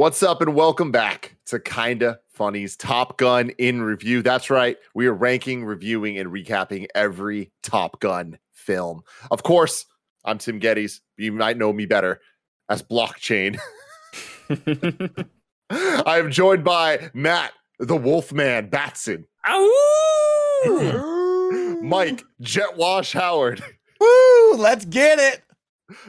What's up, and welcome back to Kinda Funny's Top Gun in review. That's right, we are ranking, reviewing, and recapping every Top Gun film. Of course, I'm Tim Gettys. You might know me better as Blockchain. I am joined by Matt, the Wolfman Batson, Mike Jetwash Howard, Woo! Let's get it.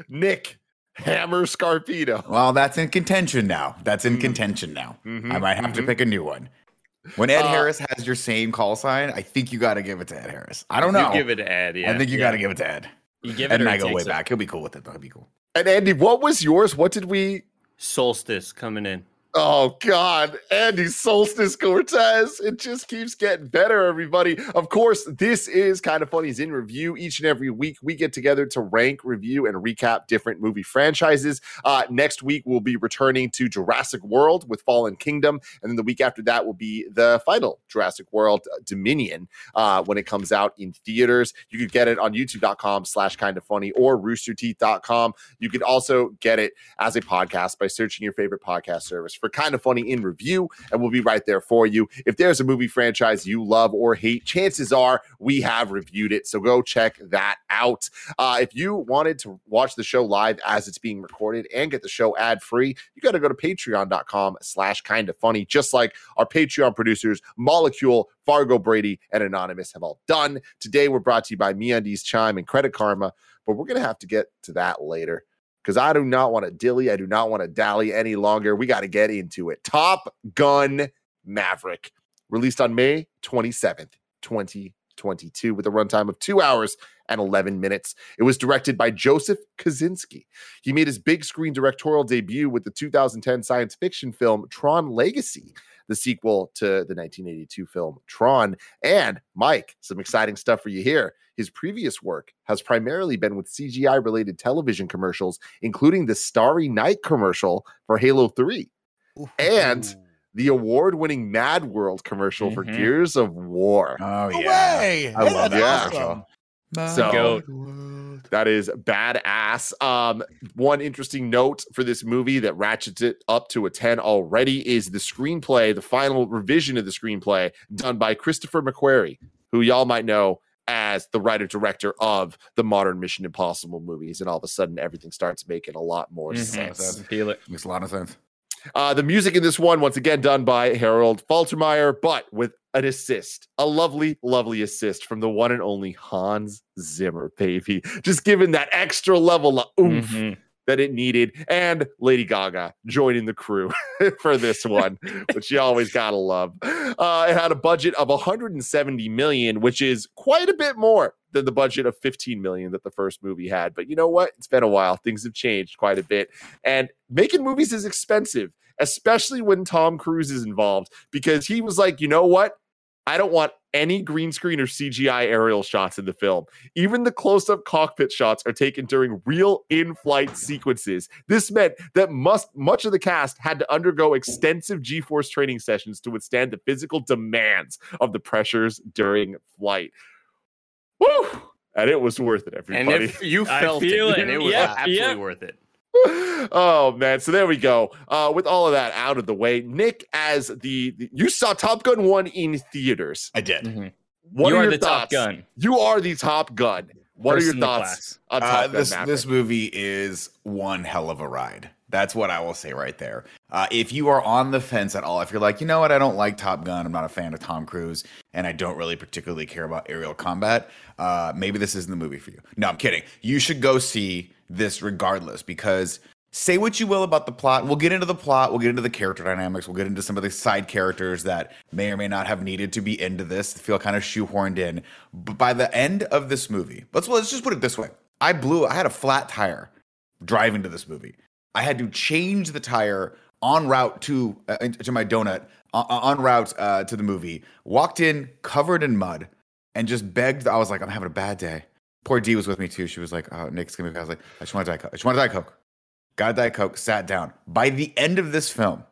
Nick Hammer Scarpino. Well, that's in contention now. That's in Mhm. contention now. Mhm, I might have to mhm. pick a new one. When Ed Uh, Harris has your same call sign, I think you got to give it to Ed Harris. I don't know. You give it to Ed. Yeah. I think you yeah. got to give it to Ed. You give Ed it and or I go way takes it. back. He'll be cool with it. though. He'll be cool. And Andy, what was yours? What did we Solstice coming in. Oh God, Andy Solstice Cortez. It just keeps getting better, everybody. Of course, this is kind of funny. Is in review each and every week. We get together to rank, review, and recap different movie franchises. Uh, next week we'll be returning to Jurassic World with Fallen Kingdom, and then the week after that will be the final Jurassic World uh, Dominion uh, when it comes out in theaters. You could get it on YouTube.com/slash Kind of Funny or RoosterTeeth.com. You could also get it as a podcast by searching your favorite podcast service for kind of funny in review, and we'll be right there for you. If there's a movie franchise you love or hate, chances are we have reviewed it. So go check that out. Uh, if you wanted to watch the show live as it's being recorded and get the show ad free, you got to go to patreon.com slash kind of funny, just like our Patreon producers, Molecule, Fargo Brady, and Anonymous have all done. Today, we're brought to you by MeUndies Chime and Credit Karma, but we're going to have to get to that later because I do not want to dilly. I do not want to dally any longer. We got to get into it. Top Gun Maverick, released on May 27th, 2022, with a runtime of two hours and 11 minutes. It was directed by Joseph Kosinski. He made his big screen directorial debut with the 2010 science fiction film Tron Legacy, the sequel to the 1982 film Tron. And Mike, some exciting stuff for you here. His previous work has primarily been with CGI related television commercials, including the Starry Night commercial for Halo 3 and the award winning Mad World commercial for Mhm. Gears of War. Oh, No yeah. way. I love that that's commercial. awesome. So- Goat. That is badass. Um, one interesting note for this movie that ratchets it up to a 10 already is the screenplay, the final revision of the screenplay done by Christopher McQuarrie, who y'all might know as the writer director of the modern Mission Impossible movies. And all of a sudden, everything starts making a lot more Mhm. sense. Feel it. Makes a lot of sense. Uh, the music in this one, once again, done by Harold Faltermeyer, but with an assist, a lovely, lovely assist from the one and only Hans Zimmer, baby. Just giving that extra level of oomph Mhm. that it needed. And Lady Gaga joining the crew for this one, which you always gotta love. Uh, it had a budget of 170 million, which is quite a bit more than the budget of 15 million that the first movie had. But you know what? It's been a while. Things have changed quite a bit. And making movies is expensive, especially when Tom Cruise is involved, because he was like, you know what? I don't want any green screen or CGI aerial shots in the film. Even the close up cockpit shots are taken during real in flight sequences. This meant that must, much of the cast had to undergo extensive G force training sessions to withstand the physical demands of the pressures during flight. Woo! And it was worth it, And everybody. if you I felt feel it, it. and it was Yeah, absolutely yeah. worth it. Oh man so there we go uh with all of that out of the way nick as the, the- you saw top gun 1 in theaters I did. Mhm. what you are, are your the thoughts? top gun. you are the top gun what First are your thoughts on top Uh, gun this Maverick? this movie is one hell of a ride. That's what I will say right there. Uh, if you are on the fence at all, if you're like, you know what, I don't like Top Gun, I'm not a fan of Tom Cruise, and I don't really particularly care about aerial combat, uh, maybe this isn't the movie for you. No, I'm kidding. You should go see this regardless because say what you will about the plot. We'll get into the plot. We'll get into the character dynamics. We'll get into some of the side characters that may or may not have needed to be into this, feel kind of shoehorned in. But by the end of this movie, let's let's just put it this way: I blew. I had a flat tire driving to this movie. I had to change the tire en route to uh, to my donut uh, en route uh, to the movie. Walked in covered in mud and just begged. I was like, I'm having a bad day. Poor D was with me too. She was like, "Oh, Nick's gonna." Be, I was like, "I just want to die. Coke. I just want to die Coke." Got a Diet Coke. Sat down. By the end of this film,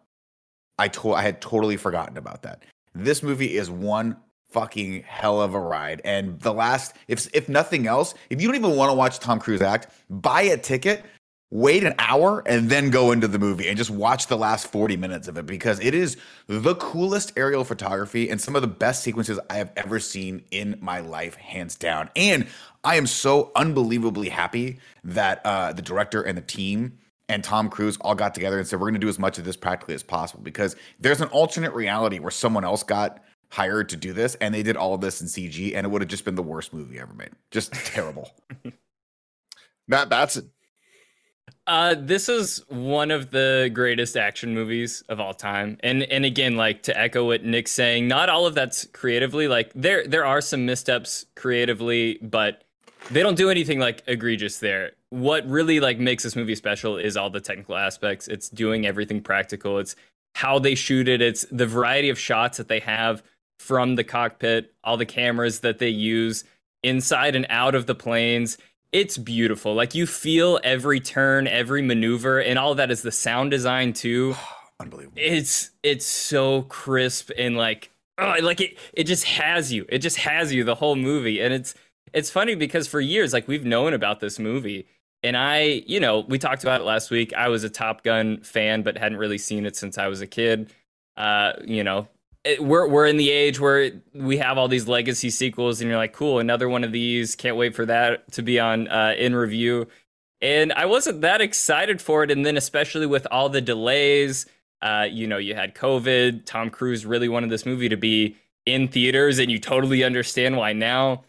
I told I had totally forgotten about that. This movie is one fucking hell of a ride. And the last, if if nothing else, if you don't even want to watch Tom Cruise act, buy a ticket wait an hour and then go into the movie and just watch the last 40 minutes of it because it is the coolest aerial photography and some of the best sequences I have ever seen in my life, hands down. And I am so unbelievably happy that uh, the director and the team and Tom Cruise all got together and said, we're going to do as much of this practically as possible because there's an alternate reality where someone else got hired to do this and they did all of this in CG and it would have just been the worst movie ever made. Just terrible. Matt Batson. Uh, this is one of the greatest action movies of all time, and and again, like to echo what Nick's saying, not all of that's creatively. Like there there are some missteps creatively, but they don't do anything like egregious there. What really like makes this movie special is all the technical aspects. It's doing everything practical. It's how they shoot it. It's the variety of shots that they have from the cockpit, all the cameras that they use inside and out of the planes it's beautiful. Like you feel every turn, every maneuver, and all that is the sound design too. Unbelievable. It's it's so crisp and like oh, like it it just has you. It just has you the whole movie. And it's it's funny because for years like we've known about this movie and I, you know, we talked about it last week. I was a Top Gun fan but hadn't really seen it since I was a kid. Uh, you know, we're we're in the age where we have all these legacy sequels, and you're like, cool, another one of these. Can't wait for that to be on uh, in review. And I wasn't that excited for it, and then especially with all the delays, uh, you know, you had COVID. Tom Cruise really wanted this movie to be in theaters, and you totally understand why now.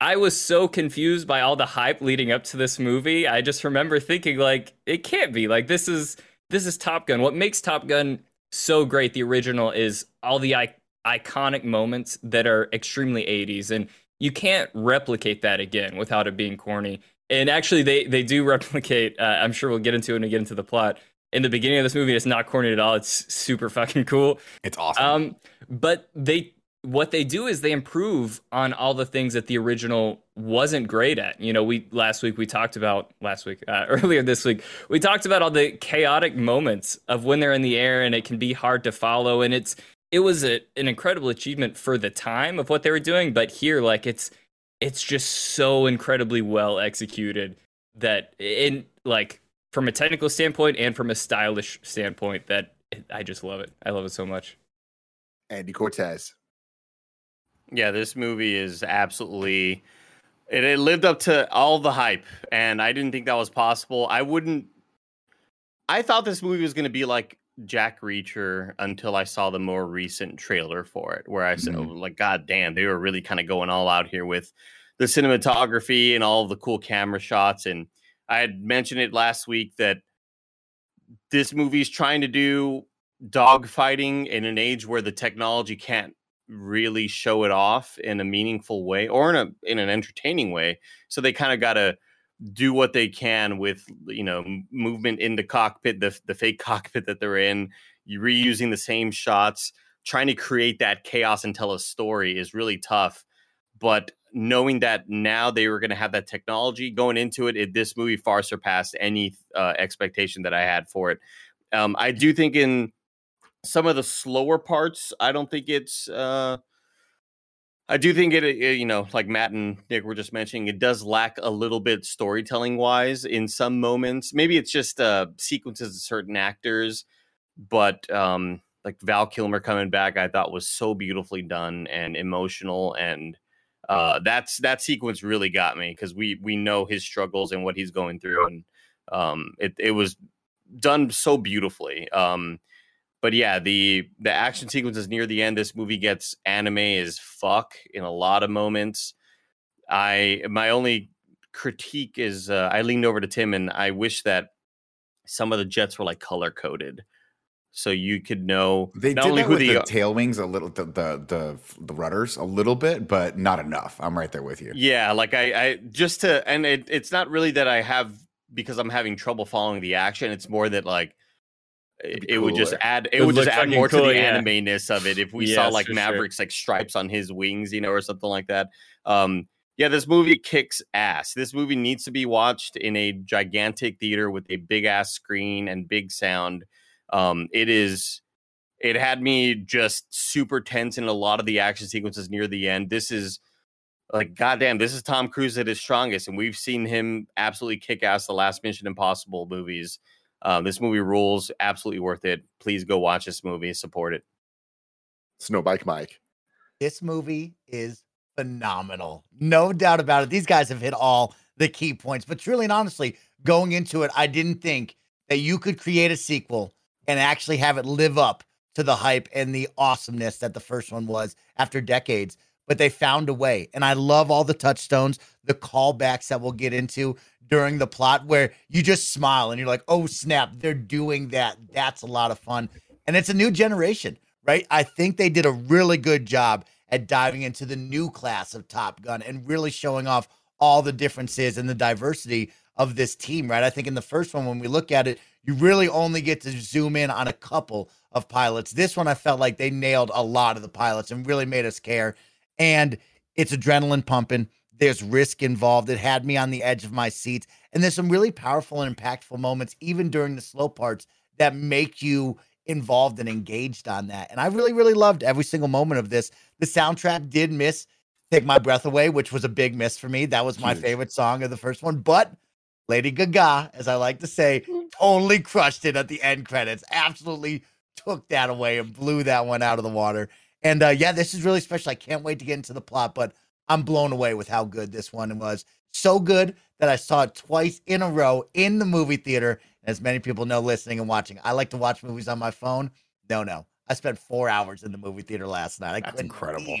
I was so confused by all the hype leading up to this movie. I just remember thinking like it can't be. Like this is this is Top Gun. What makes Top Gun so great. The original is all the I- iconic moments that are extremely 80s, and you can't replicate that again without it being corny. And actually, they they do replicate. Uh, I'm sure we'll get into it and get into the plot. In the beginning of this movie, it's not corny at all. It's super fucking cool. It's awesome. Um, but they what they do is they improve on all the things that the original wasn't great at. You know, we last week we talked about last week uh, earlier this week we talked about all the chaotic moments of when they're in the air and it can be hard to follow and it's it was a, an incredible achievement for the time of what they were doing, but here like it's it's just so incredibly well executed that in like from a technical standpoint and from a stylish standpoint that I just love it. I love it so much. Andy Cortez. Yeah, this movie is absolutely. It, it lived up to all the hype, and I didn't think that was possible. I wouldn't. I thought this movie was going to be like Jack Reacher until I saw the more recent trailer for it, where I said, Mhm. oh, like, God damn, they were really kind of going all out here with the cinematography and all the cool camera shots. And I had mentioned it last week that this movie's trying to do dogfighting in an age where the technology can't really show it off in a meaningful way or in a in an entertaining way. So they kind of got to do what they can with you know movement in the cockpit, the the fake cockpit that they're in, reusing the same shots, trying to create that chaos and tell a story is really tough. But knowing that now they were going to have that technology going into it, it this movie far surpassed any uh, expectation that I had for it. Um, I do think in some of the slower parts, I don't think it's. Uh, I do think it, it, you know, like Matt and Nick were just mentioning, it does lack a little bit storytelling wise in some moments. Maybe it's just uh, sequences of certain actors, but um, like Val Kilmer coming back, I thought was so beautifully done and emotional, and uh, that's that sequence really got me because we we know his struggles and what he's going through, and um, it it was done so beautifully. Um, but yeah, the the action sequences near the end, this movie gets anime as fuck in a lot of moments. I my only critique is uh, I leaned over to Tim and I wish that some of the jets were like color coded so you could know They not did only who with the, the, tail wings a little, the, the the the rudders a little bit, but not enough. I'm right there with you. yeah like i i just to and it, it's not really that i have because i'm having trouble following the action it's more that like it, it would just add it It would just add more to the yeah. anime-ness of it if we saw like for sure. mavericks like stripes on his wings you know or something like that. Um yeah this movie kicks ass. This movie needs to be watched in a gigantic theater with a big ass screen and big sound. Um it is it had me just super tense in a lot of the action sequences near the end. This is like goddamn this is tom cruise at his strongest and we've seen him absolutely kick ass the last mission impossible movies um, this movie rules absolutely worth it please go watch this movie support it Snowbike Mike. This movie is phenomenal. No doubt about it. These guys have hit all the key points. But truly and honestly, going into it, I didn't think that you could create a sequel and actually have it live up to the hype and the awesomeness that the first one was after decades. But they found a way. And I love all the touchstones, the callbacks that we'll get into during the plot where you just smile and you're like, oh, snap, they're doing that. That's a lot of fun. And it's a new generation, right? I think they did a really good job at diving into the new class of Top Gun and really showing off all the differences and the diversity of this team, right? I think in the first one, when we look at it, you really only get to zoom in on a couple of pilots. This one, I felt like they nailed a lot of the pilots and really made us care. And it's adrenaline pumping. There's risk involved. It had me on the edge of my seat. And there's some really powerful and impactful moments, even during the slow parts, that make you involved and engaged on that. And I really, really loved every single moment of this. The soundtrack did miss Take My Breath Away, which was a big miss for me. That was my Huge. favorite song of the first one. But Lady Gaga, as I like to say, mm. totally crushed it at the end credits. Absolutely took that away and blew that one out of the water. And uh, yeah, this is really special. I can't wait to get into the plot, but I'm blown away with how good this one was. So good that I saw it twice in a row in the movie theater. As many people know listening and watching, I like to watch movies on my phone. No, no. I spent four hours in the movie theater last night. I That's couldn't incredible.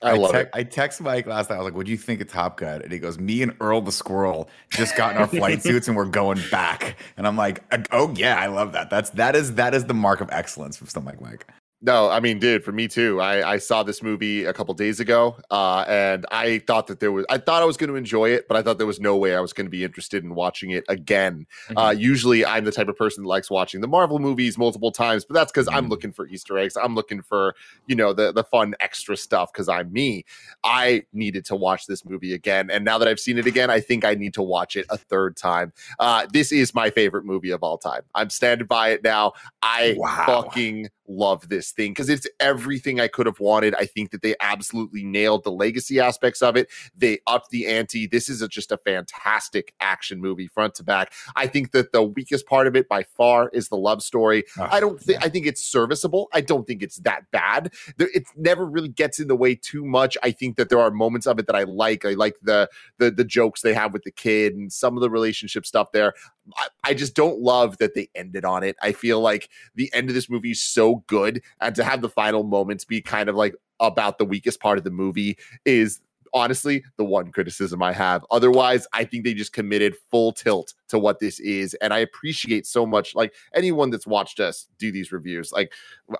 I love te- it. I text Mike last night. I was like, "What do you think of Top Gun?" And he goes, "Me and Earl the Squirrel just got in our flight suits and we're going back." And I'm like, "Oh yeah, I love that. That's that is that is the mark of excellence from something like Mike." No, I mean, dude, for me too. I, I saw this movie a couple days ago, uh, and I thought that there was. I thought I was going to enjoy it, but I thought there was no way I was going to be interested in watching it again. Uh, usually, I'm the type of person that likes watching the Marvel movies multiple times, but that's because I'm Mm. looking for Easter eggs. I'm looking for you know the the fun extra stuff because I'm me. I needed to watch this movie again, and now that I've seen it again, I think I need to watch it a third time. Uh, this is my favorite movie of all time. I'm standing by it now. I Wow. fucking love this thing because it's everything I could have wanted. I think that they absolutely nailed the legacy aspects of it. They upped the ante. This is a, just a fantastic action movie, front to back. I think that the weakest part of it by far is the love story. I don't think I think it's serviceable. I don't think it's that bad. There, it never really gets in the way too much. I think that there are moments of it that I like. I like the the the jokes they have with the kid and some of the relationship stuff there. I, I just don't love that they ended on it. I feel like the end of this movie is so good, and to have the final moments be kind of like about the weakest part of the movie is honestly the one criticism I have. Otherwise, I think they just committed full tilt to what this is. And I appreciate so much like anyone that's watched us do these reviews. Like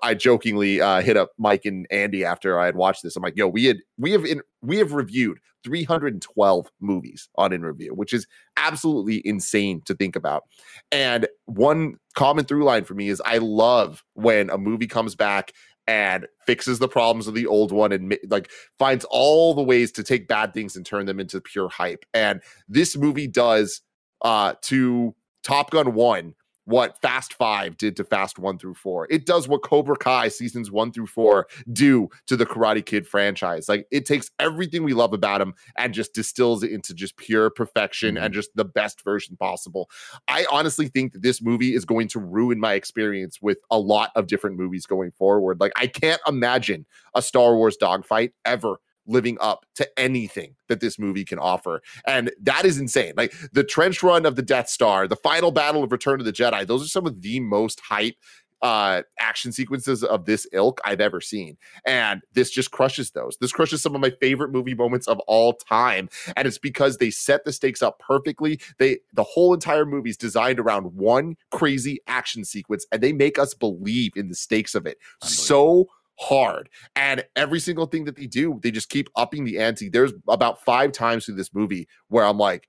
I jokingly uh, hit up Mike and Andy after I had watched this. I'm like, yo, we had we have in we have reviewed 312 movies on in review, which is absolutely insane to think about. And one common through line for me is I love when a movie comes back and fixes the problems of the old one and like finds all the ways to take bad things and turn them into pure hype. And this movie does uh to Top Gun 1 what Fast 5 did to Fast 1 through 4. It does what Cobra Kai seasons 1 through 4 do to the Karate Kid franchise. Like it takes everything we love about him and just distills it into just pure perfection and mm-hmm. just the best version possible. I honestly think that this movie is going to ruin my experience with a lot of different movies going forward. Like I can't imagine a Star Wars dogfight ever living up to anything that this movie can offer. And that is insane. Like the trench run of the Death Star, the final battle of Return of the Jedi, those are some of the most hype uh action sequences of this ilk I've ever seen. And this just crushes those. This crushes some of my favorite movie moments of all time. And it's because they set the stakes up perfectly. They the whole entire movie is designed around one crazy action sequence and they make us believe in the stakes of it so hard. And every single thing that they do, they just keep upping the ante. There's about five times through this movie where I'm like,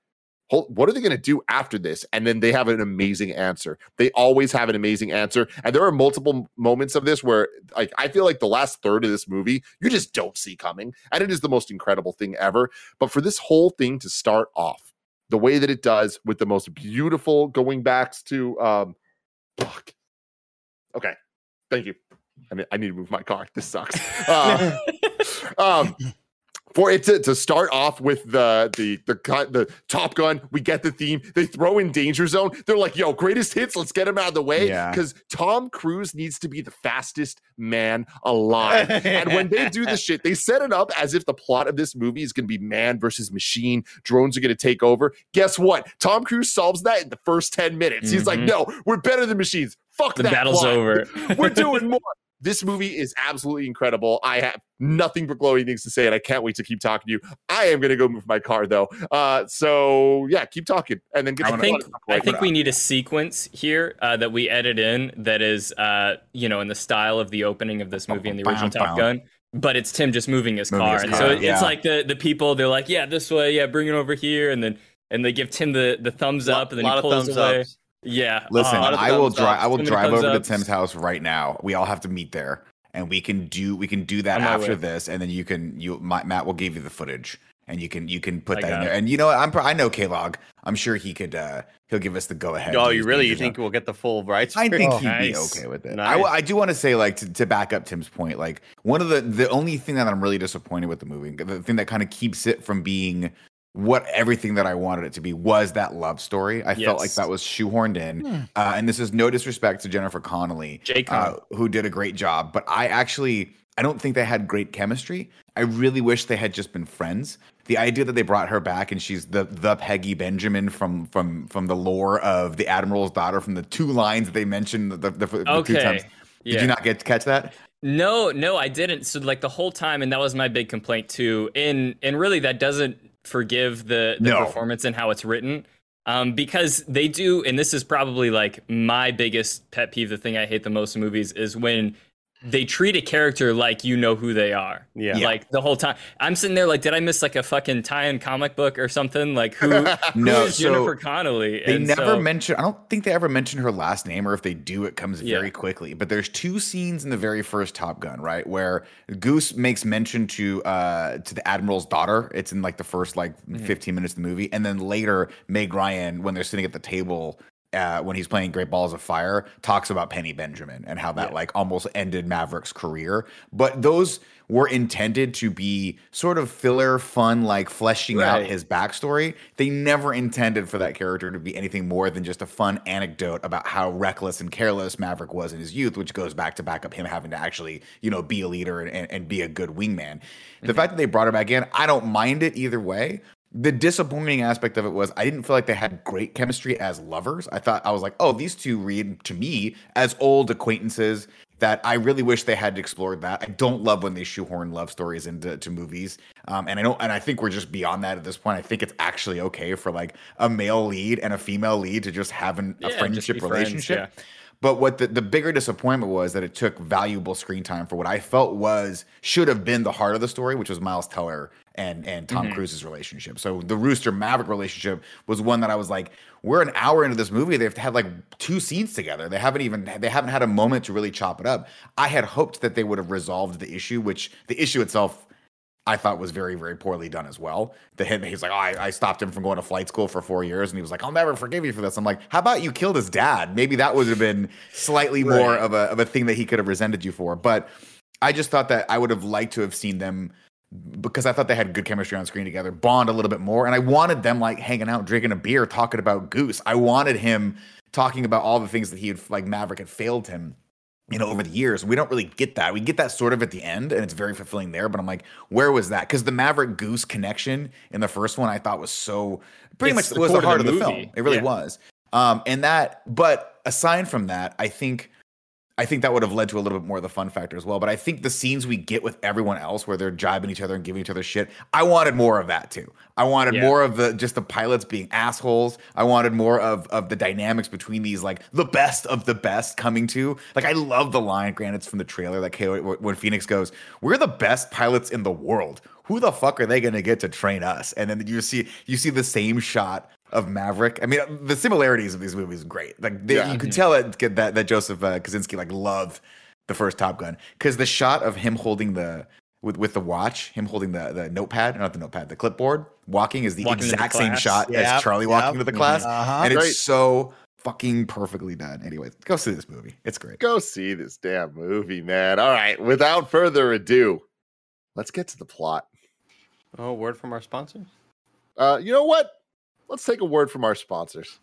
what are they going to do after this? And then they have an amazing answer. They always have an amazing answer. And there are multiple moments of this where, like, I feel like the last third of this movie, you just don't see coming. And it is the most incredible thing ever. But for this whole thing to start off the way that it does with the most beautiful going backs to, um, fuck. Okay. Thank you. I mean, I need to move my car. This sucks. Uh, um, for it to, to start off with the the the cut the Top Gun, we get the theme. They throw in Danger Zone. They're like, "Yo, greatest hits. Let's get him out of the way." Yeah. Because Tom Cruise needs to be the fastest man alive. and when they do the shit, they set it up as if the plot of this movie is going to be man versus machine. Drones are going to take over. Guess what? Tom Cruise solves that in the first ten minutes. He's like, Mhm. "No, we're better than machines. Fuck The that." battle's plot. over. We're doing more. This movie is absolutely incredible. I have nothing but glowing things to say, and I can't wait to keep talking to you. I am going to go move my car though. Uh, so yeah, keep talking, and then get I the think I think we need a sequence here uh, that we edit in that is uh, you know in the style of the opening of this movie in the original Top Gun, but it's Tim just moving his Moving car, his and car, so it's yeah. like the the people they're like yeah this way yeah bring it over here, and then and they give Tim the the thumbs up, and then lot he of pulls away. ups. Yeah, Listen, uh, lot of I will drive. I will drive thumbs over to. Tim's house right now. We all have to meet there, and we can do we can do that On my after way. this, and then you can you my, Matt will give you the footage, and you can you can put I that in there. it. And you know? I'm I know K Log. I'm sure he could. uh He'll give us the go ahead. Oh, you really? You Danger Zone. think we'll get the full rights? I think Oh, he'd be okay with it. Nice. I, w- I do want to say, like, to, to back up Tim's point, like, one of the the only thing that I'm really disappointed with the movie, the thing that kind of keeps it from being what everything that I wanted it to be was that love story. I felt like that was shoehorned in, Hmm. uh, and this is no disrespect to Jennifer Connelly, Jake uh, who did a great job, but I actually I don't think they had great chemistry. I really wish they had just been friends. The idea that they brought her back and she's the the Peggy Benjamin from from from the lore of the Admiral's daughter from the two lines that they mentioned the, the, the two okay. times. Did Yeah. you not get to catch that? No, no, I didn't. So like the whole time, and that was my big complaint too. And and really, that doesn't forgive the, the No. performance and how it's written, um, because they do. And this is probably like my biggest pet peeve. The thing I hate the most in movies is when they treat a character like you know who they are. Yeah. Like the whole time, I'm sitting there like, did I miss like a fucking tie-in comic book or something? Like who? No, who is so Jennifer Connelly? They And never so- mention. I don't think they ever mention her last name, or if they do, it comes Yeah. very quickly. But there's two scenes in the very first Top Gun, right, where Goose makes mention to uh to the admiral's daughter. It's in like the first like Mm-hmm. 15 minutes of the movie, and then later Meg Ryan, when they're sitting at the table. Uh, when he's playing Great Balls of Fire, talks about Penny Benjamin and how that Yeah. like almost ended Maverick's career. But those were intended to be sort of filler, fun, like fleshing out his backstory. They never intended for that character to be anything more than just a fun anecdote about how reckless and careless Maverick was in his youth, which goes back to back up him having to actually, you know, be a leader and, and, and be a good wingman. The fact that they brought her back in, I don't mind it either way. The disappointing aspect of it was I didn't feel like they had great chemistry as lovers. I thought I was like, oh, these two read to me as old acquaintances that I really wish they had explored that. I don't love when they shoehorn love stories into to movies, um, and I don't, and I think we're just beyond that at this point. I think it's actually okay for like a male lead and a female lead to just have an, Yeah, a friendship be friends, relationship. But what the, the bigger disappointment was that it took valuable screen time for what I felt was should have been the heart of the story, which was Miles Teller and and Tom Mm-hmm. Cruise's relationship. So the Rooster Maverick relationship was one that I was like, we're an hour into this movie. They've had like two scenes together. They haven't even they haven't had a moment to really chop it up. I had hoped that they would have resolved the issue, which the issue itself I thought was very, very poorly done as well. The hit, he's like, oh, I, I stopped him from going to flight school for four years, and he was like, I'll never forgive you for this. I'm like, how about you killed his dad? Maybe that would have been slightly more of a of a thing that he could have resented you for. But I just thought that I would have liked to have seen them because I thought they had good chemistry on screen together, bond a little bit more, and I wanted them like hanging out, drinking a beer, talking about Goose. I wanted him talking about all the things that he had like Maverick had failed him you know, over the years. We don't really get that. We get that sort of at the end, and it's very fulfilling there. But I'm like, where was that? Because the Maverick Goose connection in the first one, I thought was so pretty It's much the was the heart of of the the, film. It really Yeah. was. Um, and that, but aside from that, I think I think that would have led to a little bit more of the fun factor as well. But I think the scenes we get with everyone else where they're jibing each other and giving each other shit, I wanted more of that too. I wanted Yeah. more of the just the pilots being assholes. I wanted more of of the dynamics between these like the best of the best coming to. Like I love the line, granted it's from the trailer that K- when Phoenix goes, "We're the best pilots in the world. Who the fuck are they going to get to train us?" And then you see you see the same shot of Maverick. I mean, the similarities of these movies are great. Like they, Yeah. you could tell that that, that Joseph uh, Kosinski like loved the first Top Gun because the shot of him holding the with with the watch, him holding the the notepad, not the notepad, the clipboard, walking is the Walking to the exact same shot Yep, as Charlie walking yep. to the class, Uh-huh. and it's so fucking perfectly done. Anyway, go see this movie. It's great. Go see this damn movie, man. All right, without further ado, let's get to the plot. Oh, word from our sponsors. Uh, you know what? Let's take a word from our sponsors.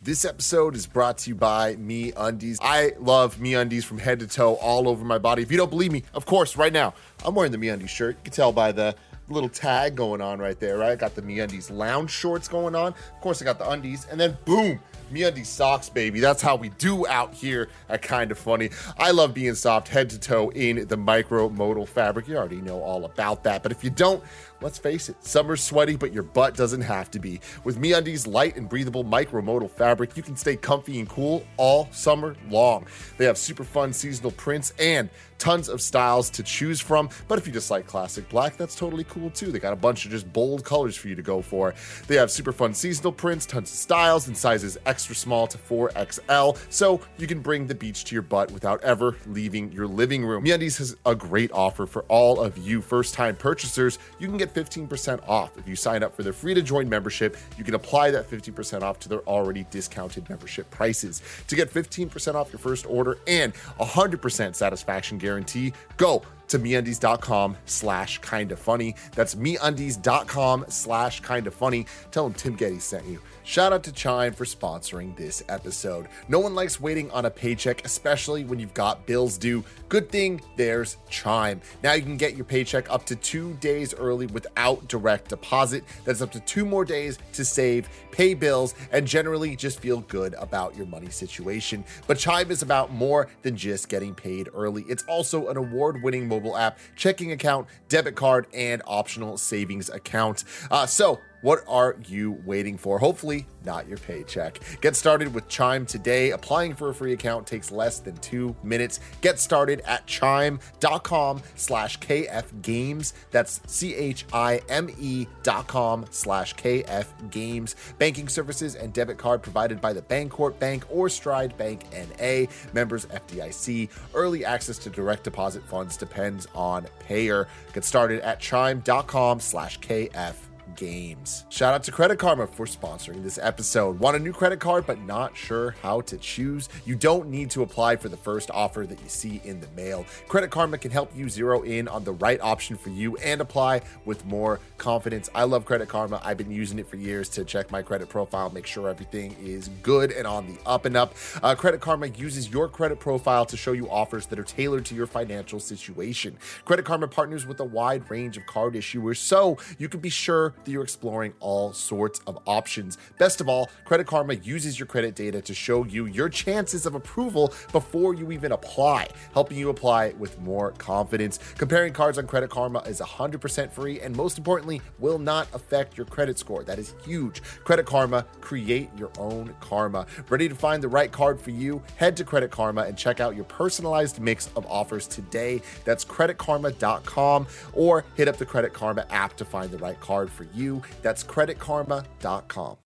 This episode is brought to you by Me Undies. I love Me Undies from head to toe, all over my body. If you don't believe me, of course, right now I'm wearing the Me Undies shirt. You can tell by the little tag going on right there, right? I got the Me Undies lounge shorts going on. Of course, I got the undies, and then boom, Me Undies socks, baby. That's how we do out here at Kind of Funny. I love being soft head to toe in the micro modal fabric. You already know all about that, but if you don't, Let's face it, summer's sweaty, but your butt doesn't have to be. With MeUndies light and breathable micromodal fabric, you can stay comfy and cool all summer long. They have super fun seasonal prints and tons of styles to choose from. But if you just like classic black, that's totally cool too. They got a bunch of just bold colors for you to go for. They have super fun seasonal prints, tons of styles, and sizes extra small to 4XL, so you can bring the beach to your butt without ever leaving your living room. MeUndies has a great offer for all of you first-time purchasers. You can get 15% off if you sign up for their free to join membership. You can apply that 50% off to their already discounted membership prices. To get 15% off your first order and 100% satisfaction guarantee, go to meundies.com slash kind of funny. That's meundies.com slash kind of funny. Tell them Tim Getty sent you. Shout out to Chime for sponsoring this episode. No one likes waiting on a paycheck, especially when you've got bills due. Good thing there's Chime. Now you can get your paycheck up to two days early without direct deposit. That's up to two more days to save, pay bills, and generally just feel good about your money situation. But Chime is about more than just getting paid early. It's also an award winning mobile app, checking account, debit card, and optional savings account. Uh, so, what are you waiting for? Hopefully, not your paycheck. Get started with Chime today. Applying for a free account takes less than two minutes. Get started at chime.com slash KF Games. That's C H I M E dot com slash KF Games. Banking services and debit card provided by the Bancorp Bank or Stride Bank NA. Members FDIC. Early access to direct deposit funds depends on payer. Get started at chime.com slash KF games. Shout out to Credit Karma for sponsoring this episode. Want a new credit card but not sure how to choose? You don't need to apply for the first offer that you see in the mail. Credit Karma can help you zero in on the right option for you and apply with more confidence. I love Credit Karma. I've been using it for years to check my credit profile, make sure everything is good and on the up and up. Uh, credit Karma uses your credit profile to show you offers that are tailored to your financial situation. Credit Karma partners with a wide range of card issuers so you can be sure that you're exploring all sorts of options. Best of all, Credit Karma uses your credit data to show you your chances of approval before you even apply, helping you apply with more confidence. Comparing cards on Credit Karma is 100% free and most importantly, will not affect your credit score. That is huge. Credit Karma, create your own karma. Ready to find the right card for you? Head to Credit Karma and check out your personalized mix of offers today. That's creditkarma.com or hit up the Credit Karma app to find the right card for you. That's creditkarma.com.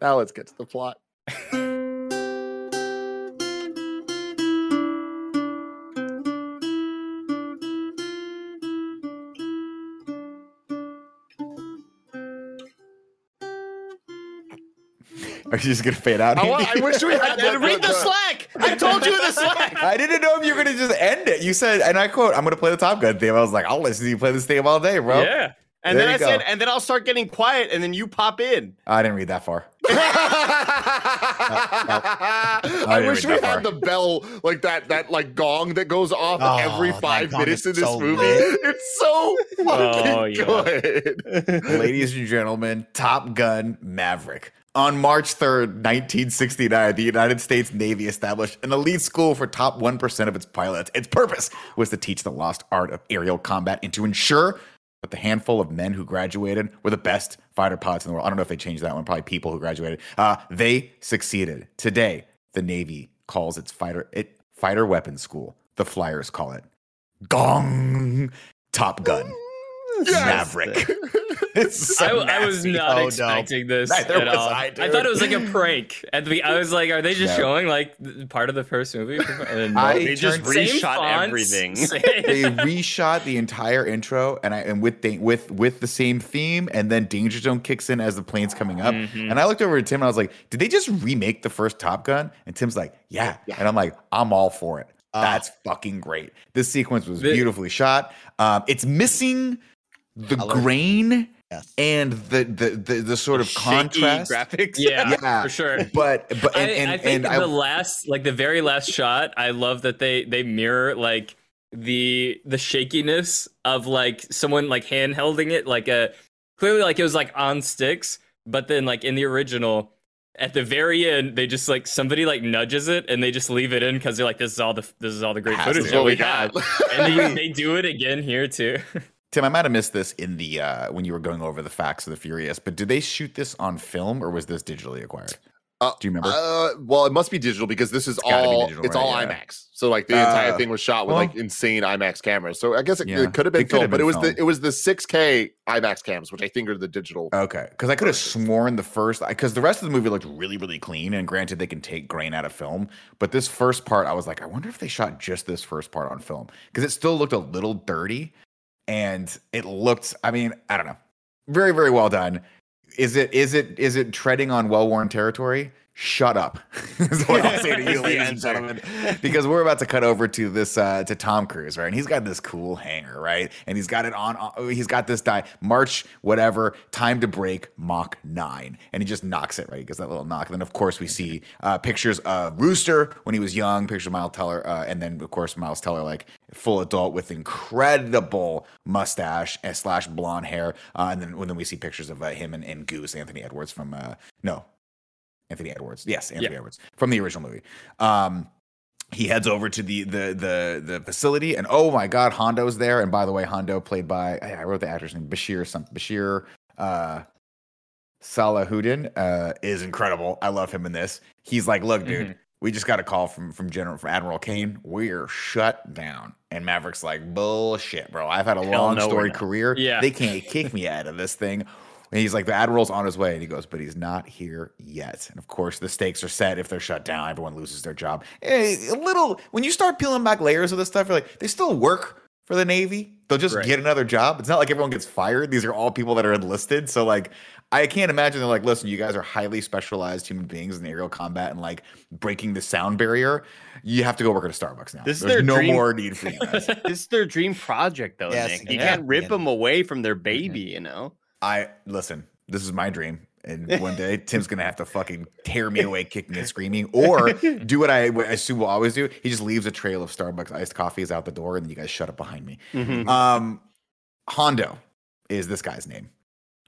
Now let's get to the plot. Are you just gonna fade out? I, wa- I wish we had And read the Slack. I told you the Slack. I didn't know if you were gonna just end it. You said, and I quote, "I'm gonna play the Top Gun theme." I was like, "I'll listen to you play this theme all day, bro." Yeah. And There then I you said, and then I'll start getting quiet, and then you pop in. I didn't read that far. I didn't wish we read had far. the bell like that that like gong that goes off Oh, every five minutes in this so movie. lit. It's so fucking Oh, yeah. good. Ladies and gentlemen, Top Gun Maverick. On March 3rd, 1969, the United States Navy established an elite school for top 1% of its pilots. Its purpose was to teach the lost art of aerial combat and to ensure that the handful of men who graduated were the best fighter pilots in the world. I don't know if they changed that one, probably people who graduated. Uh, they succeeded. Today, the Navy calls its fighter it fighter weapons school. The flyers call it Gong Top Gun. Maverick. It's so I, I was nasty. not Oh, no. expecting this Neither at was all. I, I, thought it was like a prank. At the, be- I was like, are they just No. showing like part of the first movie? And I They just turned- Same reshot fonts, everything. same- they reshot the entire intro and I and with the, with with the same theme and then Danger Zone kicks in as the plane's coming up Mhm. and I looked over at Tim and I was like, did they just remake the first Top Gun? And Tim's like, yeah, Yeah. and I'm like, I'm all for it. Ah. That's fucking great. This sequence was beautifully shot. Um, it's missing the Color. grain Yes. and the the the, the sort of Shaky contrast. graphics. yeah, Yeah. for sure. But but and I, and, I think and the last, like the very last shot, I love that they they mirror like the the shakiness of like someone like hand holding it, like a clearly like it was like on sticks, but then like in the original. At the very end, they just like somebody like nudges it and they just leave it in because they're like, "This is all the this is all the great Has footage that we we got. got." and they, they do it again here too. Tim, I might have missed this in the uh, when you were going over the facts of the Furious, but did they shoot this on film or was this digitally acquired? Uh, Do you remember? Uh, well, it must be digital because this is gotta all digital, it's right? all Yeah. IMAX. So like the entire Uh, thing was shot with well- like insane IMAX cameras. So I guess it, Yeah. it could have been filmed, but it was filmed. the it was the 6K IMAX cams, which I think are the digital. Okay, because I could have sworn the first because the rest of the movie looked really, really clean. And granted, they can take grain out of film, but this first part, I was like, I wonder if they shot just this first part on film because it still looked a little dirty, and it looked. I mean, I don't know, very, very well done. Is it? Is it? Is it treading on well-worn territory? Shut up. is what I'll say to you, ladies and gentlemen. Because we're about to cut over to this uh to Tom Cruise, right? And he's got this cool hangar, right? And he's got it on. on- He's got this die March whatever time to break Mach nine, and he just knocks it right. He gets that little knock. And then of course we see uh pictures of Rooster when he was young, pictures of Miles Teller, uh, and then of course Miles Teller like full adult with incredible mustache and slash blonde hair. Uh, and then when then we see pictures of uh, him and, and Goose Anthony Edwards from uh no Anthony Edwards. Yes, Anthony Yeah. Edwards from the original movie. Um, he heads over to the the the the facility, and oh my God, Hondo's there. And by the way, Hondo played by I wrote the actor's name Bashir something Bashir uh, Salahuddin uh, is incredible. I love him in this. He's like, look, dude. Mhm. We just got a call from from General from Admiral Cain. We're shut down. And Maverick's like, bullshit, bro. I've had a Hell long no, story career. Yeah. They can't kick me out of this thing. And he's like, the admiral's on his way. And he goes, but he's not here yet. And of course, the stakes are set. If they're shut down, everyone loses their job. Eh, a little, when you start peeling back layers of this stuff, you're like, they still work for the Navy. They'll just Right. get another job. It's not like everyone gets fired. These are all people that are enlisted. So, like, I can't imagine they're like, listen, you guys are highly specialized human beings in aerial combat and like breaking the sound barrier. You have to go work at a Starbucks now. This is There's their no dream- more need for you guys. This is their dream project, though, Yes, Nick. You yeah. can't rip Yeah. them away from their baby, you know? I listen. This is my dream, and one day Tim's gonna have to fucking tear me away, kicking and screaming, or do what I, what I assume will always do. He just leaves a trail of Starbucks iced coffees out the door, and then you guys shut up behind me. Mhm. Um, Hondo is this guy's name,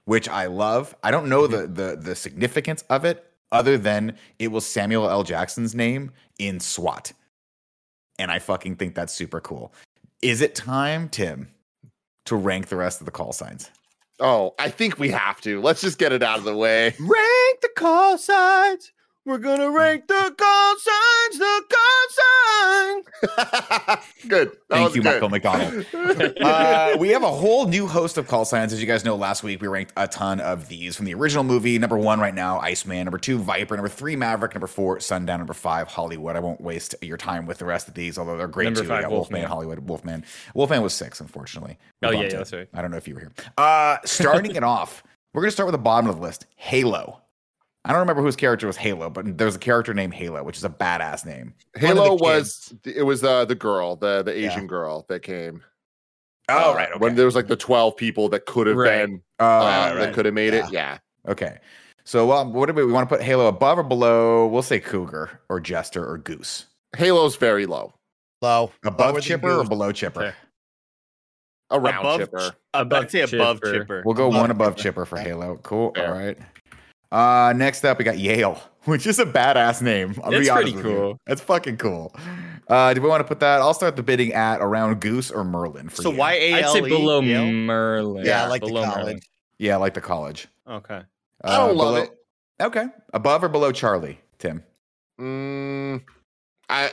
which I love. I don't know mm-hmm. the the the significance of it, other than it was Samuel L. Jackson's name in SWAT, and I fucking think that's super cool. Is it time, Tim, to rank the rest of the call signs? Oh, I think we have to. Let's just get it out of the way. Rank the call signs. We're gonna rank the call signs, the call signs. good. That Thank you, good. Michael McDonald. uh, we have a whole new host of call signs. As you guys know, last week we ranked a ton of these from the original movie. Number one right now, Iceman. Number two, Viper. Number three, Maverick. Number four, Sundown. Number five, Hollywood. I won't waste your time with the rest of these, although they're great Number too. five, we got Wolfman, Wolfman. Hollywood, Wolfman. Wolfman was six, unfortunately. We Oh, yeah, bumped yeah, that's right. I don't know if you were here. Uh, starting it off, we're going to start with the bottom of the list Halo. I don't remember whose character was Halo, but there's a character named Halo, which is a badass name. One of the Halo was it was uh, the girl, the the Yeah. Asian girl that came. Oh, uh, right. Okay. When there was like the twelve people that could have Right. been Oh, uh, right, that could have made Yeah. it. Yeah. Okay. So um, what do we, we want to put Halo above or below? We'll say Cougar or Jester or Goose. Halo's very low. low. Above Lower Chipper or below Chipper? Okay. Around Above Chipper. I'd say above Chipper. Chipper. We'll go Above one above Chipper. Chipper for Halo. Cool. Fair. All right. Uh, next up, we got Yale, which is a badass name. I'll That's be honest pretty with you. cool. That's fucking cool. Uh, do we want to put that? I'll start the bidding at around Goose or Merlin. For So Yale. Y A I'd say below Yale? Merlin. Yeah, I like the below college. Merlin. Yeah, like the college. Okay. I don't love below- it. Okay, above or below Charlie, Tim? Mm, I, I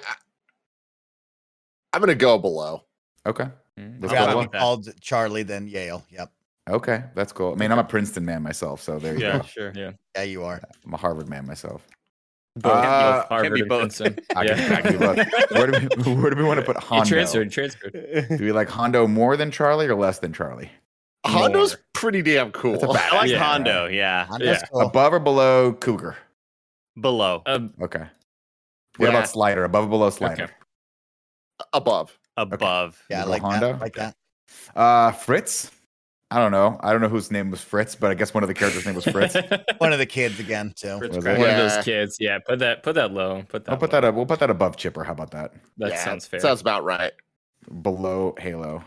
I'm gonna go below. Okay, Let's I'd rather be called Charlie than Yale. Yep. Okay, that's cool. I mean, I'm a Princeton man myself, so there you go. Yeah, go. sure. Yeah. Yeah, you are. I'm a Harvard man myself. Both, Uh, both Harvard be both. Princeton. I yeah. can, I can do both. Where do we, where do we want to put He Hondo? transferred, transferred. Do we like Hondo more than Charlie or less than Charlie? Hondo's pretty damn cool. That's a bad- I like Yeah. Hondo. Yeah. Yeah. cool. Above or below Cougar? Below. Um, Okay. What Yeah. about Slider? Above or below Slider? Okay. Above. Above. Yeah, I like Hondo? that. I like that. Uh, Fritz. I don't know. I don't know whose name was Fritz, but I guess one of the characters' name was Fritz. One of the kids again too. Fritz Was Crack. it? One of those kids. Yeah, put that put that low. Put that. I'll put low. that up. We'll put that above Chipper. How about that? That Yeah, sounds fair. Sounds about right. Below Halo.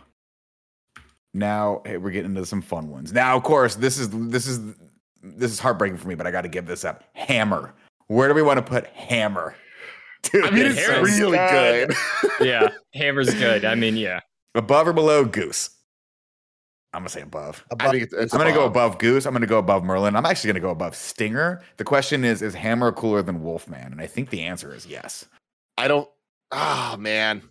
Now hey, we're getting into some fun ones. Now, of course, this is this is this is heartbreaking for me, but I got to give this up. Hammer. Where do we want to put Hammer? Dude, I mean, it's Harris. really good. yeah, Hammer's good. I mean, yeah. above or below Goose. I'm gonna say above. I think it's, it's I'm gonna go above Goose. I'm gonna go above Merlin. I'm actually gonna go above Stinger. The question is, is Hammer cooler than Wolfman? And I think the answer is yes. I don't. Ah, man.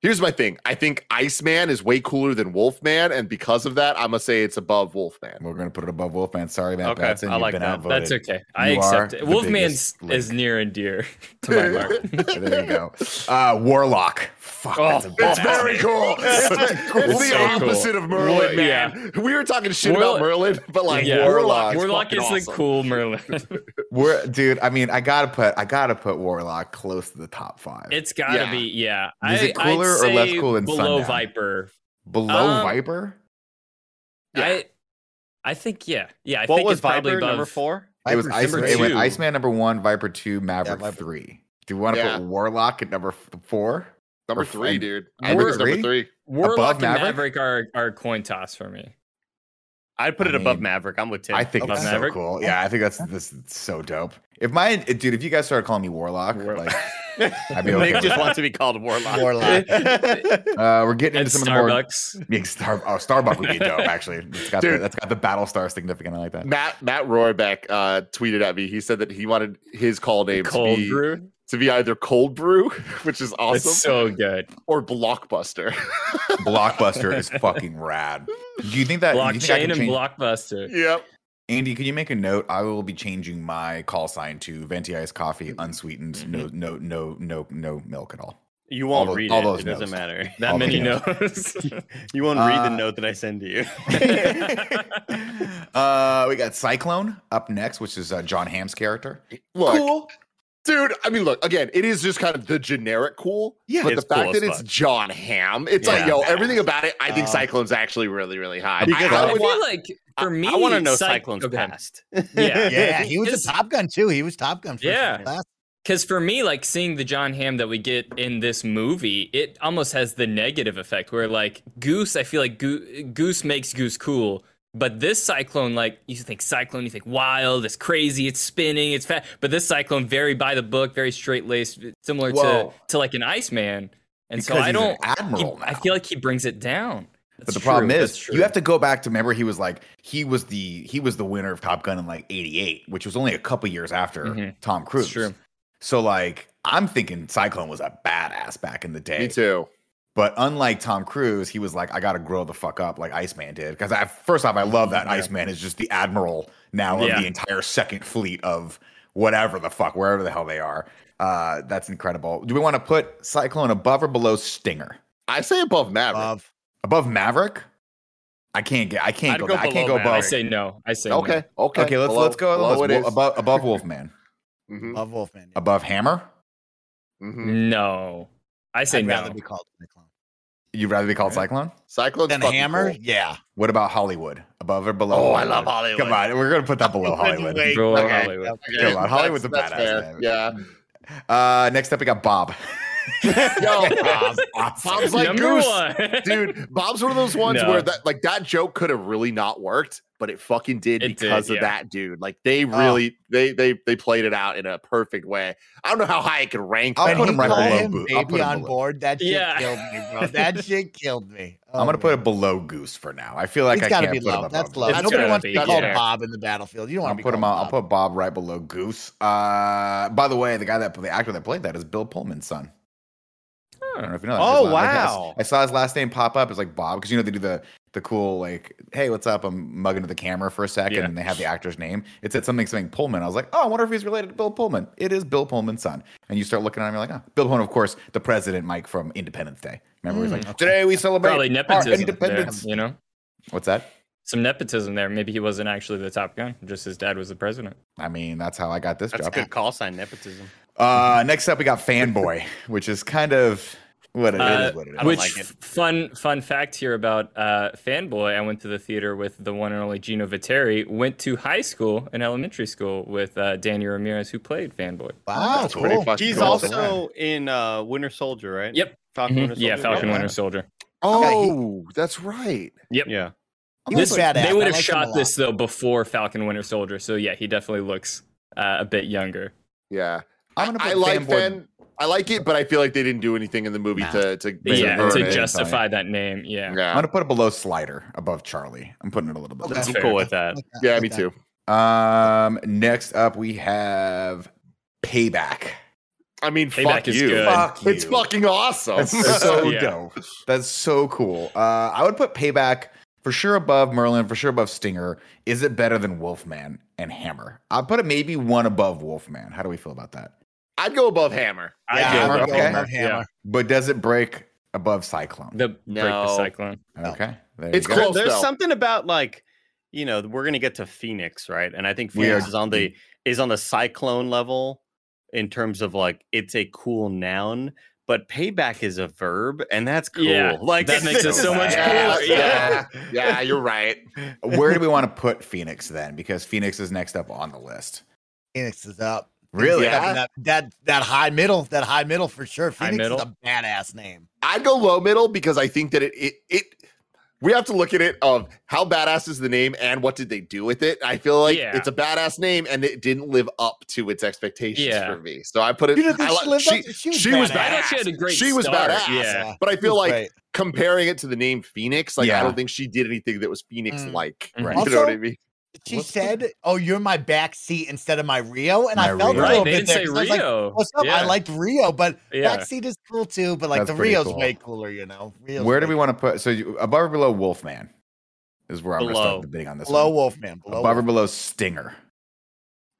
Here's my thing. I think Iceman is way cooler than Wolfman, and because of that, I'm gonna say it's above Wolfman. We're gonna put it above Wolfman. Sorry, Matt Okay, Batson. I You've like been that. outvoted. That's okay. I You accept it. the Wolfman's is near and dear to my heart. there you go. Uh, Warlock. Fuck, Oh, that's a It's very cool. It's, It's cool. it's It's the so cool. opposite of Merlin, War- man. We were talking shit Warlock- about Merlin, but like yeah, Warlock, Warlock is the cool Merlin. We're, dude, I mean, I gotta put, I gotta put Warlock close to the top five. it's gotta Yeah. be, yeah. Is it cooler I'd or less cool than below Sundown? Viper? below um, Viper. Yeah. I, I think, yeah, yeah. I what think was it's probably Viper above number four? It was Viper's Iceman. It went. Iceman number one, Viper two, Maverick Viper- three. Do we want to Yeah. put Warlock at number four? Number three, and- dude. and I think number it's number three? three. Warlock and Maverick? Maverick, are are coin toss for me. I'd put I it above Maverick. I'm with Tim. I think Above it's Maverick? so cool. Yeah, I think that's this is so dope. If my dude, if you guys started calling me Warlock, Warlock. like I'd be okay. Nick just that. wants to be called Warlock. Warlock. Uh, we're getting And into some of the more Starbucks. big Star. Oh, Starbuck would be dope. Actually, it's got the, Dude. that's got the Battlestar significant. I like that. Matt Matt Rohrbeck uh, tweeted at me. He said that he wanted his call name to be brew. To be either Cold Brew, which is awesome, It's so good. or Blockbuster. Blockbuster is fucking rad. Do you think that? do you think I Blockchain can and change- Blockbuster. yep. Andy, can you make a note? I will be changing my call sign to venti iced coffee, unsweetened, no, no, no, no, no milk at all. You won't All those- read all it. those It doesn't notes. matter. That All many notes. knows. You won't read the Uh, note that I send to you. uh, we got Cyclone up next, which is uh, Jon Hamm's character. Look, Cool. Dude. I mean, look again. It is just kind of the generic cool. Yeah, but the fact cool that it's fuck. Jon Hamm, it's like Yeah. yo, everything about it. I think Uh, Cyclone's actually really, really high. Because I, I I would- feel like for me, I want to know Cy- Cyclone's okay. past. Yeah. Yeah, he was a Top Gun too. He was Top Gun. first Yeah. Because for me, like seeing the Jon Hamm that we get in this movie, it almost has the negative effect where, like, Goose, I feel like Goo- Goose makes Goose cool. But this cyclone, like, you think cyclone, you think wild, it's crazy, it's spinning, it's fat. But this cyclone, very by the book, very straight laced, similar to, Whoa. to like an Iceman. And so I don't, he- admiral I feel like he brings it down. But That's the problem is, you have to go back to remember he was like he was the he was the winner of Top Gun in like '88, which was only a couple years after Mhm. Tom Cruise. True. So like I'm thinking Cyclone was a badass back in the day. me too. But unlike Tom Cruise, he was like, I got to grow the fuck up like Iceman did. Because I first off, I love that Yeah. Iceman is just the admiral now Yeah. of the entire second fleet of whatever the fuck, wherever the hell they are. Uh, that's incredible. Do we want to put Cyclone above or below Stinger? I say above Maverick. Above. Above Maverick? I can't get. I can't I'd go. go I can't below go I above. say no. I say no. okay, okay, Okay, let's below- let's go. Let's, it above above Wolfman, Mhm, Above Wolfman. yeah. above Hammer. mhm. No. I say I'd no. rather be called Cyclone. You'd rather be called Alright. Cyclone? Cyclone's Then Hammer. cool. Yeah. What about Hollywood? Above or below? Oh, I love Hollywood. Come on, we're gonna put that below Hollywood. Wait, Below okay. Hollywood. Okay, Come on, Hollywood's a that's- that's badass fair. name. Yeah, Uh, next up, we got Bob. Yo, Bob. Bob's like Number Goose. one. dude. Bob's one of those ones No. where that like that joke could have really not worked, but it fucking did It did, because of yeah. that dude. Like they really they they they played it out in a perfect way. I don't know how high it could rank. I'll put him right below him Boo- I'll put him on below. board, that shit Yeah. killed me, bro. That shit killed me. I'm gonna Oh, put it below Goose for now. I feel like He's I got to can't be low. That's low. It's Nobody wants to be, be called yeah. Bob in the battlefield. You don't I'll want to put him. called On, I'll put Bob right below Goose. Uh, by the way, the guy that the actor that played that is Bill Pullman's son. I don't know if you know. That. Oh, His la- like, I s- wow. I saw his last name pop up. It's like Bob because you know they do the the cool like, hey, what's up? I'm mugging to the camera for a second, Yeah. and they have the actor's name. It said something something Pullman. I was like, oh, I wonder if he's related to Bill Pullman. It is Bill Pullman's son. And you start looking at him, you're like, oh, Bill Pullman, of course, the president, Mike from Independence Day. Remember, he's Mm, like, today we celebrate Probably our nepotism there, independence. you know? What's that? Some nepotism there. Maybe he wasn't actually the top gun, just his dad was the president. I mean, that's how I got this That's a job. good call sign, nepotism. Uh, next up, we got Fanboy, which is kind of what it, it Uh, is. What it I is. don't Which like it. fun fun fact here about uh, Fanboy? I went to the theater with the one and only Gino Viteri. Went to high school and elementary school with uh, Danny Ramirez, who played Fanboy. Wow, That's cool. pretty fucking He's cool. also in uh, Winter Soldier, right? Yep. Falcon Mhm. Winter Soldier. Yeah, Falcon Okay. Winter Soldier. Oh, that's right. Yep. Yeah. He was This, they would have liked him a shot this though before Falcon Winter Soldier. So yeah, he definitely looks uh, a bit younger. Yeah. I'm gonna I put like Fanboy- Fan. I like it, but I feel like they didn't do anything in the movie Nah. to to Make yeah, to justify that name. Yeah. Yeah. I'm gonna put it below Slider above Charlie. I'm putting it a little bit. Okay. I'm cool with that. Like that, Yeah, like me that. too. Um, next up we have Payback. I mean, Payback fuck is you. good. Fuck you. It's fucking awesome. That's so Yeah. dope. That's so cool. Uh, I would put Payback for sure above Merlin, for sure above Stinger. Is it better than Wolfman and Hammer? I'll put it maybe one above Wolfman. How do we feel about that? I'd go above Hammer. I Yeah, do. I would Okay. go Yeah. above Hammer. But does it break above Cyclone? The break the No. cyclone. okay, there It's you close. There's though. something about like, you know, we're gonna get to Phoenix, right? And I think Phoenix are- is on the is on the cyclone level in terms of like it's a cool noun, but payback is a verb, and that's cool. Yeah, like that makes it so much Yeah, cooler. yeah, yeah, you're right. Where do we want to put Phoenix then? Because Phoenix is next up on the list. Phoenix is up. Really? Phoenix is up Yeah. That, that that high middle, that high middle for sure. High Phoenix middle? is a badass name. I'd go low middle because I think that it it it we have to look at it of how badass is the name and what did they do with it. I feel like Yeah. it's a badass name and it didn't live up to its expectations Yeah. for me. So I put it. You didn't think I she lived she, up to- she was she was badass. badass. I thought she had a great She was start, badass. yeah. But I feel like great. comparing it to the name Phoenix, like Yeah. I don't think she did anything that was Phoenix like. Mm. Right. You know what I mean? She What's said, "Oh, you're my back seat instead of my Rio," and My I felt Rio. a Right, little they bit didn't there. say 'cause I was like, Rio. What's up? I liked Rio, but Yeah. backseat is cool too. But like That's the Rio's cool. way cooler, you know. Rio's Where do way we want to put? So you, above or below Wolfman is where I'm going to Below. start debating on this. below one. Wolfman? Below above or below Stinger.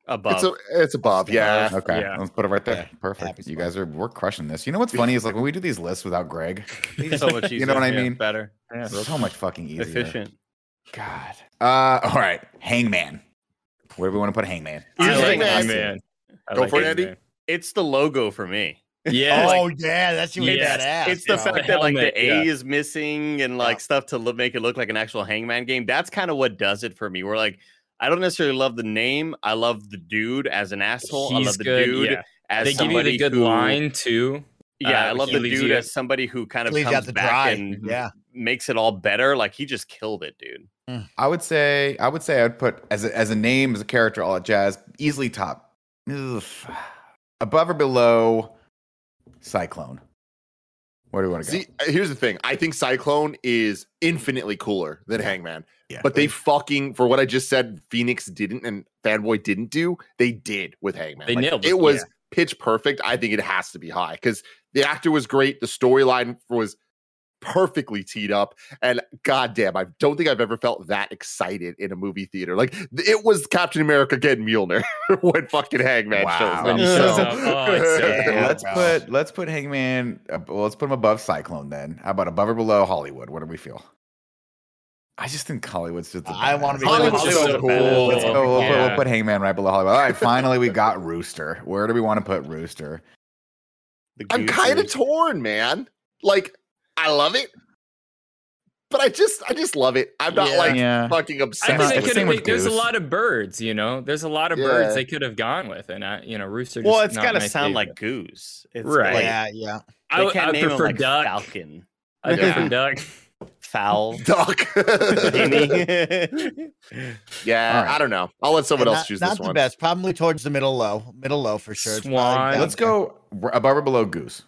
above. It's a it's above. Yeah. Okay, Yeah. let's put it right there. Okay. Happy Perfect. You guys are we're crushing this. You know what's funny is like when we do these lists without Greg, so much easier. you know what I yeah, mean? Better, Yeah, so much fucking easier. efficient. God. Uh, all right, Hangman. Where do we want to put Hangman? I like thing, Hangman. I Go like for it, Andy. It's the logo for me. Yeah. Oh like- yeah, that's you Yes, badass. It's the bro. fact The that like the A yeah. is missing and like Yeah. stuff to look, make it look like an actual Hangman game. That's kind of what does it for me. We're like, I don't necessarily love the name. I love the dude as an asshole. I He's love the good. dude yeah. as They give you the good who- line too. Yeah, I uh, love the dude you- as somebody who kind of comes out to back dry. and Yeah. makes it all better. Like he just killed it, dude. I would say I would say I'd put as a, as a name as a character all at Jazz easily top. Ugh. Above or below Cyclone. Where do we want to go? See, here's the thing. I think Cyclone is infinitely cooler than Hangman. Yeah. But they fucking for what I just said, Phoenix didn't and Fanboy didn't do. They did with Hangman. They Like, nailed it, it. was yeah. pitch perfect. I think it has to be high because the actor was great. The storyline was perfectly teed up, and goddamn, I don't think I've ever felt that excited in a movie theater. Like it was Captain America getting Mjolnir when fucking Hangman Wow. shows up. he shows up. Oh, so Yeah. let's bro. put let's put Hangman. Uh, well, let's put him above Cyclone then. How about above or below Hollywood? What do we feel? I just think Hollywood's just. the I wanna be Hollywood's Hollywood's so so cool. cool. Let's go. We'll, put, we'll put Hangman right below Hollywood. All right, finally we got Rooster. Where do we want to put Rooster? I'm kind of torn, man. Like I love it, but I just I just love it. I'm not Yeah. like Yeah. fucking I think they could have. with There's a lot of birds, you know. There's a lot of Yeah. birds they could have gone with, and I, you know, rooster. Well, just it's not got to my sound like goose. It's Right. Like, yeah, yeah. I, They would- can't I name prefer like duck. falcon, I prefer duck. fowl. Duck. yeah, All right. I don't know. I'll let someone And else not, choose not this the one. best. Probably towards the middle low, middle low for sure. Swan. Let's go r- above or below Goose.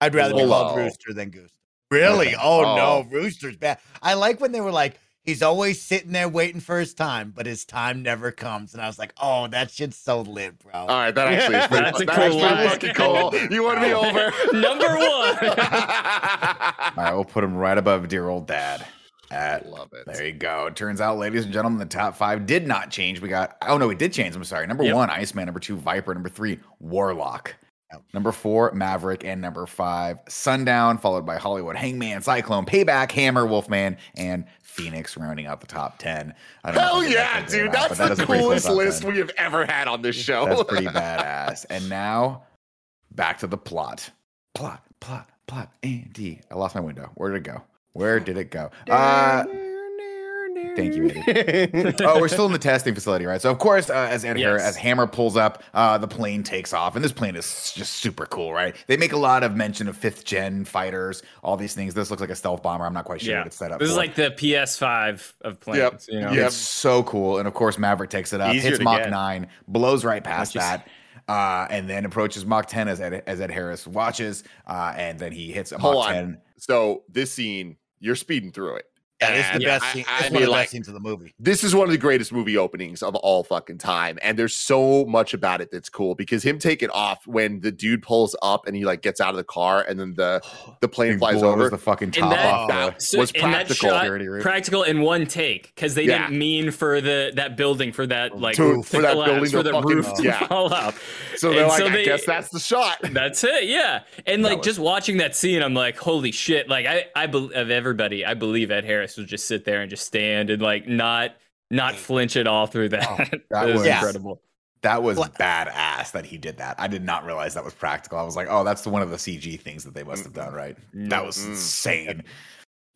I'd rather be Below. called Rooster than Goose. Really? Okay. Oh, Oh. no, oh. Rooster's bad. I like when they were like, he's always sitting there waiting for his time, but his time never comes. And I was like, oh, that shit's so lit, bro. All right, that actually is pretty, That's a that cool actually line. fucking cool. You want to be over? Number one. All right, we'll put him right above dear old dad. At Love it. There you go. It turns out, ladies and gentlemen, the top five did not change. We got, oh no, we did change. I'm sorry. Number Yep. one, Iceman. Number two, Viper. Number three, Warlock. Number four, Maverick. And number five, Sundown, followed by Hollywood, Hangman, Cyclone, Payback, Hammer, Wolfman, and Phoenix rounding out the top 10. I don't Hell if I did that yeah, or dude. That's that the is a pretty cool coolest list 10. we have ever had on this show. That's pretty badass. And now back to the plot. Plot, plot, plot. Andy. I lost my window. Where did it go? Where did it go? Uh thank you, oh, we're still in the testing facility, right? So of course, uh, as Ed Har- Yes. as Hammer pulls up, uh, the plane takes off, and this plane is just super cool, right? They make a lot of mention of fifth gen fighters, all these things. This looks like a stealth bomber. I'm not quite sure yeah, what it's set up. this is like the PS5 of planes. You know, Yep. It's so cool. And of course, Maverick takes it up, Easier hits Mach get. 9, blows right past Which is- that, uh, and then approaches Mach 10 as Ed, as Ed Harris watches. Uh, and then he hits a Hold Mach on. 10. So this scene, you're speeding through it. Yeah, this is the And best I- scene. I This is mean, one of the like, best scenes of the movie. this is one of the greatest movie openings of all fucking time and there's so much about it that's cool because him taking off when the dude pulls up and he like gets out of the car and then the the plane He flies over the fucking top that- off. that So- was and that practical. shot- practical in one take because they Yeah. didn't mean for the that building for that like To- for that collapse, building for to the fucking- roof to yeah. fall out. so they're And like so i they- guess that's the shot That's it, yeah. And That like was- just watching that scene, I'm like, holy shit! Like I, I bel of everybody, I believe Ed Harris would just sit there and just stand and like not, not mm. flinch at all through oh, that. that was was- incredible. That was Well- badass that he did that. I did not realize that was practical. I was like, oh, that's one of the CG things that they must have done, right? That was Mm-mm.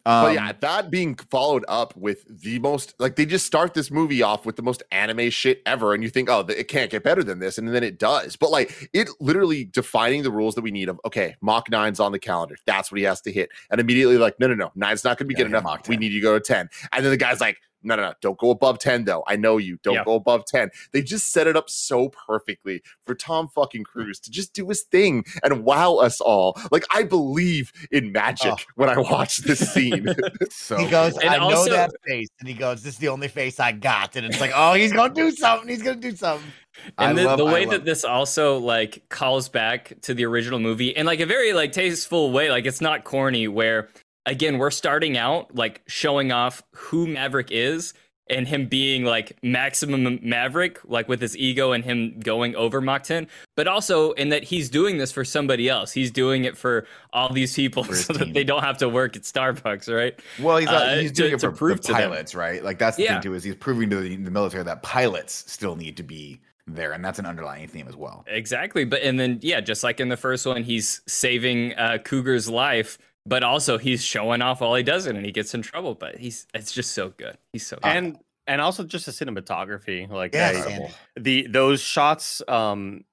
Insane. but Um, yeah that being followed up with the most like they just start this movie off with the most anime shit ever and you think oh it can't get better than this and then it does. But like it literally defining the rules that we need of okay mach 9's on the calendar. That's what he has to hit. And immediately like no no no nine's not gonna be Gotta good enough. We need you to go to 10 and then the guy's like no, no, no, don't go above 10 though. I know you. Don't Yeah. go above 10. They just set it up so perfectly for Tom fucking mm. Cruise to just do his thing and wow us all. Like I believe in magic Oh. when I watch this scene. so he goes, cool. And I know also- that face. And he goes, This is the only face I got. And it's like, Oh, he's going to do something. He's going to do something. And the, love- the way that this also like calls back to the original movie in like a very like tasteful way, like it's not corny. Where again, we're starting out like showing off who Maverick is and him being like maximum Maverick, like with his ego and him going over Mach 10, but also in that he's doing this for somebody else. He's doing it for all these people so team. that they don't have to work at Starbucks, right? Well, he's, uh, uh, he's to- doing it to for prove the pilots, right? Like that's the Yeah. thing too is he's proving to the, the military that pilots still need to be there, and that's an underlying theme as well. Exactly. But and then yeah, just like in the first one, he's saving uh, Cougar's life, but also he's showing off while he does it, and he gets in trouble. But he's it's just so good. He's so good. and and also just the cinematography, like Yeah, I- the those shots um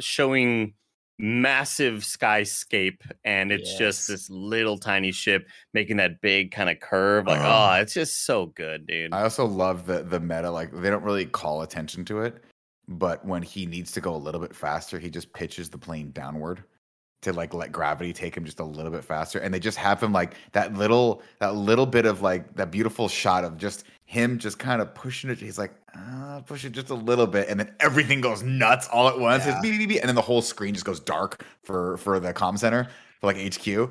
showing massive skyscape and it's Yes. just this little tiny ship making that big kind of curve like Oh. oh it's just so good dude I also love the the meta. Like they don't really call attention to it, but when he needs to go a little bit faster, he just pitches the plane downward to like let gravity take him just a little bit faster, and they just have him like that little that little bit of like that beautiful shot of just him just kind of pushing it. He's like, uh, push it just a little bit, and then everything goes nuts all at once. It's Yeah. beep, beep, beep, and then the whole screen just goes dark for for the comm center for like HQ.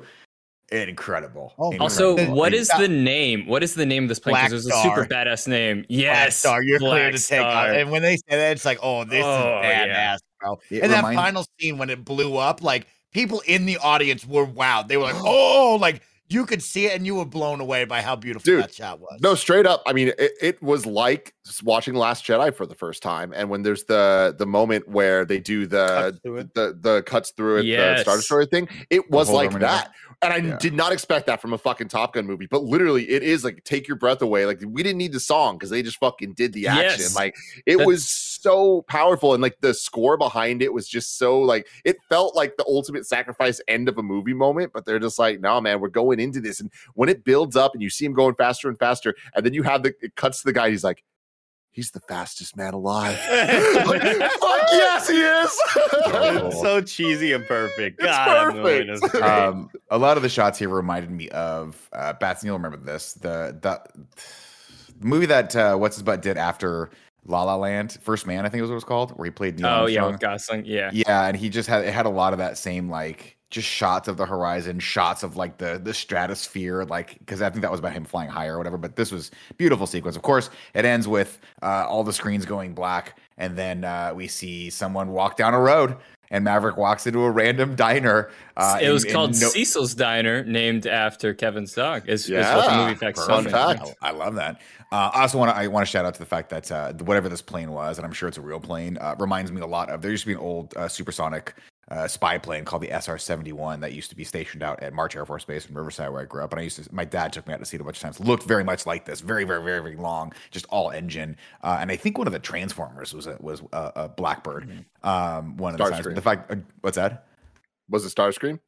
Incredible. Oh, also, Incredible. what And- the name? What is the name of this plane? Black Because there's a super badass name. Yes, Black Yes, Star, you're clear Black to take off. Star. And when they say that, it's like, oh, this Oh, is yeah. badass, bro. It and that final scene when it blew up, like people in the audience were wowed. They were like, oh, like you could see it and you were blown away by how beautiful Dude, that shot was. No, straight up. I mean, it, it was like s- watching Last Jedi for the first time, and when there's the the moment where they do the Cuts through the the cuts through it, the Star Destroyer thing, it was like Terminator. that. And I Yeah. did not expect that from a fucking Top Gun movie, but literally it is like take your breath away. Like we didn't need the song because they just fucking did the action. Yes. Like it That's- was so powerful. And like the score behind it was just so like it felt like the ultimate sacrifice end of a movie moment, but they're just like, no, man, we're going into this. And when it builds up and you see him going faster and faster, and then you have the it cuts to the guy, he's like, he's the fastest man alive. like, fuck yes, he is. It's so cheesy and perfect. It's God, that movie perfect. um, a lot of the shots here reminded me of uh, Bats. And You'll remember this. The the, the movie that uh, what's his butt did after La La Land, First Man, I think was what it was called, where he played. Neil Oh yeah, Armstrong. with Gosling. Yeah. Yeah, and he just had it had a lot of that same like just shots of the horizon, shots of like the the stratosphere, like because I think that was about him flying higher or whatever. But this was beautiful sequence. Of course, it ends with uh, all the screens going black, and then uh, we see someone walk down a road, and Maverick walks into a random diner. Uh, it was in called no- Cecil's Diner, named after Kevin's dog. Is, is what the movie facts fun fact. I love that. Uh, I also want to I want to shout out to the fact that uh, whatever this plane was, and I'm sure it's a real plane, uh, reminds me a lot of there used to be an old uh, supersonic uh, spy plane called the SR-71 that used to be stationed out at March Air Force Base in Riverside, where I grew up. And I used to, my dad took me out to see it a bunch of times. Looked very much like this, very, very, very, very long, just all engine. Uh, and I think one of the Transformers was a, was a, a Blackbird. Um, one of the times. The fact, uh, what's that? Was it Starscream?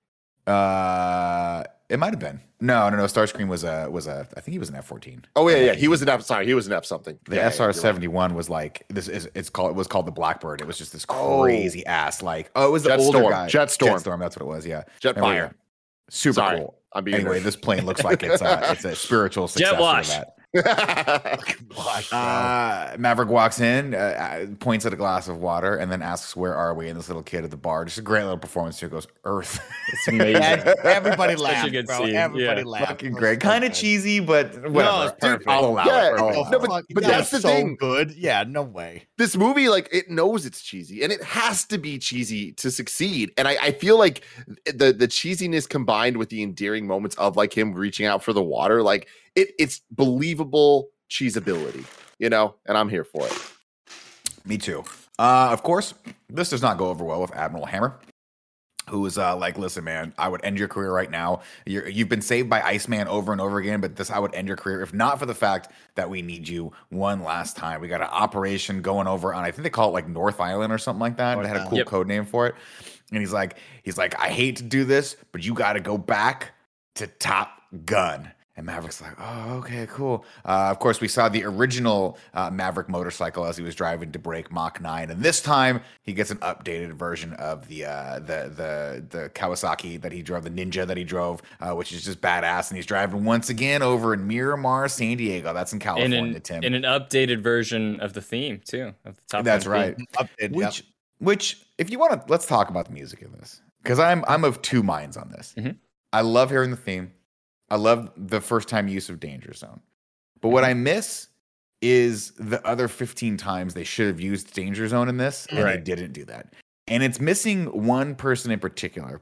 Uh, it might have been. No, no, no. Starscream was a was a. I think he was an F-14. Oh yeah, yeah. He was an F. Sorry, he was an F something. The Yeah, yeah, SR you're right. seventy one was like this is it's called it was called the Blackbird. It was just this Oh. crazy ass like oh it was the Jetstorm. older guy Jetstorm. Jetstorm that's what it was yeah There we Jetfire. go. super Sorry, cool. I'm being Anyway, this plane looks like it's a, it's a spiritual successor to wash. that. Gosh. Uh, Maverick walks in, uh, uh, points at a glass of water, and then asks, "Where are we?" And this little kid at the bar, just a great little performance. Here goes Earth, It's amazing. Yeah, everybody Such a laughed, bro. scene, Everybody yeah. laughed. fucking great, kind of cheesy, but whatever. it's perfect. I'll allow Yeah, it. I'll allow no, it. but- but that that's the so thing. good. Yeah, no way. This movie, like, it knows it's cheesy, and it has to be cheesy to succeed. And I, I feel like the the cheesiness combined with the endearing moments of like him reaching out for the water, like it, it's believable cheesability, you know. And I'm here for it. Me too. Uh, of course, this does not go over well with Admiral Hammer, who is uh, like, "Listen, man, I would end your career right now. You're, you've been saved by Iceman over and over again, but this I would end your career if not for the fact that we need you one last time. We got an operation going over on I think they call it like North Island or something like that. North They had a cool Yep. code name for it. And he's like, he's like, I hate to do this, but you got to go back to Top Gun. And Maverick's like, oh, okay, cool. Uh, of course, we saw the original uh, Maverick motorcycle as he was driving to break Mach 9. And this time, he gets an updated version of the uh, the the the Kawasaki that he drove, the Ninja that he drove, uh, which is just badass. And he's driving once again over in Miramar, San Diego. That's in in California, an, Tim. in an updated version of the theme too. Of the top That's right. theme. Updated, yep. Which, which, if you want to, let's talk about the music in this because I'm I'm of two minds on this. Mhm. I love hearing the theme. I love the first time use of Danger Zone, but what I miss is the other 15 times they should have used Danger Zone in this, and they didn't do that. And it's missing one person in particular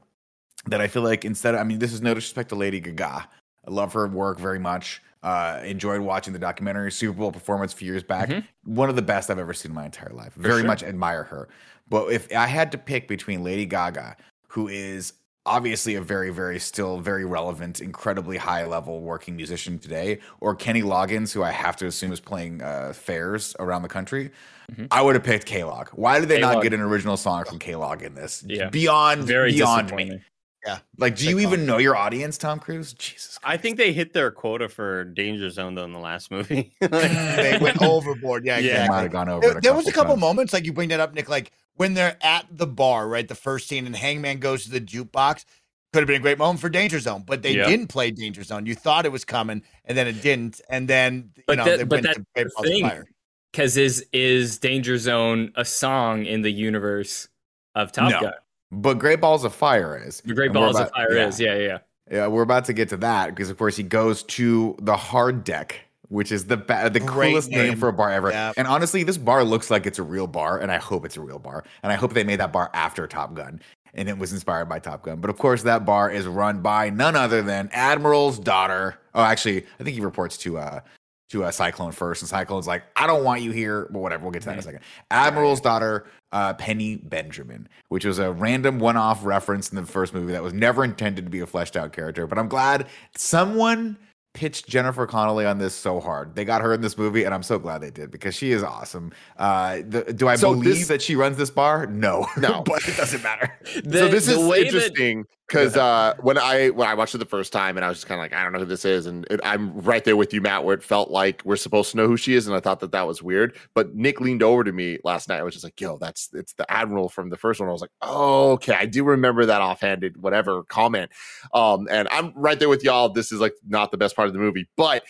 that I feel like instead of, I mean, this is no disrespect to Lady Gaga. I love her work very much. Uh, enjoyed watching the documentary Super Bowl performance a few years back. Mhm. One of the best I've ever seen in my entire life. Very sure. much admire her. But if I had to pick between Lady Gaga, who is obviously a very, very still very relevant, incredibly high level working musician today, or Kenny Loggins, who I have to assume is playing uh, fairs around the country, Mhm. I would have picked K Log. Why did they not K-Log. get an original song from K Log in this? Yeah. Beyond Very beyond disappointing. me. Like, do you even know your audience, Tom Cruise? Jesus. I think they hit their quota for Danger Zone though in the last movie. they went overboard. Yeah, Yeah. They exactly. might have gone over. There, a there was a couple times. moments like you bring that up, Nick. Like when they're at the bar, right? The first scene, and Hangman goes to the jukebox. Could have been a great moment for Danger Zone, but they Yeah. didn't play Danger Zone. You thought it was coming, and then it didn't. And then you But know that- they but went to Great the Balls of thing. Fire. Because is is Danger Zone a song in the universe of Top No. Gun? But Great Balls of Fire is. The Great And Balls of Fire yeah. is, yeah, yeah. Yeah, we're about to get to that because, of course, he goes to the hard deck, which is the ba- the Great coolest name. name. for a bar ever. Yeah. And honestly, this bar looks like it's a real bar, and I hope it's a real bar. And I hope they made that bar after Top Gun, and it was inspired by Top Gun. But of course, that bar is run by none other than Admiral's daughter. Oh, actually, I think he reports to uh to a Cyclone first, and Cyclone's like, "I don't want you here," but whatever. We'll get to that in a second. Admiral's daughter, uh, Penny Benjamin, which was a random one-off reference in the first movie that was never intended to be a fleshed out character. But I'm glad someone pitched Jennifer Connelly on this so hard. They got her in this movie, and I'm so glad they did because she is awesome. Uh, the, do I So believe this- that she runs this bar? No, No. but it doesn't matter. The, so this the is way that- because uh, when I when I watched it the first time and I was just kind of like I don't know who this is and it, I'm right there with you Matt where it felt like we're supposed to know who she is and I thought that that was weird. But Nick leaned over to me last night. I was just like yo that's it's the admiral from the first one. I was like oh okay I do remember that offhanded whatever comment. Um and I'm right there with y'all. This is like not the best part of the movie but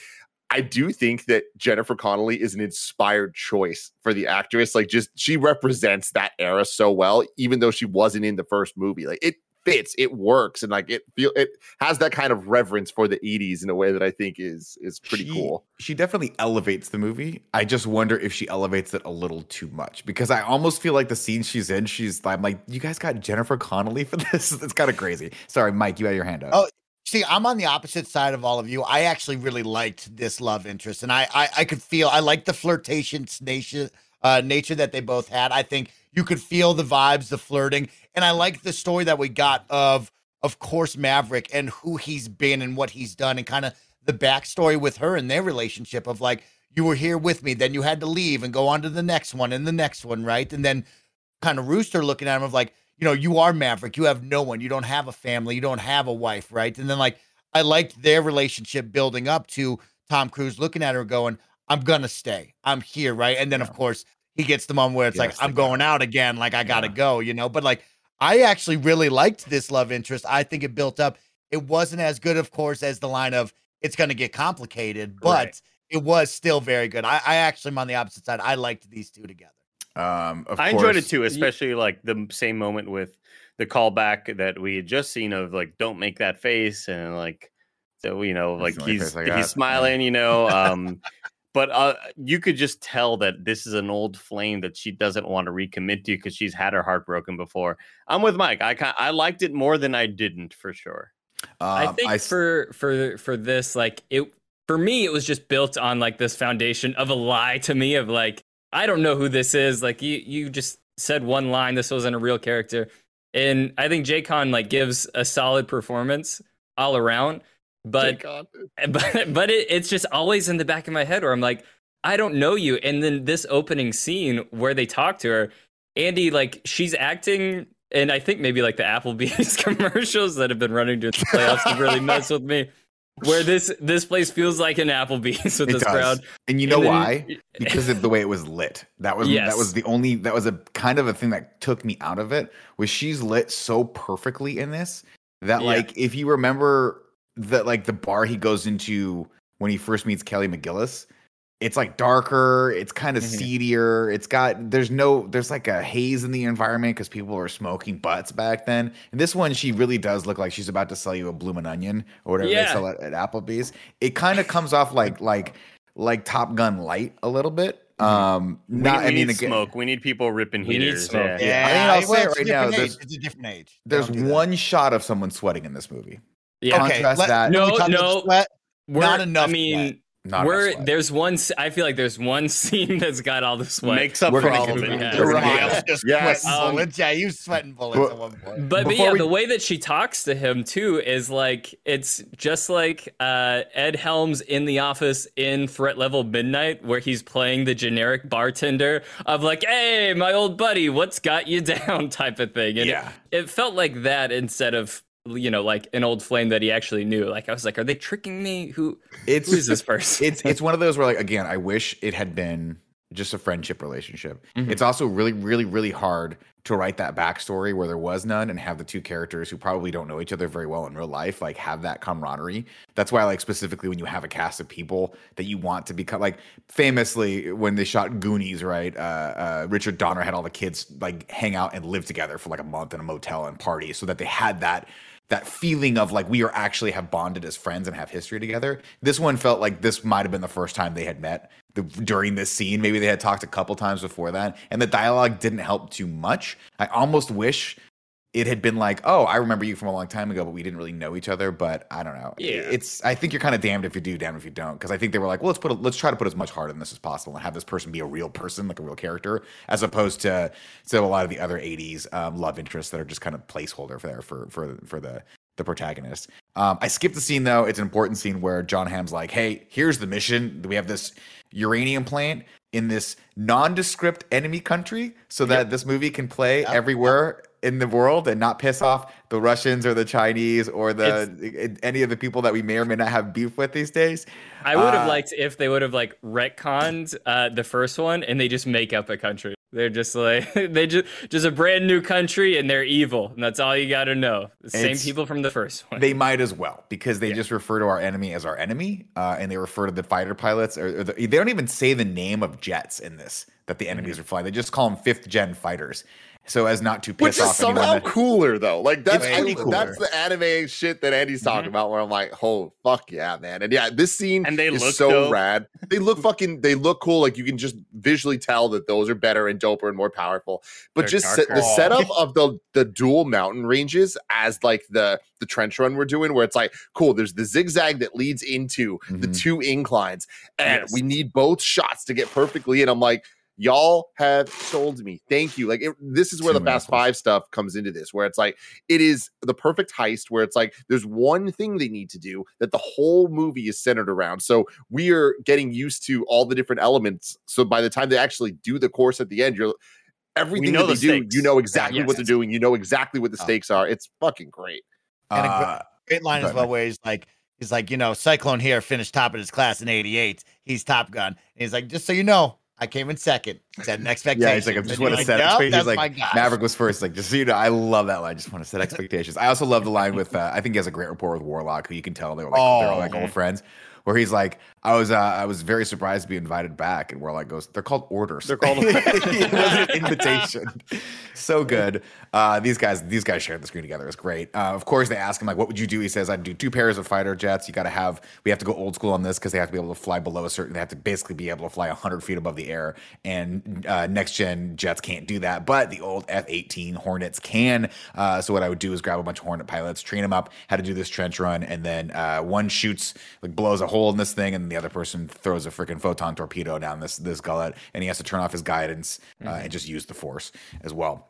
I do think that Jennifer Connelly is an inspired choice for the actress. Like, just she represents that era so well, even though she wasn't in the first movie. Like, it fits, it works, and like it feel it has that kind of reverence for the '80s in a way that I think is is pretty She- cool. She definitely elevates the movie. I just wonder if she elevates it a little too much because I almost feel like the scene she's in, she's I'm like, you guys got Jennifer Connelly for this? It's kind of crazy. Sorry, Mike, you had your hand up. Oh, See, I'm on the opposite side of all of you. I actually really liked this love interest, and I I, I could feel I like the flirtatious nature uh, nature that they both had. I think you could feel the vibes, the flirting, and I like the story that we got of of course Maverick and who he's been and what he's done, and kind of the backstory with her and their relationship of like you were here with me, then you had to leave and go on to the next one and the next one, right? And then kind of Rooster looking at him of like, you know, you are Maverick. You have no one. You don't have a family. You don't have a wife, right? And then like I liked their relationship building up to Tom Cruise looking at her going, I'm gonna stay. I'm here, right? And then of course he gets the moment where it's Yes, like, I'm going out again, like I gotta Yeah. go, you know. But like I actually really liked this love interest. I think it built up. It wasn't as good, of course, as the line of it's gonna get complicated, but Right. it was still very good. I, I actually am on the opposite side. I liked these two together. Um, of I enjoyed it too, especially like the same moment with the callback that we had just seen of like, don't make that face, and like, so you know, like the he's face I got, yeah. he's smiling, you know. Um, but uh, you could just tell that this is an old flame that she doesn't want to recommit to because she's had her heart broken before. I'm with Mike. I I liked it more than I didn't for sure. I Um, think s- for for for this, like it for me, it was just built on like this foundation of a lie to me of like I don't know who this is. Like you you just said one line, this wasn't a real character, and I think J-Con like gives a solid performance all around. But but but it, it's just always in the back of my head where I'm like, I don't know you. And then this opening scene where they talk to her, Andy, like she's acting, and I think maybe like the Applebee's commercials that have been running during the playoffs have really mess with me. Where this this place feels like an Applebee's with It this does. crowd. and you know And then- why? Because of the way it was lit. That was that was the only that was a kind of a thing that took me out of it. Was she's lit so perfectly in this that Yeah. like if you remember that like the bar he goes into when he first meets Kelly McGillis, it's like darker, it's kind of Mhm. seedier. It's got there's no there's like a haze in the environment because people were smoking butts back then. And this one, she really does look like she's about to sell you a bloomin' onion or whatever Yeah. they sell at, at Applebee's. It kind of comes off like like like Top Gun light a little bit. Um, We, not we I mean need again, smoke. We need people ripping We need heaters. smoke, yeah. Yeah. I mean, I'll say it it's a right now, different there's- age. It's a different age. there's Don't that. one shot of someone sweating in this movie. Yeah, Okay, Contrast let- that. No, no. sweat, we're, not enough I mean, Not we're sweat. there's one. I feel like there's one scene that's got all the sweat. Makes up We're for gonna all of it. that. yeah. We're gonna get Ryan's to just Yes. Um, bullets. Yeah, he was sweating bullets But- at one point. But, but yeah, we- the way that she talks to him too is like it's just like uh, Ed Helms in the office in Threat Level Midnight, where he's playing the generic bartender of like, "Hey, my old buddy, what's got you down?" type of thing. And Yeah. it, it felt like that instead of you know like an old flame that he actually knew. Like I was like, "Are they tricking me? Who It's who is this person?" it's it's one of those where like again, I wish it had been just a friendship relationship. Mhm. It's also really, really, really hard to write that backstory where there was none and have the two characters who probably don't know each other very well in real life, like have that camaraderie. That's why, like, specifically when you have a cast of people that you want to become like famously when they shot Goonies, right? Uh, uh, Richard Donner had all the kids like hang out and live together for like a month in a motel and party so that they had that that feeling of like we are actually have bonded as friends and have history together. This one felt like this might have been the first time they had met the, during this scene. Maybe they had talked a couple times before that, and the dialogue didn't help too much. I almost wish it had been like, oh, I remember you from a long time ago, but we didn't really know each other. But I don't know. Yeah. It's I think you're kind of damned if you do, damned if you don't. Because I think they were like, well, let's put a, let's try to put as much heart in this as possible and have this person be a real person, like a real character, as opposed to to a lot of the other '80s um, love interests that are just kind of placeholder for there for for for the the protagonist. Um, I skipped the scene though. It's an important scene where Jon Hamm's like, "Hey, here's the mission. We have this uranium plant in this nondescript enemy country, so that this movie can play Yep, everywhere in the world and not piss off the Russians or the Chinese or the any of the people that we may or may not have beef with these days." I would have Uh, liked if they would have like retconned uh, the first one and they just make up a country. They're just like they just just a brand new country and they're evil and that's all you got to know. The same people from the first one. They might as well because they just refer to our enemy as our enemy, uh, and they refer to the fighter pilots. Or, or the, they don't even say the name of jets in this that the enemies are flying. They just call them fifth gen fighters, so as not to piss Which is off anyone. somehow that- cooler though. Like that's It's I- way cooler. that's the anime shit that Andy's talking Mhm. about. Where I'm like, oh fuck yeah, man. And yeah, this scene And they is look so dope. rad. They look fucking. They look cool. Like you can just visually tell that those are better and doper and more powerful. But They're just set, the setup of the the dual mountain ranges as like the the trench run we're doing, where it's like cool. There's the zigzag that leads into the Mhm. two inclines, and Yes. we need both shots to get perfectly And I'm like. Y'all have sold me. Thank you. Like it, this is where Two the Fast miracles. Five stuff comes into this, where it's like it is the perfect heist where it's like there's one thing they need to do that the whole movie is centered around. So we are getting used to all the different elements. So by the time they actually do the course at the end, you're everything know that they the do, stakes. you know exactly what Yes. they're doing. You know exactly what the Oh. stakes are. It's fucking great. And a Uh, Great line Go as ahead, well, Mike. where he's like, he's like, you know, Cyclone here finished top of his class in '88. He's Top Gun. And he's like, just so you know, I came in second. Set an expectation. yeah, he's like, I just want to set like, expectations. my Like. Maverick was first. Like just so you know, I love that line. I just want to set expectations. I also love the line with. Uh, I think he has a great rapport with Warlock, who you can tell they're like they're all like Oh. old friends. Where he's like, I was, uh, I was very surprised to be invited back, and Warlock goes, "They're called orders. They're called- it was an invitation. so good. Uh, these guys, these guys shared the screen together. It's great. Uh, of course, they ask him like, "What would you do?" He says, "I'd do two pairs of fighter jets. You got to have. We have to go old school on this because they have to be able to fly below a certain. They have to basically be able to fly hundred feet above the air, and uh, next gen jets can't do that. But the old F eighteen Hornets can. Uh, so what I would do is grab a bunch of Hornet pilots, train them up how to do this trench run, and then uh, one shoots like blows a hole in this thing, and the other person throws a freaking photon torpedo down this this gullet, and he has to turn off his guidance uh, and just use the force as well.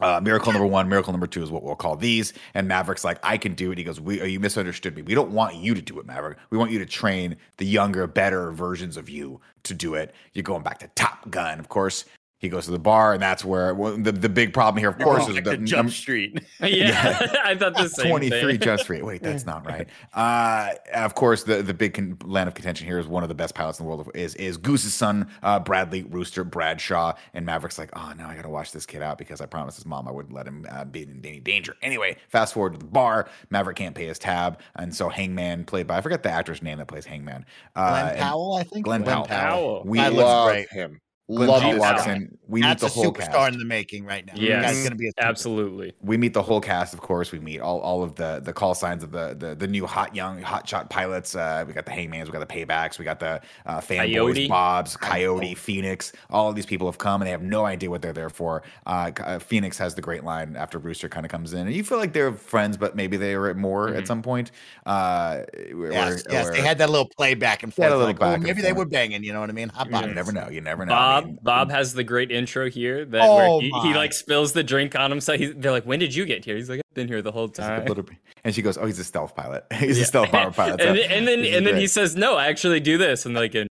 Uh, miracle number one, miracle number two is what we'll call these. And Maverick's like, I can do it. He goes, we, You misunderstood me. We don't want you to do it, Maverick. We want you to train the younger, better versions of you to do it. You're going back to Top Gun. Of course, he goes to the bar, and that's where well, the, the big problem here, of course, is Like the the Jump num- Street. yeah, I thought the same 23 thing. Jump Street. Wait, that's not right. Uh, of course, the, the big con- land of contention here is one of the best pilots in the world is is Goose's son, uh, Bradley Rooster Bradshaw, and Maverick's like, oh no, I gotta watch this kid out because I promised his mom I wouldn't let him uh, be in any danger. Anyway, fast forward to the bar. Maverick can't pay his tab, and so Hangman, played by I forget the actor's name that plays Hangman. Uh, Glen Powell, I think. Glen Powell. Powell. We Guy love looks Love great. him. Glen Love Powell this walks guy. in. We meet That's the a whole superstar cast. in the making right now. Yeah, Guy's gonna be a absolutely. we meet the whole cast of course we meet all, all of the the call signs of the the, the new hot young hot shot pilots uh we got the hangmans we got the paybacks we got the uh fanboys Coyote. bobs coyote phoenix all of these people have come and they have no idea what they're there for uh, uh, phoenix has the great line after rooster kind of comes in and you feel like they're friends but maybe they were at more at Mhm. some point uh Yes, where- yes, they had that little play back and forth. a little like, back oh, and maybe they forth. were banging. You know what I mean? Hot Yeah. you never know you never know I Bob Bob has the great intro here that Oh, where he, he like spills the drink on himself. He's, they're like, "When did you get here?" He's like, "I've been here the whole time." little and she goes oh he's a stealth pilot he's Yeah. a stealth power pilot so and, and then this is and then he says, "No, I actually do this." And like, and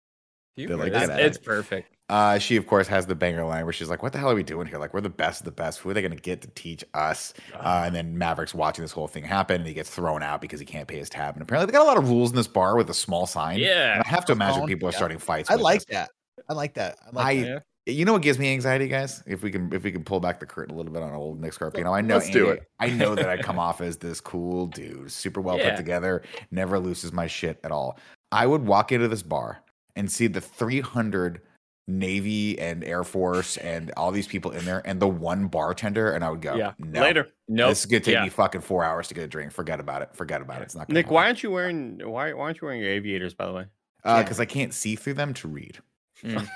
They're like, it's, it's perfect. Uh, she of course has the banger line where she's like, "What the hell are we doing here? Like, we're the best of the best. Who are they going to get to teach us?" Uh, and then Maverick's watching this whole thing happen, and he gets thrown out because he can't pay his tab. And apparently, they got a lot of rules in this bar with a small sign. Yeah. and I have to imagine people are yeah. starting fights. I like this. that. I like that. I I, that. You know what gives me anxiety, guys? If we can, if we can pull back the curtain a little bit on old Nick Scarpino, I know, Let's do it. I know that I come off as this cool dude, super well Yeah. put together, never loses my shit at all. I would walk into this bar and see the 300 Navy and Air Force and all these people in there, and the one bartender, and I would go, Yeah. no, Later. No, This is gonna take yeah. me fucking four hours to get a drink. Forget about it. Forget about it. It's not gonna Nick, why aren't you wearing why why aren't you wearing your aviators by the way? Uh, because I can't see through them to read. Mm.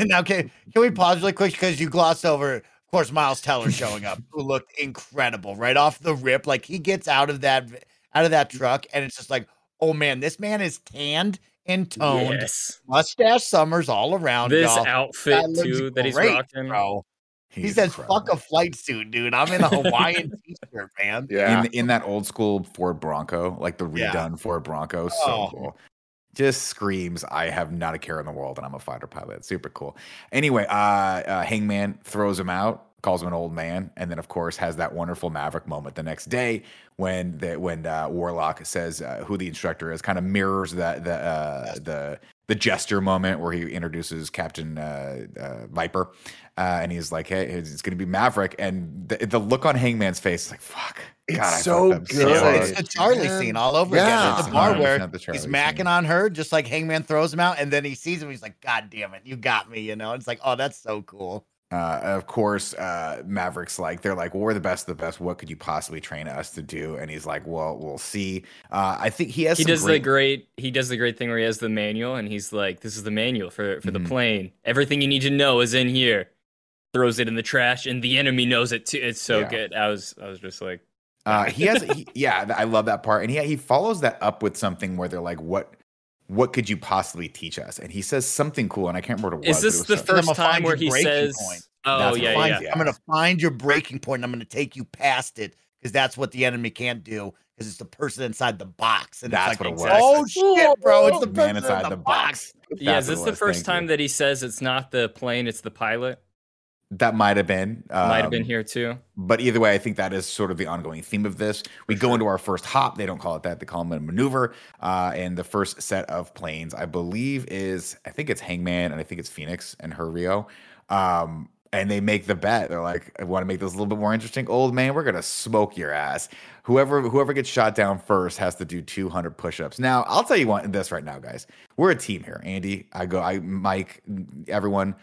now, can, can we pause really quick because you glossed over Of course, Miles Teller showing up, who looked incredible right off the rip. Like he gets out of that out of that truck, and it's just like, oh man, this man is tanned and toned, Yes. mustache summers all around. This y'all. outfit That looks too that he's great, rocking. bro. He says, incredible. "Fuck a flight suit, dude. I'm in a Hawaiian t-shirt, man." Yeah. in in that old school Ford Bronco, like the Yeah. redone Ford Bronco, so Oh. cool. Just screams, "I have not a care in the world, and I'm a fighter pilot." Super cool. Anyway, uh, uh, Hangman throws him out, calls him an old man, and then of course has that wonderful Maverick moment the next day when the when uh, Warlock says uh, who the instructor is, kind of mirrors that the uh, the the gesture moment where he introduces Captain uh, uh, Viper, uh, and he's like, "Hey, it's going to be Maverick," and the, the look on Hangman's face is like, "Fuck." It's I so good. It's, hard. it's the Charlie man. scene all over Yeah. again. At It's the bar where the Charlie he's scene. macking on her, just like Hangman throws him out, and then he sees him. He's like, "God damn it, you got me!" You know. It's like, oh, that's so cool. Uh, of course, uh, Maverick's like, they're like, well, we're the best of the best. What could you possibly train us to do? And he's like, well, we'll see. Uh, I think he has. He some does the great, great he does the great thing where he has the manual and he's like, This is the manual for, for Mhm. the plane. Everything you need to know is in here. Throws it in the trash and the enemy knows it too. It's so Yeah. good. I was I was just like Uh, he has, he, yeah, I love that part, and he he follows that up with something where they're like, what, what could you possibly teach us? And he says something cool, and I can't remember what it was. Is this it the was so- first time where he says point. Oh That's yeah, what- yeah. I'm gonna find your breaking point. and I'm gonna take you past it because that's what the enemy can't do because it's the person inside the box. And That's like, what it was. oh shit, bro! It's the person man inside the box. Yeah, is this the first thank time you. that he says it's not the plane, it's the pilot? That might have been, Might have been um, here too. But either way, I think that is sort of the ongoing theme of this. We go into our first hop. They don't call it that; they call them a maneuver. Uh, and the first set of planes, I believe, is I think it's Hangman and I think it's Phoenix and her Rio. Um, and they make the bet. They're like, "I want to make this a little bit more interesting, old man. We're gonna smoke your ass. Whoever whoever gets shot down first has to do 200 push-ups." Now, I'll tell you what this right now, guys. We're a team here. Andy, I go, I Mike, everyone.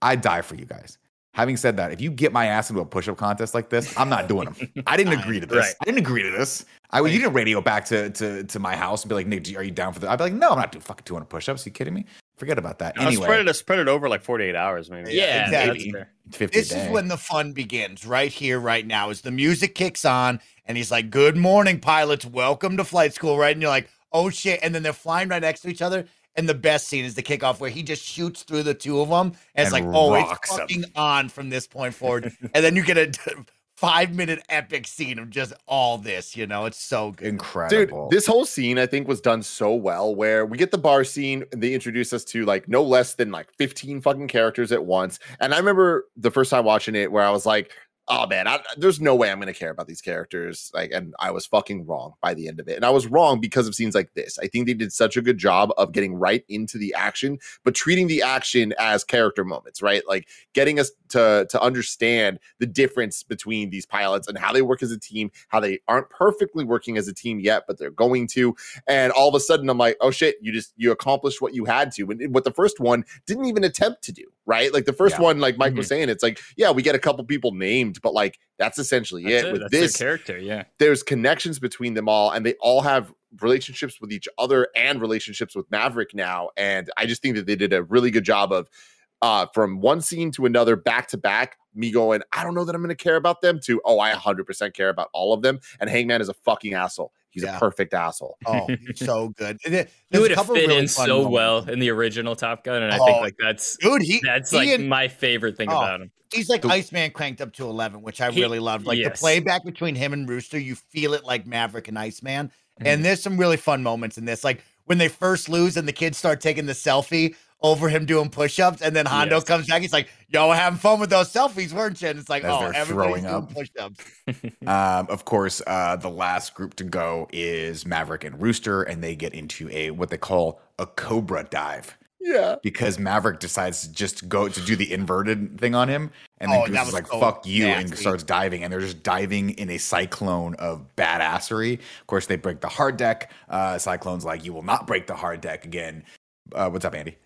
I die for you guys. Having said that, if you get my ass into a push-up contest like this, I'm not doing them. I didn't agree to this. Right. I didn't agree to this. I would. you didn't radio back to to to my house and be like, Nick, are you down for that? I'd be like, no, I'm not doing fucking 200 push-ups. Are you kidding me? Forget about that. Uh, Anyway, spread it spread it over like 48 hours, maybe. Yeah, exactly. that's 50 This a is when the fun begins, right here, right now, as the music kicks on, and he's like, "Good morning, pilots. Welcome to flight school." Right, and you're like, "Oh shit!" And then they're flying right next to each other. And the best scene is the kickoff where he just shoots through the two of them, and it's And like, "Oh, rocks it's 'em. fucking on from this point forward." and then you get a five minute epic scene of just all this. You know, it's so good. Dude, incredible. this whole scene I think was done so well where we get the bar scene and they introduce us to like no less than like 15 fucking characters at once. And I remember the first time watching it where I was like, oh man, I, there's no way I'm going to care about these characters. Like, and I was fucking wrong by the end of it. And I was wrong because of scenes like this. I think they did such a good job of getting right into the action, but treating the action as character moments, right? Like getting us to to understand the difference between these pilots and how they work as a team, how they aren't perfectly working as a team yet, but they're going to. And all of a sudden, I'm like, oh shit, you just you accomplished what you had to, and what the first one didn't even attempt to do, right? Like the first Yeah. one, like Mike was saying, it's like, yeah, we get a couple people named, but like that's essentially That's it. it. With That's this, character, yeah. there's connections between them all and they all have relationships with each other and relationships with Maverick now and I just think that they did a really good job of uh from one scene to another back to back me going I don't know that I'm going to care about them to oh I 100% care about all of them and Hangman is a fucking asshole he's Yeah. a perfect asshole Oh, he's so good. And He would have fit really in so moments. well in the original Top Gun, and I Oh, think like that's dude. He that's he like and- my favorite thing Oh, about him. He's like The- Iceman cranked up to 11, which I He- really loved. Like yes. the playback between him and Rooster, you feel it like Maverick and Iceman. Mhm. And there's some really fun moments in this. Like when they first lose and the kids start taking the selfie over him doing push ups. And then Hondo Yes. comes back. He's like, Yo, we're having fun with those selfies, weren't you? And it's like, As Oh, they're everybody's throwing doing up. push ups. Um, of course, uh, the last group to go is Maverick and Rooster, and they get into a what they call a Cobra dive yeah because Maverick decides to just go to do the inverted thing on him, and then Oh, Goose that is was like so "fuck you" and starts diving, and they're just diving in a cyclone of badassery. Of course, they break the hard deck. Uh, Cyclone's like, "You will not break the hard deck again." Uh, what's up, Andy?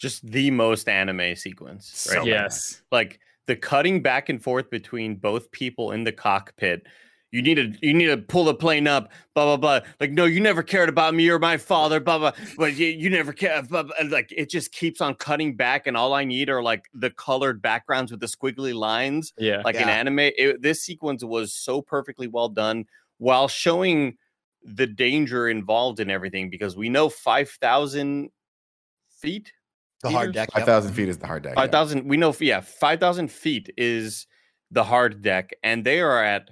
Just the most anime sequence. Right? bad. yes. Like the cutting back and forth between both people in the cockpit, you need to you need to pull the plane up, blah blah blah. Like, no, you never cared about me or my father, blah blah. But you, you never care. Blah, blah. And, Like, it just keeps on cutting back, and all I need are like the colored backgrounds with the squiggly lines, Yeah. like in Yeah. anime. It, this sequence was so perfectly well done while showing the danger involved in everything because we know five thousand feet The hard deck. Five yep. thousand feet is the hard deck. yeah. Five thousand. We know. Yeah, five thousand feet is the hard deck, and they are at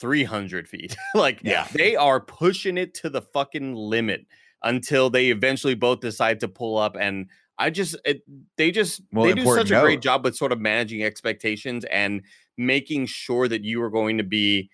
three hundred feet. like, Yeah. they are pushing it to the fucking limit until they eventually both decide to pull up. And I just, it, they just, Well, they do important such a great job with sort of managing expectations and making sure that you are going to be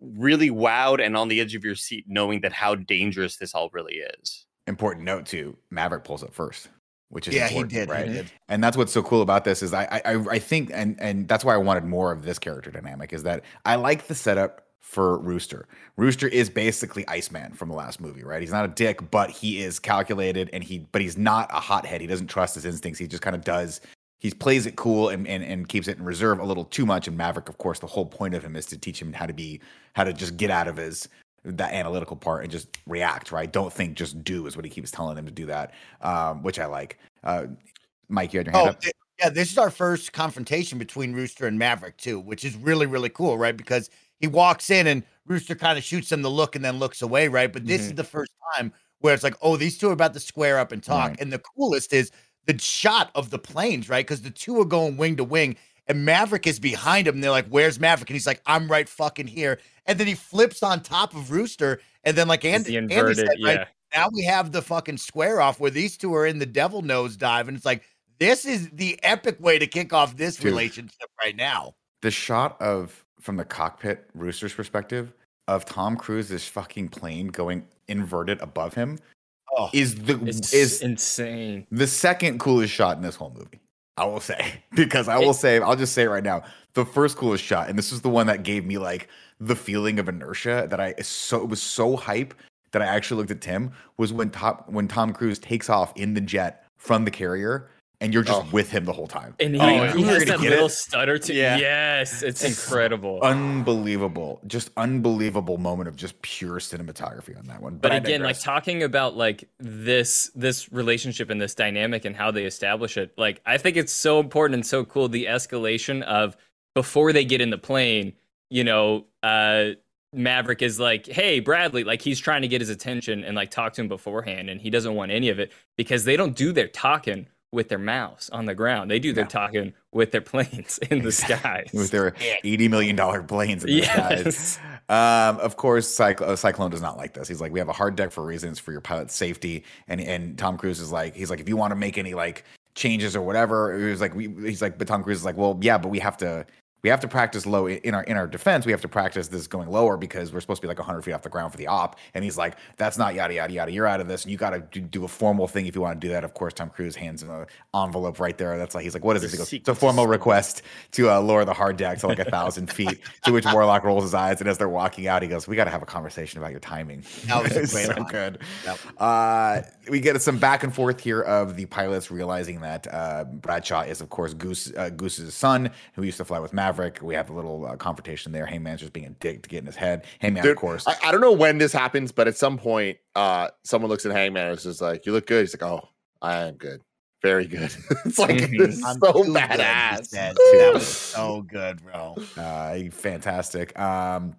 really wowed and on the edge of your seat, knowing that how dangerous this all really is. Important note too: Maverick pulls up first, which is Yeah, he did. right? He did. and that's what's so cool about this is I, I I- I think and and that's why I wanted more of this character dynamic is that I like the setup for Rooster. Rooster is basically Iceman from the last movie, right? He's not a dick, but he is calculated and he but he's not a hothead. He doesn't trust his instincts. He just kind of does he plays it cool and, and and keeps it in reserve a little too much. And Maverick, of course, the whole point of him is to teach him how to be how to just get out of his that analytical part and just react, right? Don't think, just do is what he keeps telling him to do that, um, which I like. Uh, Mike, you had your hand Oh, up. th- yeah. This is our first confrontation between Rooster and Maverick too, which is really really cool, right? Because he walks in and Rooster kind of shoots him the look and then looks away, right? But this is the first time where it's like, oh, these two are about to square up and talk. Right. And the coolest is the shot of the planes, right? Because the two are going wing to wing, and Maverick is behind him. And they're like, "Where's Maverick?" And he's like, "I'm right fucking here." And then he flips on top of Rooster, and then like Andy, the Andy inverted, said, right, yeah. now we have the fucking square off where these two are in the devil nose dive, and it's like this is the epic way to kick off this Dude. relationship right now. the shot of from the cockpit rooster's perspective of Tom Cruise's fucking plane going inverted above him Oh, is the It's is insane. the second coolest shot in this whole movie. I will say because I will say I'll just say it right now. The first coolest shot, and this is the one that gave me like the feeling of inertia that I so it was so hype that I actually looked at Tim was when top when Tom Cruise takes off in the jet from the carrier and you're just Oh. with him the whole time. And he, Oh, he you're has gonna that little it? stutter too. Yeah. Yes, it's incredible. unbelievable, just unbelievable moment of just pure cinematography on that one. but I again like talking about like this this relationship and this dynamic and how they establish it like i think it's so important and so cool the escalation of before they get in the plane you know uh maverick is like hey bradley like he's trying to get his attention and like talk to him beforehand and he doesn't want any of it because they don't do their talking with their mouths on the ground they do their No. talking with their planes in the skies with their eighty million dollar planes in the Yes. skies. Um, of course, Cycl- uh, Cyclone does not like this. He's like, we have a hard deck for reasons for your pilot's safety, and and Tom Cruise is like, he's like, if you want to make any like changes or whatever, he was like, we, he's like, but Tom Cruise is like, well, yeah, but we have to. We have to practice low in our in our defense. We have to practice this going lower because we're supposed to be like 100 feet off the ground for the op. And he's like, "That's not yada yada yada. You're out of this, and you got to do, a formal thing if you want to do that." Of course, Tom Cruise hands him an envelope right there. That's like he's like, "What is this?" He goes, "It's a formal request to uh, lower the hard deck to like a thousand feet." To which Warlock rolls his eyes, and as they're walking out, he goes, "We got to have a conversation about your timing." That was a It's great so line. good. Yep. Uh, we get some back and forth here of the pilots realizing that uh, Bradshaw is, of course, Goose uh, Goose's son, who used to fly with Maverick. We have a little uh, confrontation there. Hangman's just being a dick to get in his head. Hangman, Dude, of course, I, I don't know when this happens, but at some point, uh, someone looks at Hangman and is just like, "You look good." He's like, "Oh, I am good, very good." it's like Mhm. this is I'm so too good, badass. That was so good, bro. Uh, fantastic. Um,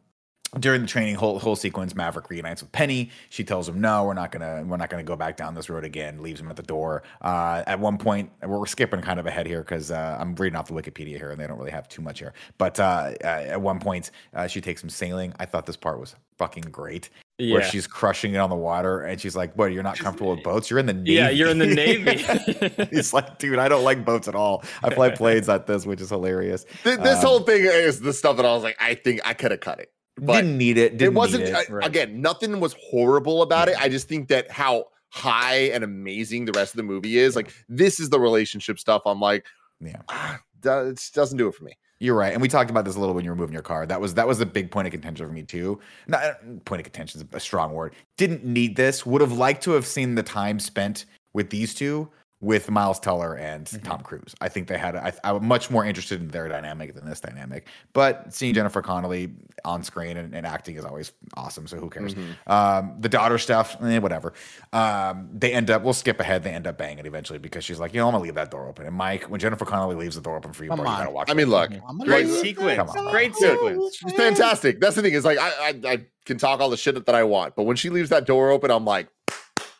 during the training whole whole sequence, Maverick reunites with Penny. She tells him, "No, we're not gonna we're not gonna go back down this road again." Leaves him at the door. Uh, at one point, we're, we're skipping kind of ahead here because uh, I'm reading off the Wikipedia here, and they don't really have too much here. But uh, uh, at one point, uh, she takes him sailing. I thought this part was fucking great, Yeah. where she's crushing it on the water, and she's like, "What? You're not comfortable with boats? You're in the navy." yeah you're in the navy He's like, dude, I don't like boats at all. I fly planes at this, which is hilarious. Th- this Um, whole thing is the stuff that I was like, I think I could have cut it, but didn't need it. Didn't it wasn't. It. Right. Again, nothing was horrible about it. I just think that how high and amazing the rest of the movie is. Like this is the relationship stuff. I'm like, Yeah. ah, it doesn't do it for me. You're right, and we talked about this a little when you were moving your car. That was that was a big point of contention for me too. Not uh, point of contention is a strong word. Didn't need this. Would have liked to have seen the time spent with these two with Miles Teller and Mm-hmm. Tom Cruise. I think they had. I, I'm much more interested in their dynamic than this dynamic. But seeing Jennifer Connelly on screen and, and acting is always awesome. So who cares? Mm-hmm. Um, the daughter stuff, eh, whatever. Um, they end up. We'll skip ahead. They end up banging eventually because she's like, you know, I'm gonna leave that door open. And Mike, when Jennifer Connelly leaves the door open for you, Come bro, you on. gotta watch. I mean, look, Great leave sequence. Come on. Great Dude, sequence. she's fantastic. That's the thing is like I, I I can talk all the shit that I want, but when she leaves that door open, I'm like,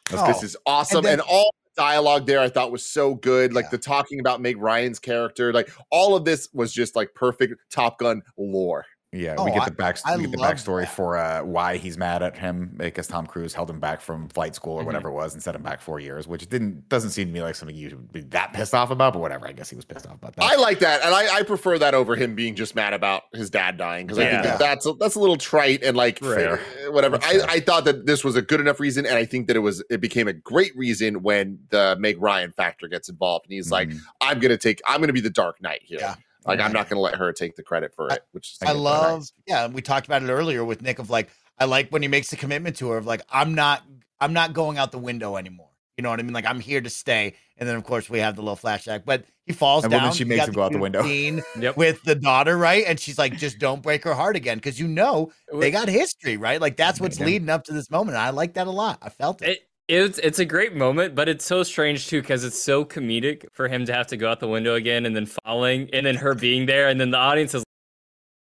this, this Oh. is awesome. then- And, all the dialogue there I thought was so good. Like Yeah. the talking about Meg Ryan's character, like all of this was just like perfect Top Gun lore. Yeah, Oh, we get the back I we get the backstory that. for uh, why he's mad at him because Tom Cruise held him back from flight school or Mm-hmm. whatever it was and set him back four years, which didn't doesn't seem to me like something you should be that pissed off about. But whatever, I guess he was pissed off about that. I like that, and I, I prefer that over him being just mad about his dad dying because I think that that's a, that's a little trite and like Fair. whatever. I. I thought that this was a good enough reason, and I think that it was it became a great reason when the Meg Ryan factor gets involved, and he's like, Mhm. "I'm gonna take, I'm gonna be the Dark Knight here. Yeah. Like I'm not gonna let her take the credit for it." Which is I get that. love, yeah. We talked about it earlier with Nick of like, I like when he makes the commitment to her of like, I'm not, I'm not going out the window anymore. You know what I mean? Like I'm here to stay. And then of course we have the little flashback, but he falls And down. then she makes him go out the window. scene Yep. with the daughter, right? And she's like, just don't break her heart again, because you know they got history, right? Like that's what's leading up to this moment. And I like that a lot. I felt it. It, it's it's a great moment, but it's so strange too because it's so comedic for him to have to go out the window again and then falling, and then her being there, and then the audience is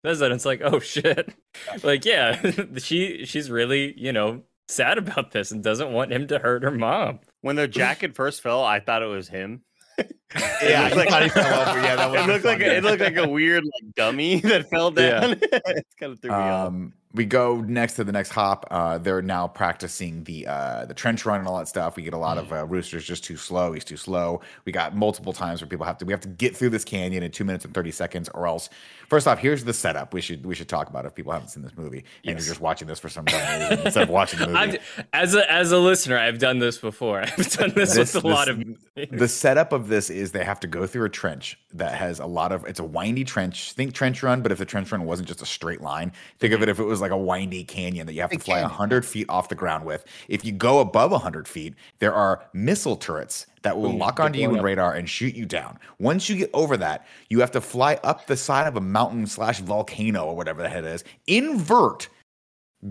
does that. It's like, oh shit, like yeah, she she's really you know sad about this and doesn't want him to hurt her mom. When the jacket first fell, I thought it was him. Yeah, looked like-. Yeah, that it looked like a, it looked like a weird like dummy that fell Yeah. down. it kind of threw me off. Um, we go next to the next hop. Uh, they're now practicing the uh, the trench run and all that stuff. We get a lot of uh, roosters just too slow. He's too slow. We got multiple times where people have to we have to get through this canyon in two minutes and thirty seconds, or else. First off, here's the setup. We should we should talk about if people haven't seen this movie and Yes. you're just watching this for some reason instead of watching the movie. I've, as a as a listener, I've done this before. I've done this, This- with a lot of movies. the setup of this is they have to go through a trench that has a lot of it's a windy trench think trench run but if the trench run wasn't just a straight line think of mm-hmm. it if it was like a windy canyon that you have to fly canyon. 100 feet off the ground with if you go above 100 feet there are missile turrets that will lock onto you up. radar and shoot you down once you get over that you have to fly up the side of a mountain slash volcano or whatever the head is invert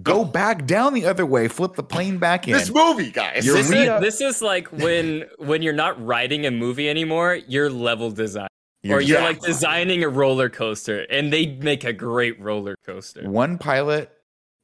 go back down the other way flip the plane back in This movie, guys. This, re- is, this is like when when you're not writing a movie anymore, you're level design. You're or you're just- like designing a roller coaster, and they make a great roller coaster. one pilot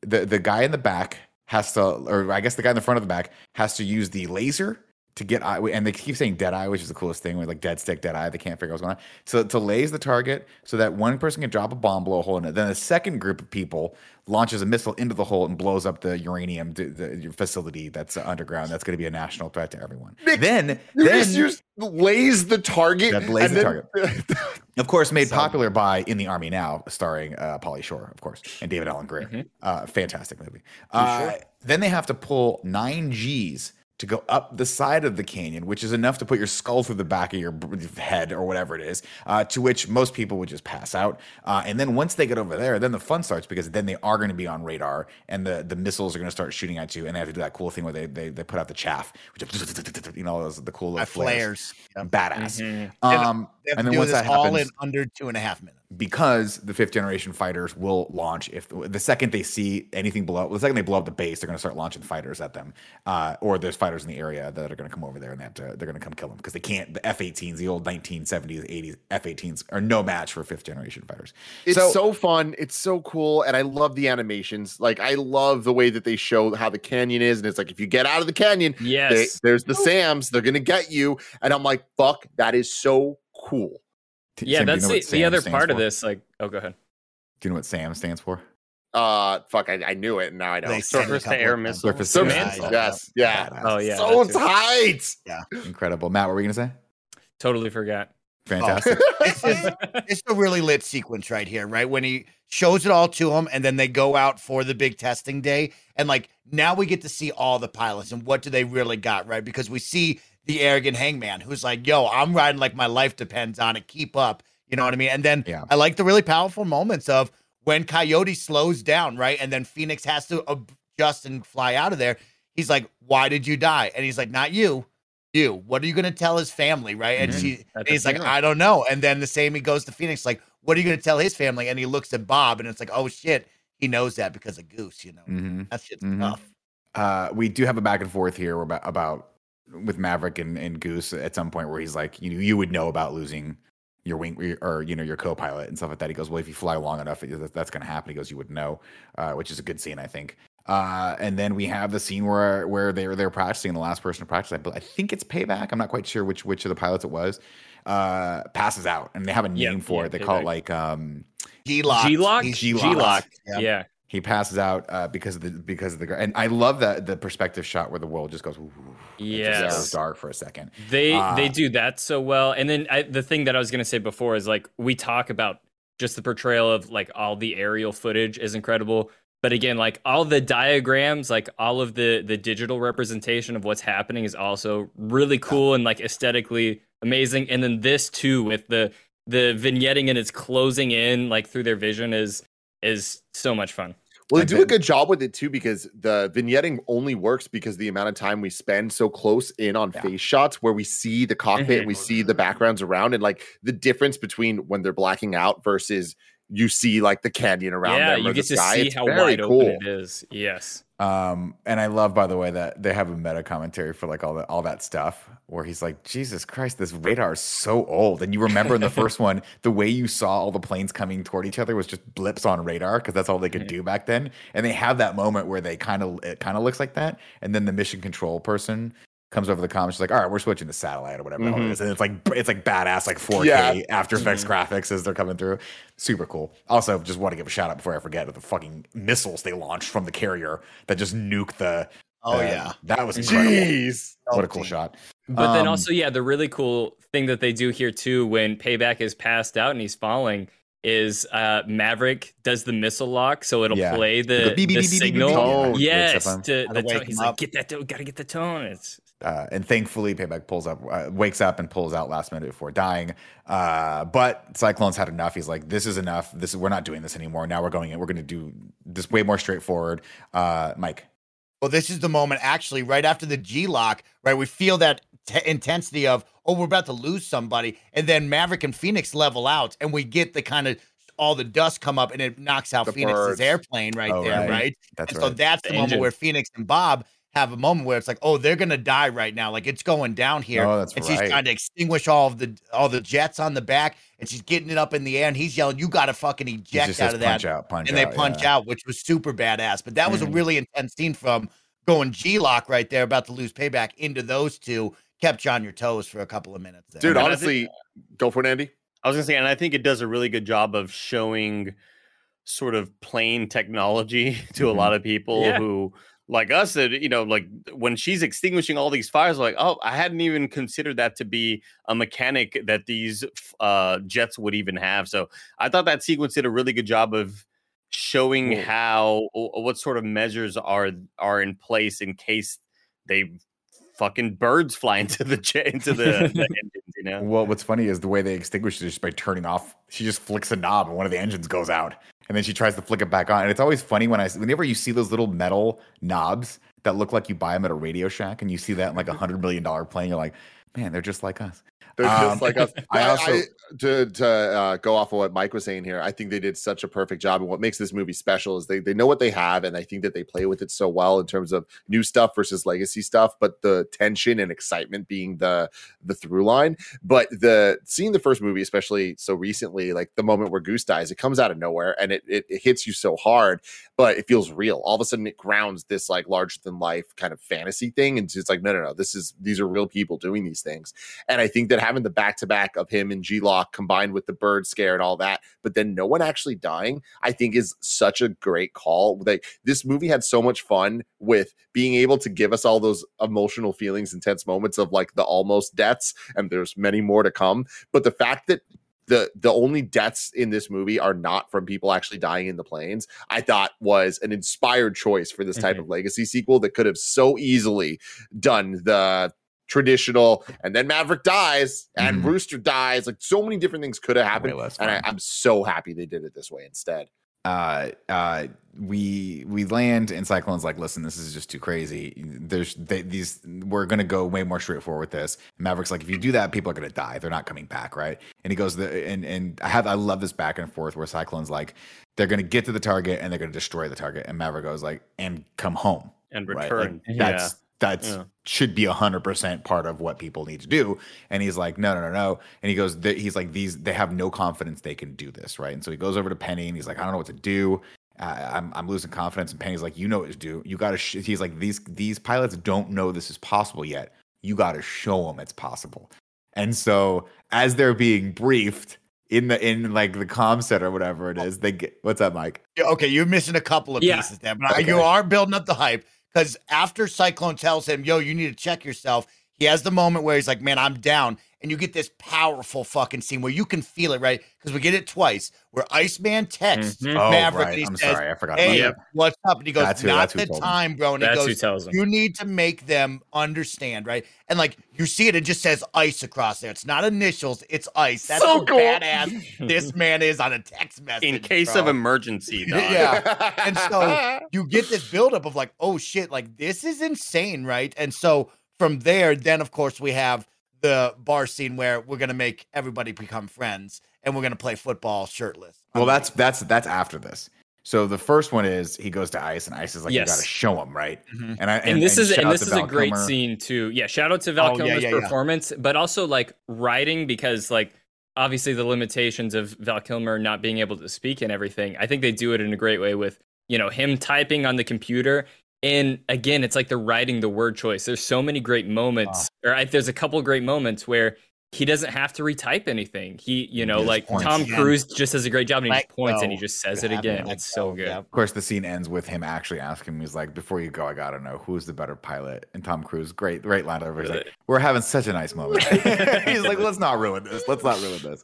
the the guy in the back has to or i guess the guy in the front of the back has to use the laser to get eye and they keep saying dead eye which is the coolest thing with like dead stick dead eye they can't figure out what's going on so to laze the target so that one person can drop a bomb blow a hole in it then a second group of people launches a missile into the hole and blows up the uranium the, the facility that's underground that's going to be a national threat to everyone Nick, then then just, lays the target. Yeah, lays the then- Of course, made So- popular by In the Army Now, starring uh, Pauly Shore, of course, and David Alan Grier. Mhm. Uh, fantastic movie. Uh, then they have to pull nine G's to go up the side of the canyon, which is enough to put your skull through the back of your head or whatever it is, uh, to which most people would just pass out. Uh, and then once they get over there, then the fun starts because then they are going to be on radar and the, the missiles are going to start shooting at you. And they have to do that cool thing where they, they, they put out the chaff, which, you know, those, the cool little That flares. Yep. Badass. Mhm. Um, and then once that all happens, in under two and a half minutes. Because the fifth generation fighters will launch if the second they see anything blow up, the second they blow up the base, they're going to start launching fighters at them, uh, or there's fighters in the area that are going to come over there and they have to they're going to come kill them because they can't. The F-18s, the old 1970s, 80s F-18s are no match for fifth generation fighters. It's So- so, fun. It's so cool. And I love the animations. Like, I love the way that they show how the canyon is. And it's like, if you get out of the canyon, they- Yes. there's the SAMs. They're going to get you. And I'm like, fuck, that is so cool. T- yeah, Sam, do you that's know the, the other stands part of this. Like, oh, go ahead. Do you know what SAM stands for? Uh, fuck, I, I knew it. And now I don't. They send a Surface to air missile. Surface So, to Yeah, missile. yes, yeah. Badass. Oh yeah, so that too. tight. incredible. Matt, what were you going to say? totally forgot. Fantastic. It's just it's a really lit sequence right here, right? When he shows it all to him and then they go out for the big testing day. And like now we get to see all the pilots and what do they really got, right? Because we see the arrogant hangman who's like, yo, I'm riding like my life depends on it. Keep up. You know what I mean? And then Yeah. I like the really powerful moments of when Coyote slows down, right? And then Phoenix has to adjust and fly out of there. He's like, Why did you die? And he's like, Not you. you? What are you gonna tell his family, right? And Mhm. she and he's like. I don't know. And then the same he goes to Phoenix, like, what are you gonna tell his family? And he looks at Bob, and it's like, oh shit, he knows that because of Goose, you know. hmm That shit's Mhm. tough. Uh, we do have a back and forth here about, about with Maverick and, and Goose at some point where he's like, you know, you would know about losing your wing or you know your co-pilot and stuff like that. He goes, well, if you fly long enough, that's going to happen. He goes, you would know, uh, which is a good scene, I think. Uh, and then we have the scene where where they were they're practicing. The last person to practice, I, I think it's Payback. I'm not quite sure which which of the pilots it was. Uh, passes out, and they have a Yeah, name for yeah, it. They call it like um, G-LOC. G-LOC? He's G-LOC. Yeah. Yeah. He passes out uh, because of the because of the and I love that the perspective shot where the world just goes. yeah it just goes dark for a second. They Ah. they do that so well. And then I, the thing that I was gonna say before is like we talk about just the portrayal of like all the aerial footage is incredible. But again, like all the diagrams, like all of the the digital representation of what's happening is also really cool and like aesthetically amazing. And then this too with the the vignetting and it's closing in like through their vision is is so much fun. Well, they do a good job with it too because the vignetting only works because the amount of time we spend so close in on Yeah. face shots where we see the cockpit and we mm-hmm. see the backgrounds around and like the difference between when they're blacking out versus you see like the canyon around yeah, them you or get the to sky. see it's how very wide cool. open it is. Yes. Um, and I love, by the way, that they have a meta commentary for like all that all that stuff where he's like, Jesus Christ, this radar is so old. And you remember in the first one, the way you saw all the planes coming toward each other was just blips on radar because that's all they could Mhm. do back then. And they have that moment where they kind of it kind of looks like that, and then the mission control person comes over the comments, she's like, all right, we're switching to satellite or whatever the hell Mhm. it is. And it's like it's like badass, like 4K Yeah. After Effects graphics as they're coming through. Super cool. Also, just want to give a shout out before I forget of the fucking missiles they launched from the carrier that just nuked the Oh uh, yeah. that was incredible. Jeez. What a cool shot. But then Um, also, yeah, the really cool thing that they do here too, when Payback is passed out and he's falling, is uh, Maverick does the missile lock, so it'll Yeah. play The the, beep, beep, the beep, beep, beep, signal. beep. Yeah, wakes yes, to the tone. He's him like, get that, tone, gotta get the tone. It's uh, and thankfully, Payback pulls up, uh, wakes up, and pulls out last minute before dying. Uh, but Cyclone's had enough. He's like, "This is enough. This is we're not doing this anymore. Now we're going in. We're going to do this way more straightforward." Uh, Mike, Well, this is the moment actually, right after the G lock, right? We feel that t- intensity of, oh, we're about to lose somebody. And then Maverick and Phoenix level out, and we get the kind of all the dust come up and it knocks out The Phoenix's birds. airplane right Oh, there, right. right? that's and right. so that's the, The moment where Phoenix and Bob have a moment where it's like, oh, they're gonna die right now. Like it's going down here. Oh, that's and she's trying to extinguish all of the all the jets on the back, and she's getting it up in the air, and he's yelling, You gotta fucking eject out of that punch out, punch and they out, punch yeah. out, which was super badass. But that was Mhm. a really intense scene from going G lock right there, about to lose payback into those two. Kept you on your toes for a couple of minutes. There. Dude, And I honestly, go for it, Andy. I was gonna say, and I think it does a really good job of showing sort of plain technology to Mhm. a lot of people Yeah. who like us that you know like when she's extinguishing all these fires like oh i hadn't even considered that to be a mechanic that these uh jets would even have so i thought that sequence did a really good job of showing Cool. how what sort of measures are are in place in case they fucking birds fly into the jet into the, the engines you know Well, what's funny is the way they extinguish it is just by turning off. She just flicks a knob and one of the engines goes out, and then she tries to flick it back on. And it's always funny when I, whenever you see those little metal knobs that look like you buy them at a Radio Shack, and you see that in like a hundred million dollar plane, you're like, man, they're just like us. They're Um, just like us. I I also- to to uh, go off of what Mike was saying here. I think they did such a perfect job, and what makes this movie special is they they know what they have, and I think that they play with it so well in terms of new stuff versus legacy stuff. But the tension and excitement being the the through line. But the seeing the first movie, especially so recently, like the moment where Goose dies, it comes out of nowhere and it it, it hits you so hard, but it feels real. All of a sudden, it grounds this like larger than life kind of fantasy thing, and it's like no no no, this is these are real people doing these things. And I think that having the back to back of him and G Lock combined with the bird scare and all that, but then no one actually dying, I think is such a great call. Like this movie had so much fun with being able to give us all those emotional feelings, intense moments of like the almost deaths, and there's many more to come. But the fact that the the only deaths in this movie are not from people actually dying in the planes i thought was an inspired choice for this type Mhm. of legacy sequel that could have so easily done the traditional and then maverick dies and Mhm. rooster dies like so many different things could have happened less and I, I'm so happy they did it this way instead uh, uh, we we land and Cyclone's like, listen, this is just too crazy. There's they, these we're gonna go way more straightforward with this. Maverick's like, if you do that, people are gonna die. They're not coming back, right? And he goes, the, and and I have I love this back and forth where Cyclone's like, they're gonna get to the target and they're gonna destroy the target, and Maverick goes like, and come home and right? return. Like, that's that's Yeah. should be hundred percent part of what people need to do. And he's like, no, no, no, no. And he goes, he's like, these they have no confidence they can do this, right? And so he goes over to Penny and he's like, I don't know what to do. Uh, I'm I'm losing confidence. And Penny's like, you know what to do. You got to. Sh-. He's like, these these pilots don't know this is possible yet. You got to show them it's possible. And so as they're being briefed in the in like the comm set or whatever it is, they get what's up, Mike? Yeah, Okay, you're missing a couple of Yeah. pieces there, but Okay. you are building up the hype because after Cyclone tells him, "Yo, you need to check yourself," he has the moment where he's like, "Man, I'm down," and you get this powerful fucking scene where you can feel it, right? Because we get it twice, where Iceman texts Mhm. Oh, Maverick. right. and he I'm says, sorry, I forgot. Hey, about that. what's up? And he goes, That's who- "Not who the time, bro." And he That's who goes, tells him. you need to make them understand, right? And like you see it, it just says ice across there. It's not initials, it's ice. That's So cool. badass this man is on a text message. In case bro. of emergency, dog. Yeah. And so you get this buildup of like, oh shit, like this is insane, right? And so from there, then of course we have the bar scene where we're gonna make everybody become friends and we're gonna play football shirtless. Well, that's that's that's after this. So the first one is he goes to Ice, and Ice is like, Yes. "You got to show him, right?" Mhm. And I and, this is and this to is a great Kilmer. scene too. Yeah, shout out to Val Oh, Kilmer's yeah, yeah. performance, but also like writing because like obviously the limitations of Val Kilmer not being able to speak and everything. I think they do it in a great way with you know him typing on the computer. And again, it's like they're writing the word choice. There's so many great moments, ah. or I, there's a couple great moments where he doesn't have to retype anything. He, you know, just like points. Tom Yeah. Cruise just does a great job, and he Let just points and he just says it again. let It's so go, good. yeah. Of course, the scene ends with him actually asking me, "He's like, before you go, I gotta know who's the better pilot." And Tom Cruise, great, great line over. He's like, "We're having such a nice moment." He's like, "Let's not ruin this. Let's not ruin this."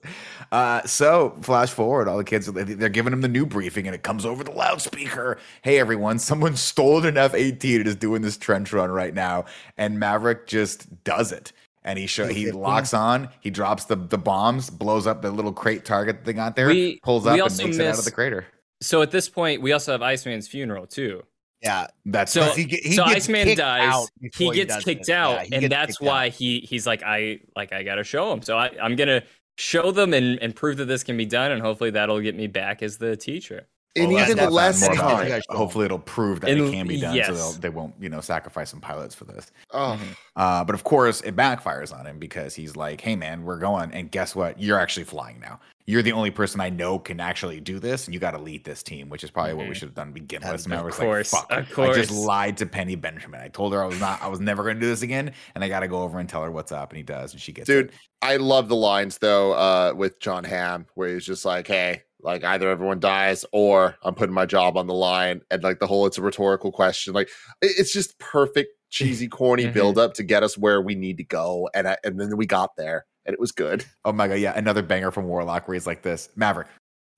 Uh, so, flash forward, all the kids they're giving him the new briefing, and it comes over the loudspeaker. Hey, everyone! Someone stole an F eighteen and is doing this trench run right now, and Maverick just does it. And he show, he locks on, he drops the, the bombs, blows up the little crate target they got there, We- pulls we up and also makes it out of the crater. So at this point, we also have Iceman's funeral too. Yeah. That's So, he he so gets Iceman dies. He before he gets kicked this. out, Yeah, he and gets that's kicked out. why he he's like I like I gotta show him. So I, I'm gonna show them and, and prove that this can be done, and hopefully that'll get me back as the teacher. And Well, even that's- less that's more about time. it. Hopefully, it'll prove that And- it can be done, yes. so they'll, they won't, you know, sacrifice some pilots for this. Oh, Uh, but of course, it backfires on him because he's like, "Hey, man, we're going, and guess what? You're actually flying now. You're the only person I know can actually do this, and you got to lead this team, which is probably what we Mhm. should have done to begin with." And I was course, like, "Fuck, of I just lied to Penny Benjamin. I told her I was not, I was never going to do this again, and I got to go over and tell her what's up." And he does, and she gets dude, it. I love the lines though uh, with Jon Hamm, where he's just like, "Hey, like either everyone dies or I'm putting my job on the line," and like the whole it's a rhetorical question. Like it's just perfect, cheesy, corny Mhm. build up to get us where we need to go, and I, and then we got there, and it was good. Oh my god, yeah, another banger from Warlock where he's like this, Maverick.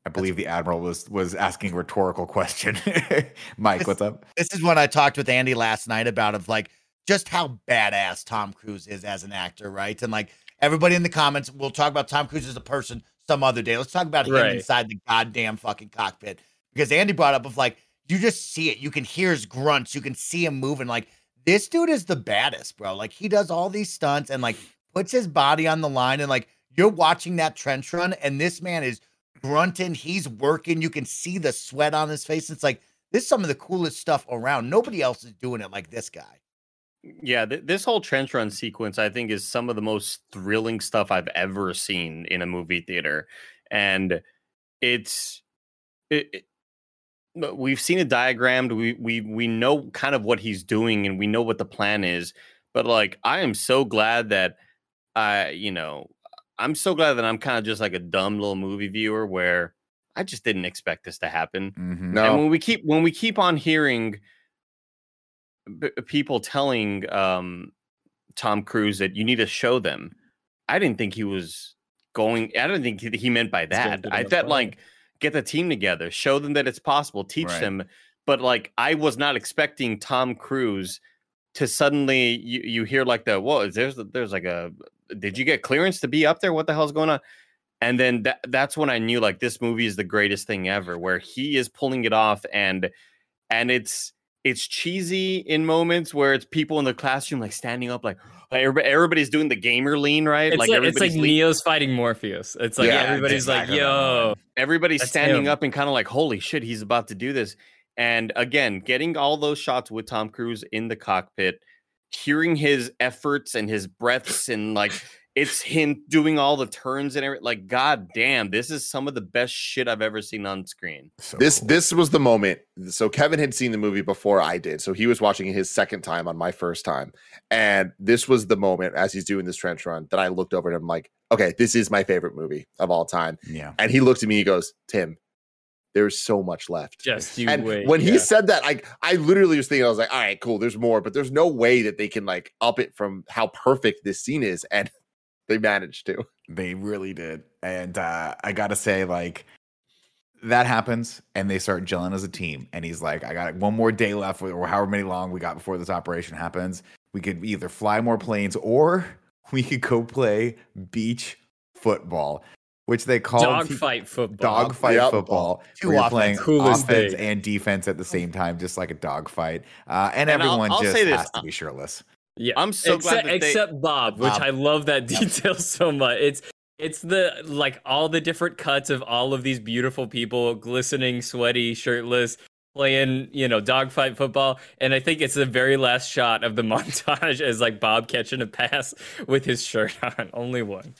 I believe the admiral was was asking a rhetorical question. Mike, This- what's up? This is what I talked with Andy last night about of like just how badass Tom Cruise is as an actor, right? And like everybody in the comments, we'll talk about Tom Cruise as a person some other day. Let's talk about him inside the goddamn fucking cockpit. Because Andy brought up of like you just see it. You can hear his grunts, you can see him moving. Like this dude is the baddest, bro. Like he does all these stunts and like puts his body on the line and like you're watching that trench run and this man is grunting, he's working, you can see the sweat on his face. It's like this is some of the coolest stuff around. Nobody else is doing it like this guy. Yeah, th- this whole trench run sequence, I think, is some of the most thrilling stuff I've ever seen in a movie theater, and it's it, it- we've seen it diagrammed. We we we know kind of what he's doing, and we know what the plan is. But like, I am so glad that I, you know, I'm so glad that I'm kind of just like a dumb little movie viewer where I just didn't expect this to happen. Mhm. No, And when we keep when we keep on hearing b- people telling um, Tom Cruise that you need to show them, I didn't think he was going. I don't think he- meant by that. I thought like get the team together, show them that it's possible, teach Right. them. But like I was not expecting Tom Cruise to suddenly you, you hear like the whoa there's there's like a did you get clearance to be up there? What the hell's going on? and then that, that's when I knew like this movie is the greatest thing ever, where he is pulling it off, and and it's it's cheesy in moments where it's people in the classroom like standing up like. Like everybody, everybody's doing the gamer lean, right? It's like, it's like lean- Neo's fighting Morpheus. It's like Yeah, everybody's exactly like, "Yo, everybody's That's standing him. up and kind of like, holy shit, he's about to do this. And again, getting all those shots with Tom Cruise in the cockpit, hearing his efforts and his breaths, and like it's him doing all the turns and everything. Like, god damn, this is some of the best shit I've ever seen on screen. So This cool. this was the moment. So Kevin had seen the movie before I did. So he was watching it his second time on my first time. And this was the moment as he's doing this trench run that I looked over at him like, okay, this is my favorite movie of all time. yeah. And he looked at me, he goes, Tim, there's so much left. just you and wait." when he said that, like I literally was thinking, I was like, all right, cool, there's more, but there's no way that they can like up it from how perfect this scene is. And they managed to. They really did. And uh, I got to say, like, that happens and they start gelling as a team. And he's like, I got one more day left, or however many long we got before this operation happens. We could either fly more planes or we could go play beach football, which they call dogfight football. dogfight Yep. football. Two where you're offense. playing Coolest offense day. and defense at the same time, just like a dogfight. Uh, and, And I'll- everyone I'll just say this, has to be shirtless. Yeah, I'm so except, glad that they- except Bob, which Bob. I love that detail so much. It's it's the like all the different cuts of all of these beautiful people, glistening, sweaty, shirtless, playing you know dogfight football, and I think it's the very last shot of the montage as like Bob catching a pass with his shirt on, only one.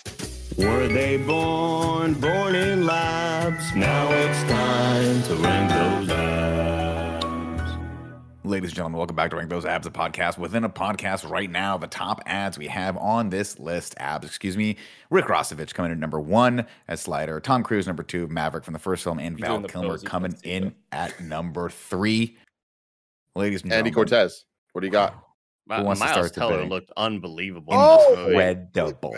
Were they born, born in labs? Now it's time to rank those abs. Ladies and gentlemen, welcome back to Rank Those Abs, a podcast within a podcast right now. The top ads we have on this list, abs, excuse me, Rick Rossovich coming in at number one as Slider, Tom Cruise number two, Maverick from the first film, and You're Val Kilmer pose, coming in that. at number three. Ladies and Andy gentlemen, Cortez, what do you got? Mi- wants to Miles start Teller bidding? looked unbelievable Oh, in this oh! incredible.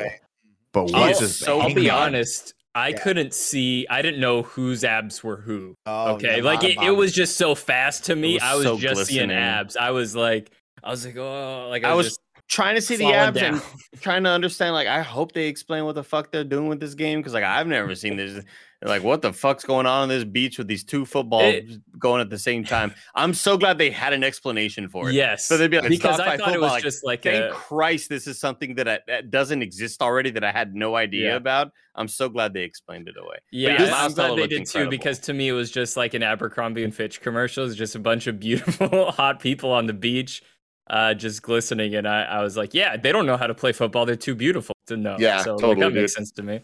But what's is his so I'll be God. honest. I couldn't see. I didn't know whose abs were who. Oh, okay, yeah, like it, it was just so fast to me. was I was so just seeing abs. I was like, I was like, oh, like I I was, was trying to see the abs down. and trying to understand. Like, I hope they explain what the fuck they're doing with this game because, like, I've never seen this. Like, what the fuck's going on on this beach with these two footballs It- going at the same time? I'm so glad they had an explanation for it. Yes, So they'd be like, because I by thought it was like, just like Thank a, Christ, this is something that, I, that doesn't exist already that I had no idea Yeah. about. I'm so glad they explained it away. yeah. yeah, I'm glad they looked did too because to me it was just like an Abercrombie and Fitch commercial. It's just a bunch of beautiful, hot people on the beach, uh, just glistening, and I, I was like, yeah, they don't know how to play football. They're too beautiful to know. Yeah, so like, totally, that makes sense to me.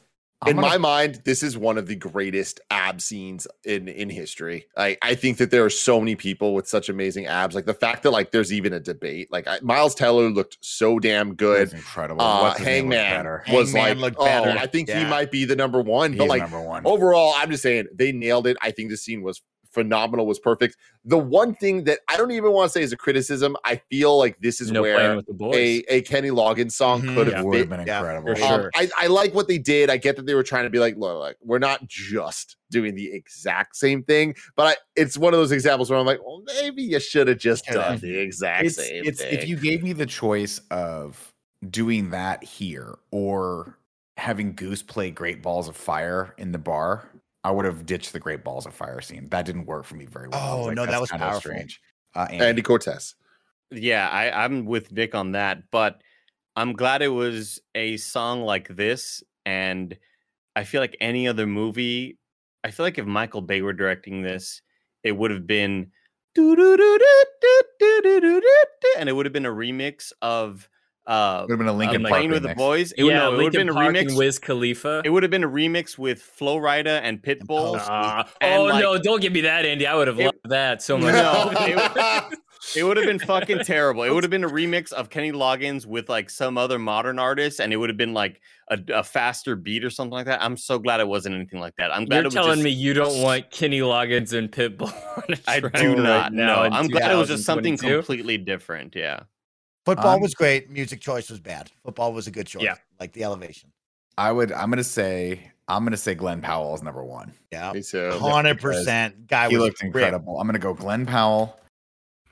In gonna- my mind, this is one of the greatest ab scenes in in history. I I think that there are so many people with such amazing abs. Like the fact that like there's even a debate. Like I, Miles Teller looked so damn good. was incredible. Uh, What's his name looked Hangman was Hangman like, oh, better. I think he might be the number one. He's but like number one. overall, I'm just saying they nailed it. I think the scene was phenomenal, was perfect. The one thing that I don't even want to say is a criticism, I feel like this is no where with the boys. a, a Kenny Loggins song Mhm. could have would have fit. been Yeah, incredible. for Um, sure. I, I like what they did. I get that they were trying to be like, look, like we're not just doing the exact same thing, but I, it's one of those examples where I'm like, well, maybe you should have just Should've. done the exact it's, same it's thing. if you gave me the choice of doing that here or having Goose play Great Balls of Fire in the bar, I would have ditched the Great Balls of Fire scene. That didn't work for me very well. I Oh, no, that was kinda powerful." strange. Uh, Andy, Andy Cortez. Yeah, I, I'm with Nick on that, but I'm glad it was a song like this. And I feel like any other movie, I feel like if Michael Bay were directing this, it would have been and it would have been a remix of uh would have been a Linkin like, Park Playing with the. Boys. It, yeah, no, it would have been a Park remix. and Wiz Khalifa. it would have been a remix with Flo Rida and Pitbull. Post. And, oh like- no! Don't give me that, Andy. I would have It- loved that so much. No, it, it would have been fucking terrible. It would have been a remix of Kenny Loggins with like some other modern artist, and it would have been like a, a faster beat or something like that. I'm so glad it wasn't anything like that. I'm glad You're it was telling just, me you don't want Kenny Loggins and Pitbull? on a I track do not now know. I'm glad it was just something completely different. Yeah. Football Um, was great. Music choice was bad. Football was a good choice. Yeah. Like the elevation. I would. I'm gonna say. I'm gonna say Glen Powell is number one. Yeah. Me too. Hundred percent. Guy he was looked ripped. incredible. I'm gonna go Glen Powell.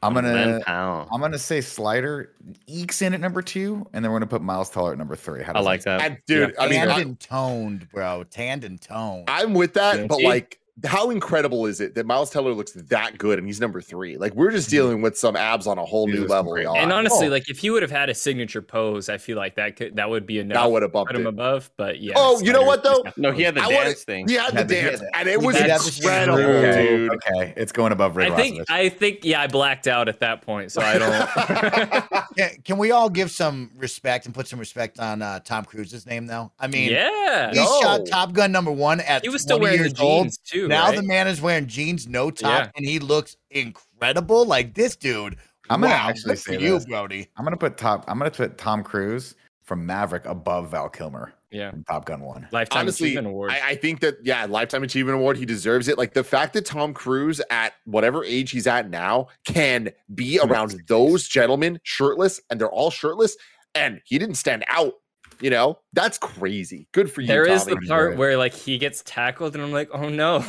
I'm gonna Powell. I'm gonna say Slider ekes in at number two, and then we're gonna put Miles Teller at number three. How I like that. And dude, I mean, Tanned and toned, bro. Tanned and toned. I'm with that, Yeah, but see? like, how incredible is it that Miles Teller looks that good and he's number three? Like, we're Mm-hmm. just dealing with some abs on a whole These new level, great- y'all. And honestly, Oh, like if he would have had a signature pose, I feel like that could that would be enough. that would have bumped him it. above. But yeah. Oh, you know what, though? No, he had the I wanna- dance thing. He had the Had the- dance, yeah. and it was did have incredible, shit. dude. Okay, it's going above Rick I think Rossovich. I think yeah, I blacked out at that point, so I don't. Can, can we all give some respect and put some respect on uh, Tom Cruise's name, though? I mean, yeah, he shot Top Gun number one at he was still 20 wearing the years old. jeans too. Now right? the man is wearing jeans, no top, Yeah. and he looks incredible. Like this dude. I'm gonna wow, actually good for say you, this. Brody. I'm gonna put top. I'm gonna put Tom Cruise from Maverick above Val Kilmer yeah, from Top Gun One. lifetime Honestly, achievement award. I, I think that yeah, lifetime achievement award. He deserves it. Like the fact that Tom Cruise at whatever age he's at now can be around those gentlemen shirtless, and they're all shirtless, and he didn't stand out. You know, that's crazy. Good for you. There is the part Right. where like he gets tackled, and I'm like, oh no,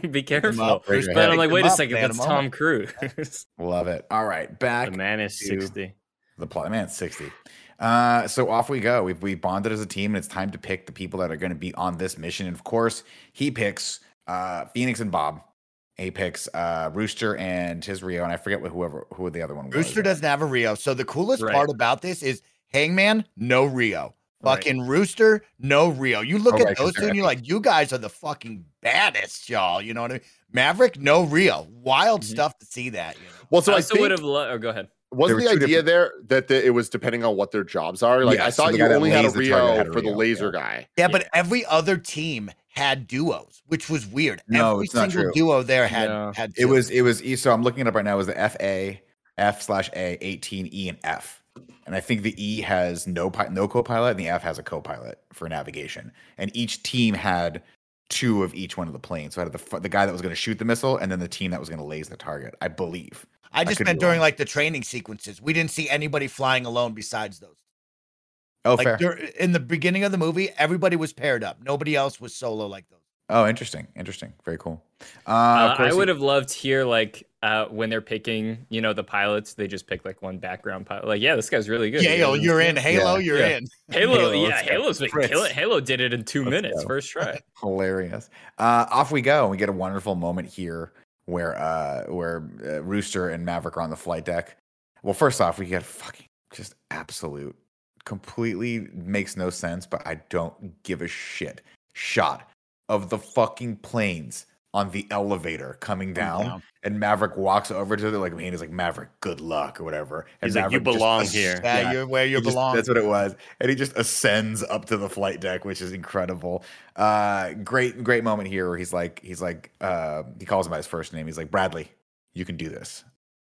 be careful. up, But. I'm like, wait him a second, man, that's Tom moment. Cruise. Love it. All right, back The man is 60. the plot. Man, it's 60. Uh, so off we go. We've we bonded as a team, and it's time to pick the people that are going to be on this mission. And of course, he picks uh, Phoenix and Bob. He picks uh, Rooster and his Rio, and I forget what whoever who the other one was. Rooster doesn't have a Rio. So the coolest Right. part about this is Hangman, no Rio. Right. Fucking Rooster, no Rio. You look Oh, at right, 'cause those two and you're like, you guys are the fucking baddest, y'all. You know what I mean? Maverick, no Rio. Wild Mhm. stuff to see that. You know? Well, so I I, still think would have. Lo- oh, go ahead. wasn't the were two idea there that the, it was depending on what their jobs are. Like Yeah, I thought the you only had a lays Rio had a for the laser yeah. guy. Yeah, but every other team had duos, which was weird. No, every it's not single true. duo there had No. had It was it was E. So I'm looking it up right now. It was the FA, F slash A, 18, E, and F. And I think the E has no pi- no co-pilot, and the F has a co-pilot for navigation. And each team had two of each one of the planes. So I had the the guy that was going to shoot the missile, and then the team that was going to laser the target. I believe. I just could meant during wrong. like the training sequences. We didn't see anybody flying alone besides those. Oh, Like fair. in the beginning of the movie, everybody was paired up. Nobody else was solo like those. Oh, interesting, interesting, very cool. Uh, Uh, I would have loved here, like uh, when they're picking, you know, the pilots, they just pick like one background pilot. Like, yeah, this guy's really good. Yale, Yeah, you're in. Halo, Yeah. you're Yeah. in. Halo, Halo, yeah, let's go. Halo's been Fritz. killing. Halo did it in 2 Let's minutes, go. first try. hilarious. Uh, off we go. We get a wonderful moment here where uh, where uh, Rooster and Maverick are on the flight deck. Well, first off, we get fucking just absolute, completely makes no sense, but I don't give a shit. Shot of the fucking planes on the elevator coming down, down. and Maverick walks over to the like, man, he's like Maverick, good luck or whatever. And He's like, "You Maverick just belong here." Yeah, Yeah. you're where you he just- belong. that's what it was. And he just ascends up to the flight deck, which is incredible. Uh, great, great moment here where he's like, he's like, uh, he calls him by his first name. He's like, Bradley, you can do this.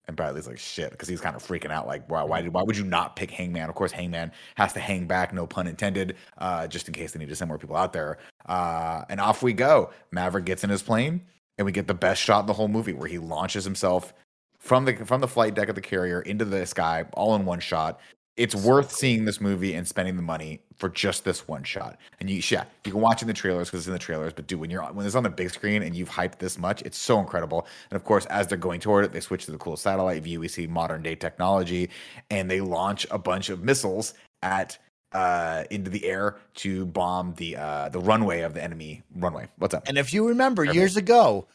And Bradley's like, shit, because he's kind of freaking out. Like, why, why, did, why would you not pick Hangman? Of course, Hangman has to hang back, no pun intended, uh, just in case they need to send more people out there. Uh, and off we go. Maverick gets in his plane, and we get the best shot in the whole movie where he launches himself from the from the flight deck of the carrier into the sky, all in one shot. It's worth seeing this movie and spending the money for just this one shot. And you, yeah, you can watch in the trailers because it's in the trailers. But dude, when you're on- when it's on the big screen and you've hyped this much, it's so incredible. And of course, as they're going toward it, they switch to the cool satellite view. We see modern day technology, and they launch a bunch of missiles at uh into the air to bomb the uh the runway of the enemy runway. What's up? And if you remember Perfect. years ago,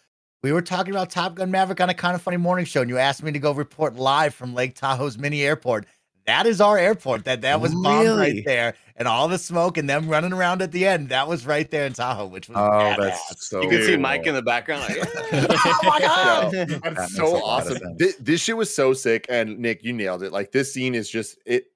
we were talking about Top Gun Maverick on a kind of funny morning show, and you asked me to go report live from Lake Tahoe's mini airport. That is our airport. That that was bombed Really? right there, and all the smoke and them running around at the end. That was right there in Tahoe, which was Oh, badass. that's so You can see Mike in the background. Like, oh my god! Yo, that's makes so awesome. This, this shit was so sick, and Nick, you nailed it. Like this scene is just it.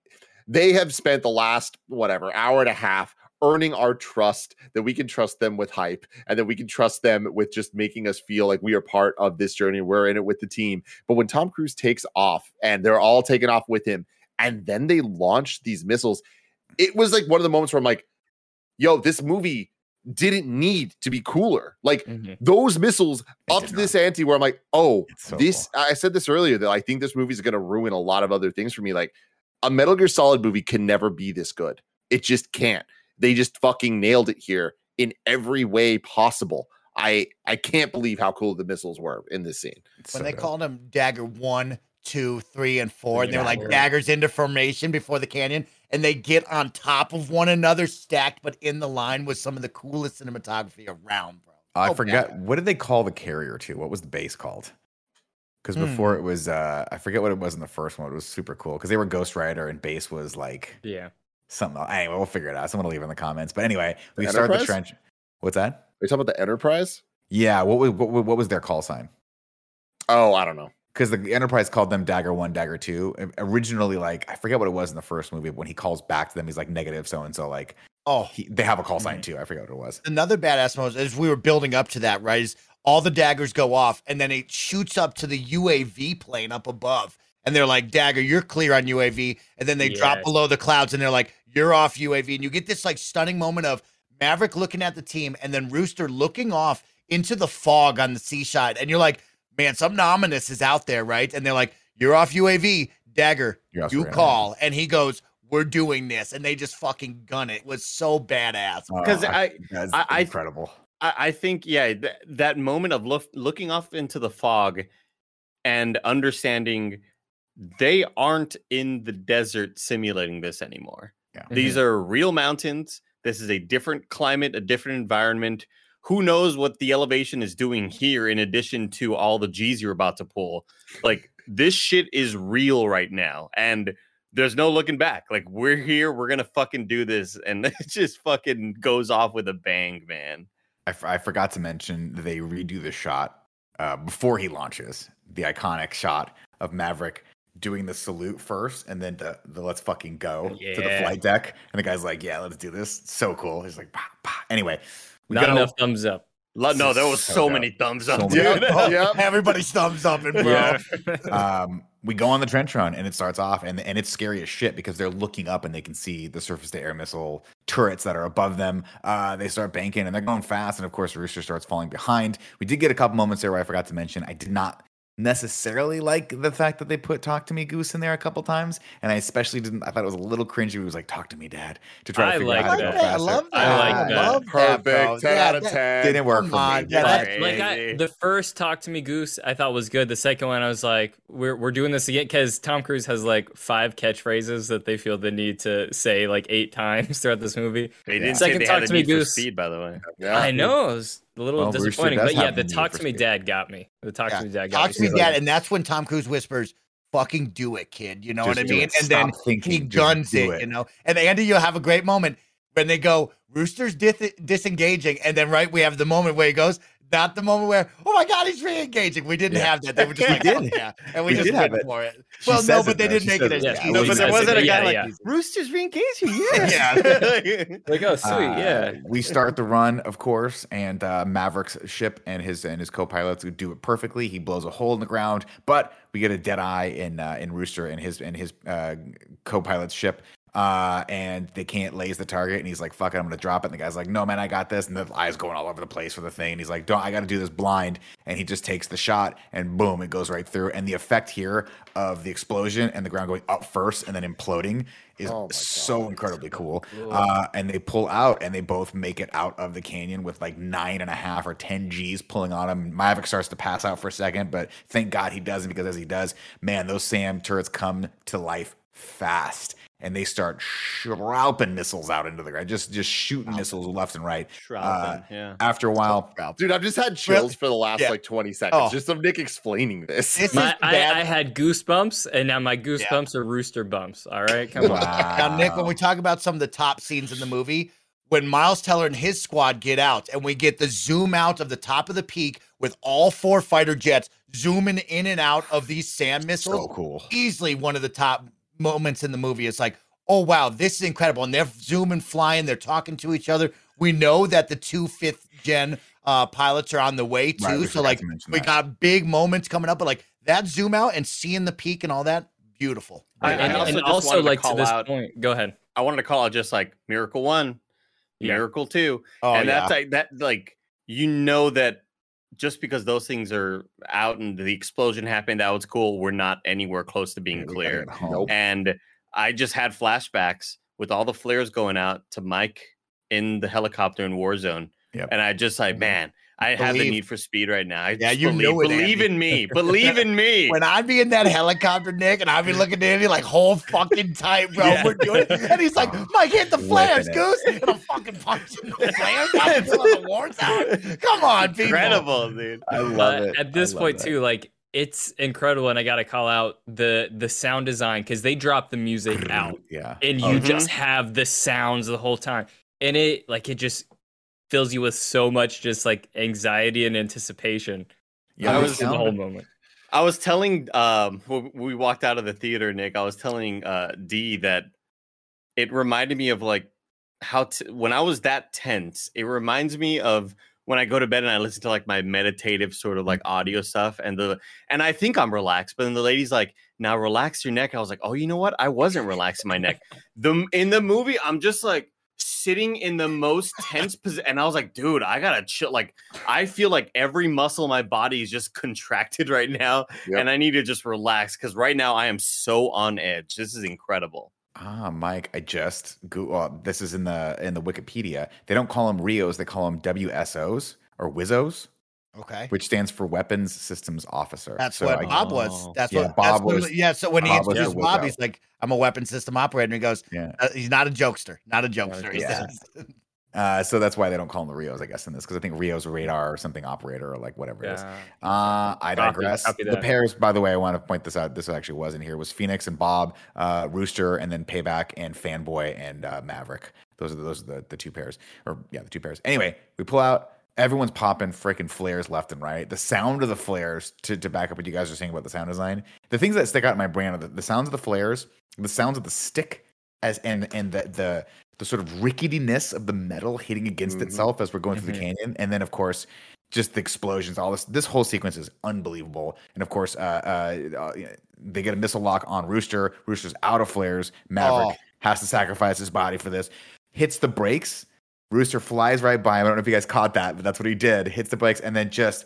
They have spent the last whatever hour and a half earning our trust that we can trust them with hype and that we can trust them with just making us feel like we are part of this journey. We're in it with the team. But when Tom Cruise takes off and they're all taking off with him, and then they launched these missiles, it was like one of the moments where I'm like, yo, this movie didn't need to be cooler. Like Mhm. those missiles It up to this ante where I'm like, oh, so this. I said this earlier that I think this movie is going to ruin a lot of other things for me. Like a Metal Gear Solid movie can never be this good. It just can't. They just fucking nailed it here in every way possible. I I can't believe how cool the missiles were in this scene. When so they good. called him Dagger one, two, three, and four, and they're like daggers into formation before the canyon, and they get on top of one another, stacked, but in the line was some of the coolest cinematography around, bro. I Oh, forgot bad. what did they call the carrier to? What was the base called? Because Hmm. before it was, uh, I forget what it was in the first one. It was super cool because they were Ghost Rider and base was like Yeah. something. else. Anyway, we'll figure it out. Someone will leave it in the comments. But anyway, we The started the trench. What's that? Are you talking about the Enterprise? Yeah. What was what, what was their call sign? Oh, I don't know. Because the Enterprise called them Dagger One, Dagger Two. Originally, like I forget what it was in the first movie. But when he calls back to them, he's like negative so and so. Like Oh, he, they have a call sign mm-hmm. too. I forget what it was. another badass moment as we were building up to that, right? Is all the daggers go off and then it shoots up to the UAV plane up above. And they're like, Dagger, you're clear on UAV. And then they drop below the clouds and they're like, you're off UAV. And you get this like stunning moment of Maverick looking at the team and then Rooster looking off into the fog on the seaside. And you're like, man, some ominous is out there, right? And they're like, you're off UAV. Dagger, You're off you UAV. call. And he goes, we're doing this. And they just fucking gun it. It was so badass. Because Uh, I, that's I- I- incredible. I, I think yeah, th- that moment of look, looking off into the fog and understanding they aren't in the desert simulating this anymore. Yeah. These are real mountains. This is a different climate, a different environment. Who knows what the elevation is doing here in addition to all the G's you're about to pull? Like this shit is real right now. And there's no looking back. Like we're here, we're gonna fucking do this, and it just fucking goes off with a bang, man. I, f- I forgot to mention they redo the shot uh, before he launches. The iconic shot of Maverick doing the salute first, and then the, the "Let's fucking go" to the flight deck, and the guy's like, "Yeah, let's do this." So cool. He's like, "Pah, pah." anyway, we Not go- enough thumbs up. Lo- No, there was So so many thumbs So up, many- dude. Yeah, yeah. Everybody's thumbs up and bro. Yeah. um, we go on the trench run and it starts off and, and it's scary as shit because they're looking up and they can see the surface to air missile turrets that are above them. Uh, they start banking and they're going fast. And of course, Rooster starts falling behind. We did get a couple moments there where I forgot to mention I did not necessarily like the fact that they put talk to me goose in there a couple times and i especially didn't i thought it was a little cringy he was like talk to me dad to try to I figure like out how to that. go I love that. I like I that. love that. Perfect. 10 Yeah, out of 10. didn't work Come for on, me yeah, but- that- like I, the first talk to me goose i thought was good the second one i was like we're, we're doing this again because tom cruise has like five catchphrases that they feel the need to say like eight times throughout this movie They didn't say Second they talk had to me, Goose. speed, by the way. Yeah. i know it was a little Well, disappointing but yeah the the talk to me speed. dad got me the talk Yeah. to me dad got Talk me to me, dad, and that's when Tom Cruise whispers, "Fucking do it, kid." You know Just what I mean? it. And then Stop thinking, he guns it, it. You know. And Andy, you'll have a great moment when they go, "Rooster's dis- disengaging," and then right we have the moment where he goes. Not the moment where, oh my God, he's re-engaging. We didn't Yeah. have that. They were just We like, did. oh, yeah, and we, We just did went it. for it. She Well, no, but it, they though. didn't She make it as it. Yeah, cheesy. No, but there wasn't but a guy yeah, like yeah. Rooster's re-engaging. Yeah. Yeah. like oh sweet Uh, yeah we start the run, of course, and uh, Maverick's ship and his and his co-pilots would do it perfectly. He blows a hole in the ground, but we get a dead eye in uh, in Rooster and his and his uh, co-pilot's ship. Uh, and they can't laze the target, and he's like, "Fuck it, I'm gonna drop it." And the guy's like, "No, man, I got this." And the eyes going all over the place for the thing. And he's like, "Don't, I got to do this blind." And he just takes the shot, and boom, it goes right through. And the effect here of the explosion and the ground going up first and then imploding is Oh so incredibly cool. Uh, and they pull out and they both make it out of the canyon with like nine and a half or 10 G's pulling on him. Maverick starts to pass out for a second, but thank God he doesn't because as he does, man, those SAM turrets come to life fast and they start shrouping missiles out into the ground, just just shooting missiles left and right. Uh, yeah. After a while, Dude, I've just had chills for the last Yeah. like 20 seconds Oh. just of Nick explaining this. This my, I. I had goosebumps and now my goosebumps are rooster bumps all right come on Now, Nick, when we talk about some of the top scenes in the movie, when Miles Teller and his squad get out and we get the zoom out of the top of the peak with all four fighter jets zooming in and out of these SAM missiles, so cool. easily one of the top moments in the movie. It's like, oh wow, this is incredible. And they're zooming, flying, they're talking to each other. We know that the two fifth gen uh, pilots are on the way too. Right, so like to we that. got big moments coming up, but like that zoom out and seeing the peak and all that, beautiful. I- and, I also and just also wanted to like to this out- point go ahead I wanted to call it just like Miracle One, Yeah. Miracle Two, Oh and yeah. that's like that. Like you know that just because those things are out and the explosion happened, that was cool. We're not anywhere close to being Yeah, we gotta clear. Nope. And I just had flashbacks with all the flares going out to Mike in the helicopter in Warzone. Yep. And I just like, Mhm. man, I have a need for speed right now. I Yeah, just you believe, know it, believe Andy. in me. Believe in me. When I'd be in that helicopter, Nick, and I'd be looking at Andy like, hold fucking tight, bro. Yeah. We're doing it. And he's like, Mike, hit the flares. Goose. And I'm fucking punching the flares out until the war's out. Come on, people. Incredible, dude. I love But it. at this point that. too, like it's incredible, and I gotta call out the the sound design because they drop the music out, Yeah. and you Mhm. just have the sounds the whole time, and it like it just fills you with so much just like anxiety and anticipation. Yeah, I I was- was the whole moment. I was telling um when we walked out of the theater, Nick. I was telling uh D that it reminded me of like how t- when I was that tense. It reminds me of when I go to bed and I listen to like my meditative sort of like audio stuff, and the and I think I'm relaxed, but then the lady's like, "Now relax your neck." I was like, "Oh, you know what? I wasn't relaxing my neck." The in the movie, I'm just like sitting in the most tense position, and I was like, "Dude, I gotta chill." Like I feel like every muscle in my body is just contracted right now, Yep. and I need to just relax because right now I am so on edge. This is incredible. Ah, Mike, I just go. Well, this is in the in the Wikipedia. They don't call them RIOs; they call them WSOs or WIZOs, Okay. which stands for Weapons Systems Officer. That's So what I- Bob was. Oh. That's Yeah, what Bob that's was- literally- yeah. So when he Bob was introduced a Bob, Wizzo. he's like, "I'm a weapon system operator." And he goes, yeah. uh, "He's not a jokester, not a jokester." He Yeah. says. Uh, so that's why they don't call him the RIOs, I guess, in this because I think Rios radar or something operator or like whatever it is. Uh, I digress. copy the pairs, by the way, I want to point this out. This actually wasn't here. Was Phoenix and Bob, uh, Rooster, and then Payback and Fanboy and uh, Maverick. Those are the, those are the, the two pairs, or yeah, the two pairs. Anyway, we pull out. Everyone's popping freaking flares left and right. The sound of the flares to, to back up what you guys are saying about the sound design. The things that stick out in my brain are the, the sounds of the flares, the sounds of the stick, as and and the the the sort of ricketiness of the metal hitting against Mhm. itself as we're going through Mhm. the canyon, and then of course just the explosions. All this this whole sequence is unbelievable. And of course, uh, uh, uh, they get a missile lock on Rooster. Rooster's out of flares. Maverick Oh. has to sacrifice his body for this. Hits the brakes. Rooster flies right by him. I don't know if you guys caught that, but that's what he did. Hits the brakes and then just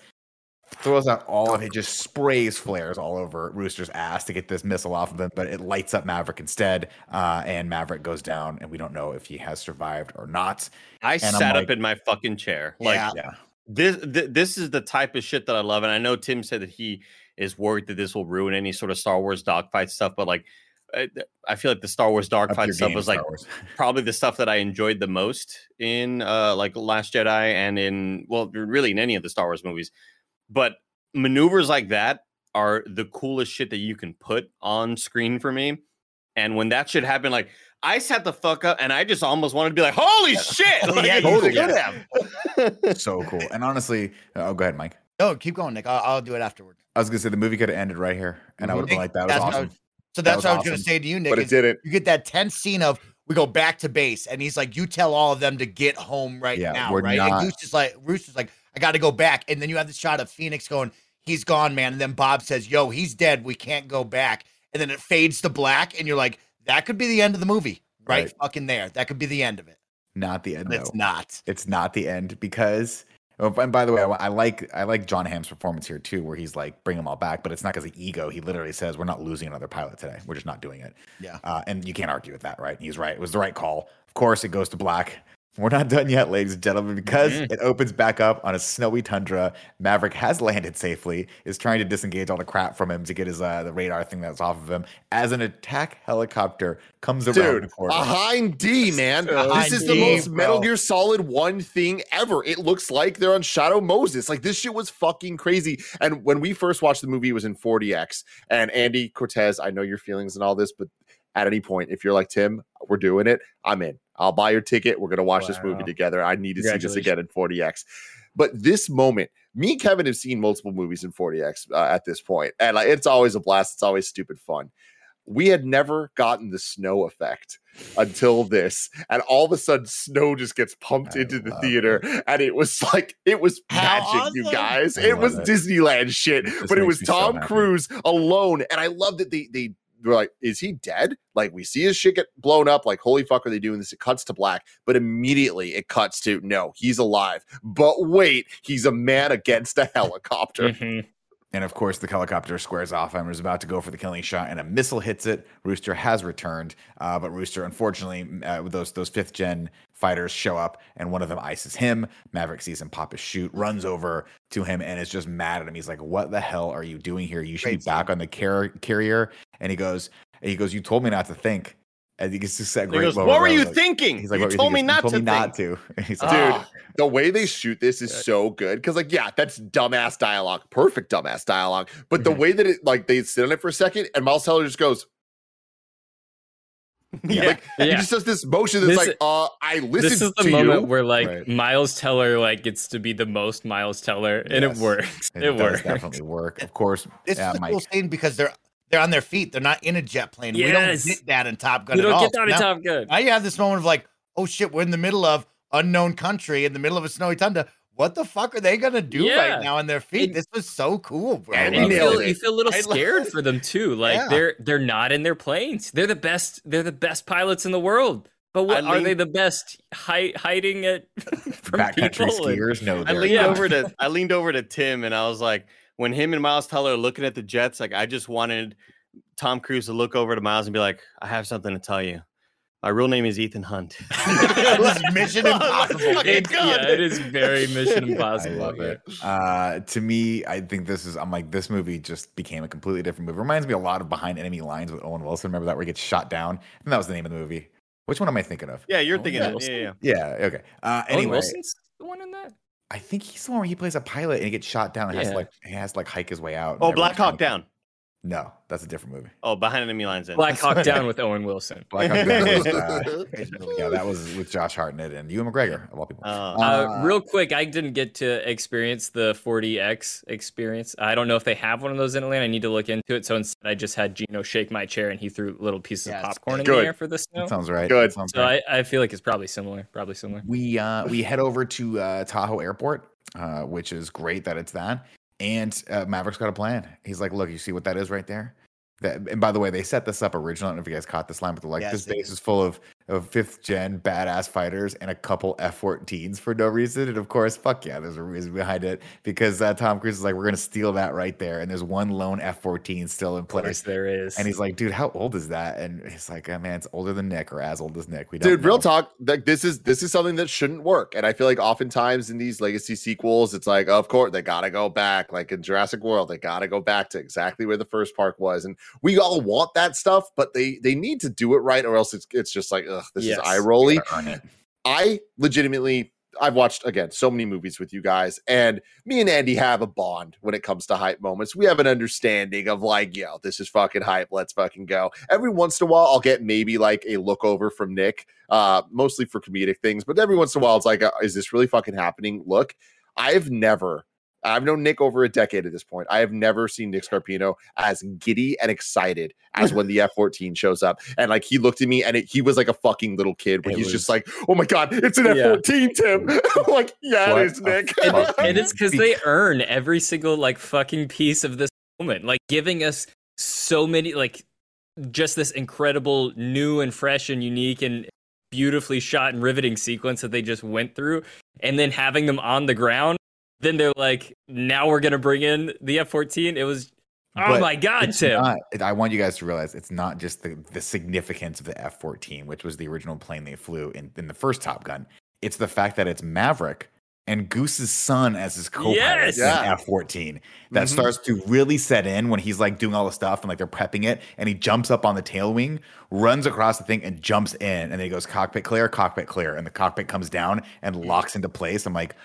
throws out all of it, just sprays flares all over Rooster's ass to get this missile off of him, but it lights up Maverick instead. Uh, and Maverick goes down, and we don't know if he has survived or not. I And sat like- up in my fucking chair. Like Yeah. Yeah. this th- this is the type of shit that I love. And I know Tim said that he is worried that this will ruin any sort of Star Wars dogfight stuff, but like I, I feel like the Star Wars Up your dogfight stuff game, was like probably the stuff that I enjoyed the most in uh like Last Jedi and in well really in any of the Star Wars movies. But maneuvers like that are the coolest shit that you can put on screen for me. And when that shit happened, like I sat the fuck up and I just almost wanted to be like, holy shit! Like, yeah, totally should did. have. so cool. And honestly, oh, go ahead, Mike. No, keep going, Nick. I'll, I'll do it afterward. I was gonna say the movie could have ended right here, and I Mhm. would have been like, "That was That's awesome." So that's was what I was going to say to you, Nick. but it didn't. You get that tense scene of we go back to base, and he's like, "You tell all of them to get home right Yeah, now, right?" not- And Goose is like, "Rooster's like, I got to go back," and then you have the shot of Phoenix going, "He's gone, man," and then Bob says, "Yo, he's dead. We can't go back," and then it fades to black, and you're like, "That could be the end of the movie, right? Right. Fucking there. That could be the end of it." Not the end. It's not. It's not the end because. Oh, and by the way, I, I like I like Jon Hamm's performance here too, where he's like bring them all back, but it's not because of ego. He literally says, "We're not losing another pilot today. We're just not doing it." Yeah. uh, and you can't argue with that, right? He's right. It was the right call. Of course, it goes to black. We're not done yet, ladies and gentlemen, because Mhm. it opens back up on a snowy tundra. Maverick has landed safely, is trying to disengage all the crap from him to get his uh, the radar thing that's off of him. As an attack helicopter comes around the Dude, corner. behind D, man. Behind this is the D, most Metal. Gear Solid one thing ever. It looks like they're on Shadow Moses. Like this shit was fucking crazy. And when we first watched the movie, it was in 4DX. And Andy Cortez, I know your feelings and all this, but at any point, if you're like Tim, we're doing it. I'm in. I'll buy your ticket. We're gonna watch this movie together. I need to see this again in 4DX. But this moment, me and Kevin have seen multiple movies in 4DX uh, at this point, and like it's always a blast. It's always stupid fun. We had never gotten the snow effect until this, and all of a sudden, snow just gets pumped I into the theater, and it was like it was How magic, you guys. I it was it. Disneyland shit, This but it was me so Tom. Cruise alone, and I love that they they were like, "Is he dead?" Like we see his shit get blown up. Like, holy fuck, are they doing this? It cuts to black, but immediately it cuts to no, he's alive. But wait, he's a man against a helicopter. Mhm. And of course, the helicopter squares off and is about to go for the killing shot, and a missile hits it. Rooster has returned, uh, but Rooster, unfortunately, uh, those those fifth gen fighters show up, and one of them ices him. Maverick sees him pop his shoot, runs over to him, and is just mad at him. He's like, "What the hell are you doing here? You should Great be back on the car- carrier." And he goes, "He goes, you told me not to think." And it's just that He great goes, what were you like- thinking? He's like, you told me not told to me not to. He's like, Dude, Ah. the way they shoot this is so good because, like, yeah, that's dumbass dialogue, perfect dumbass dialogue. But the Mhm. way that it, like, they sit on it for a second, and Miles Teller just goes, Yeah. like, he just does this motion that's This- like, uh, I listened This is the moment you. where like Right. Miles Teller like gets to be the most Miles Teller, and Yes. it works. It, It, works. definitely work. Of course, This yeah, is a cool scene because they're they're on their feet. They're not in a jet plane. We Yes. don't get that in Top Gun You at don't all. get that in now, Top Gun. now you have this moment of like, oh shit, we're in the middle of unknown country, in the middle of a snowy tundra. What the fuck are they gonna do Yeah. right now on their feet? It- this was so cool, bro. And and you feel, you feel a little I scared for them too. Like Yeah. they're they're not in their planes. They're the best. They're the best pilots in the world. But what I are lean- they the best hi- hiding it from backcountry people? and- skiers. No, I leaned not. over to I leaned over to Tim and I was like, when him and Miles Teller are looking at the jets, like I just wanted Tom Cruise to look over to Miles and be like, I have something to tell you. My real name is Ethan Hunt. This Mission Impossible. It- yeah, it is very Mission I Impossible. love it. Uh, to me, I think this is. I'm like, this movie just became a completely different movie. Reminds me a lot of Behind Enemy Lines with Owen Wilson. Remember that where he gets shot down? And that was the name of the movie. Which one am I thinking of? yeah, you're Oh, thinking yeah. that. Yeah, yeah, yeah. Yeah. Okay. Uh, Owen anyway, Wilson's the one in that. I think he's the one where he plays a pilot and he gets shot down and has to like he has to like hike his way out. Oh, Black Hawk Down. No, that's a different movie. Oh, behind enemy lines. Then. Black Hawk Down with Owen Wilson. Black Hawk Down was, uh, yeah, that was with Josh Hartnett and Ewan McGregor of all people. Uh, Uh, Uh, real quick, I didn't get to experience the 4DX experience. I don't know if they have one of those in Atlanta. I need to look into it. So instead, I just had Gino shake my chair and he threw little pieces Yes. of popcorn in Good. the air for the snow. that sounds right. Good. Sounds So right. I, I feel like it's probably similar. Probably similar. we uh we head over to uh Tahoe Airport, uh, which is great that it's that. And uh, Maverick's got a plan. He's like, "Look, you see what that is right there? That, and by the way, they set this up originally. I don't know if you guys caught this line, but they're like, Yes, this base is full of of fifth gen badass fighters and a couple F-14s for no reason. And of course, fuck yeah, there's a reason behind it because uh, Tom Cruise is like, we're gonna steal that right there. And there's one lone F-14 still in place. there is. And he's like, dude, how old is that? And he's like, oh, man, it's older than Nick or as old as Nick. We don't Dude, real talk. Like this is this is something that shouldn't work, and I feel like oftentimes in these legacy sequels, it's like, of course, they gotta go back. Like in Jurassic World, they gotta go back to exactly where the first park was, and we all want that stuff, but they they need to do it right, or else it's it's just like, ugh, this Yes. is eye rolly. Gotta earn it. I legitimately I've watched again so many movies with you guys, and me and Andy have a bond when it comes to hype moments. We have an understanding of like, yo, this is fucking hype. Let's fucking go. Every once in a while, I'll get maybe like a look over from Nick, uh, mostly for comedic things, but every once in a while, it's like, uh, is this really fucking happening? Look, I've never. I've known Nick over a decade at this point. I have never seen Nick Scarpino as giddy and excited as when the F 14 shows up. And like he looked at me and it, he was like a fucking little kid where It he's was- just like, oh my God, it's an F Yeah. 14, Tim. Like, yeah, What it is, Nick. and, and it's because they earn every single like fucking piece of this moment, like giving us so many like just this incredible new and fresh and unique and beautifully shot and riveting sequence that they just went through, and then having them on the ground. Then they're like, now we're gonna bring in the F fourteen. It was, oh But my god, Tim. not- I want you guys to realize it's not just the, the significance of the F 14, which was the original plane they flew in, in the first Top Gun. It's the fact that it's Maverick and Goose's son as his co pilot Yes! in Yeah. F 14 that Mhm. starts to really set in when he's like doing all the stuff and like they're prepping it. And he jumps up on the tail wing, runs across the thing, and jumps in. And then he goes, cockpit clear, cockpit clear. And the cockpit comes down and locks into place. I'm like,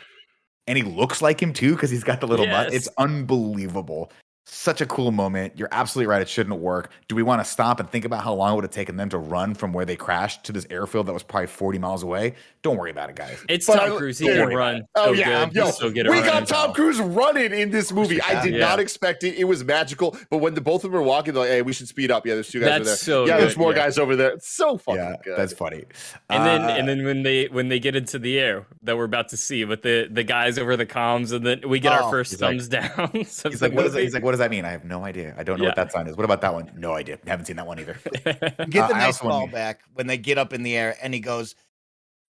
and he looks like him too because he's got the little butt. Yes. It's unbelievable. Such a cool moment. You're absolutely right. It shouldn't work. Do we want to stop and think about how long it would have taken them to run from where they crashed to this airfield that was probably 40 miles away? Don't worry about it, guys. It's But Tom Cruise. He can run. Oh so yeah, good. yo, so good we got Tom Cruise running in this movie. I did Yeah. not expect it. It was magical. But when the both of them were walking, they're like, "Hey, we should speed up." Yeah, there's two guys over there. That's so yeah, there's more yeah. guys over there. It's so fucking yeah, good. that's funny. And then Uh, and then when they when they get into the air that we're about to see with the the guys over the comms and then we get Oh, our first he's like- thumbs down. So he's like, what, is movie- he's like, what does that mean? I have no idea. I don't know what that sign is. What about that one? No idea. Haven't seen that one either. Get Uh, the I nice ball back when they get up in the air and he goes,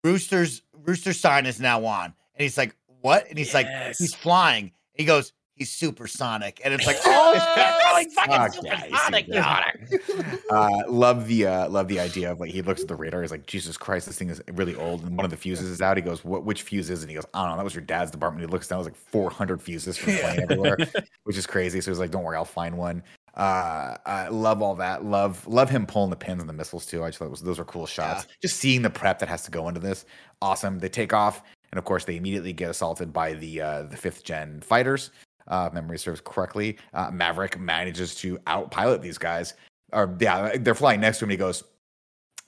Rooster's Rooster sign is now on. And he's like, What? And he's like, he's flying. He goes, he's supersonic, and it's like, oh, it's really fucking Fuck yeah, he's supersonic. supersonic. uh, love the uh, love the idea of like he looks at the radar. He's like, Jesus Christ, this thing is really old. And one of the fuses is out. He goes, "What? Which fuse is it?" And he goes, "I don't know. That was your dad's department." He looks down. It was like 400 fuses from flying everywhere, which is crazy. So he's like, "Don't worry, I'll find one." Uh, I love all that. Love love him pulling the pins and the missiles too. I just thought was, those were cool shots. Just seeing the prep that has to go into this, awesome. They take off, and of course they immediately get assaulted by the uh, the fifth gen fighters. Uh, memory serves correctly. Uh, Maverick manages to outpilot these guys. Or yeah, they're flying next to him. And he goes,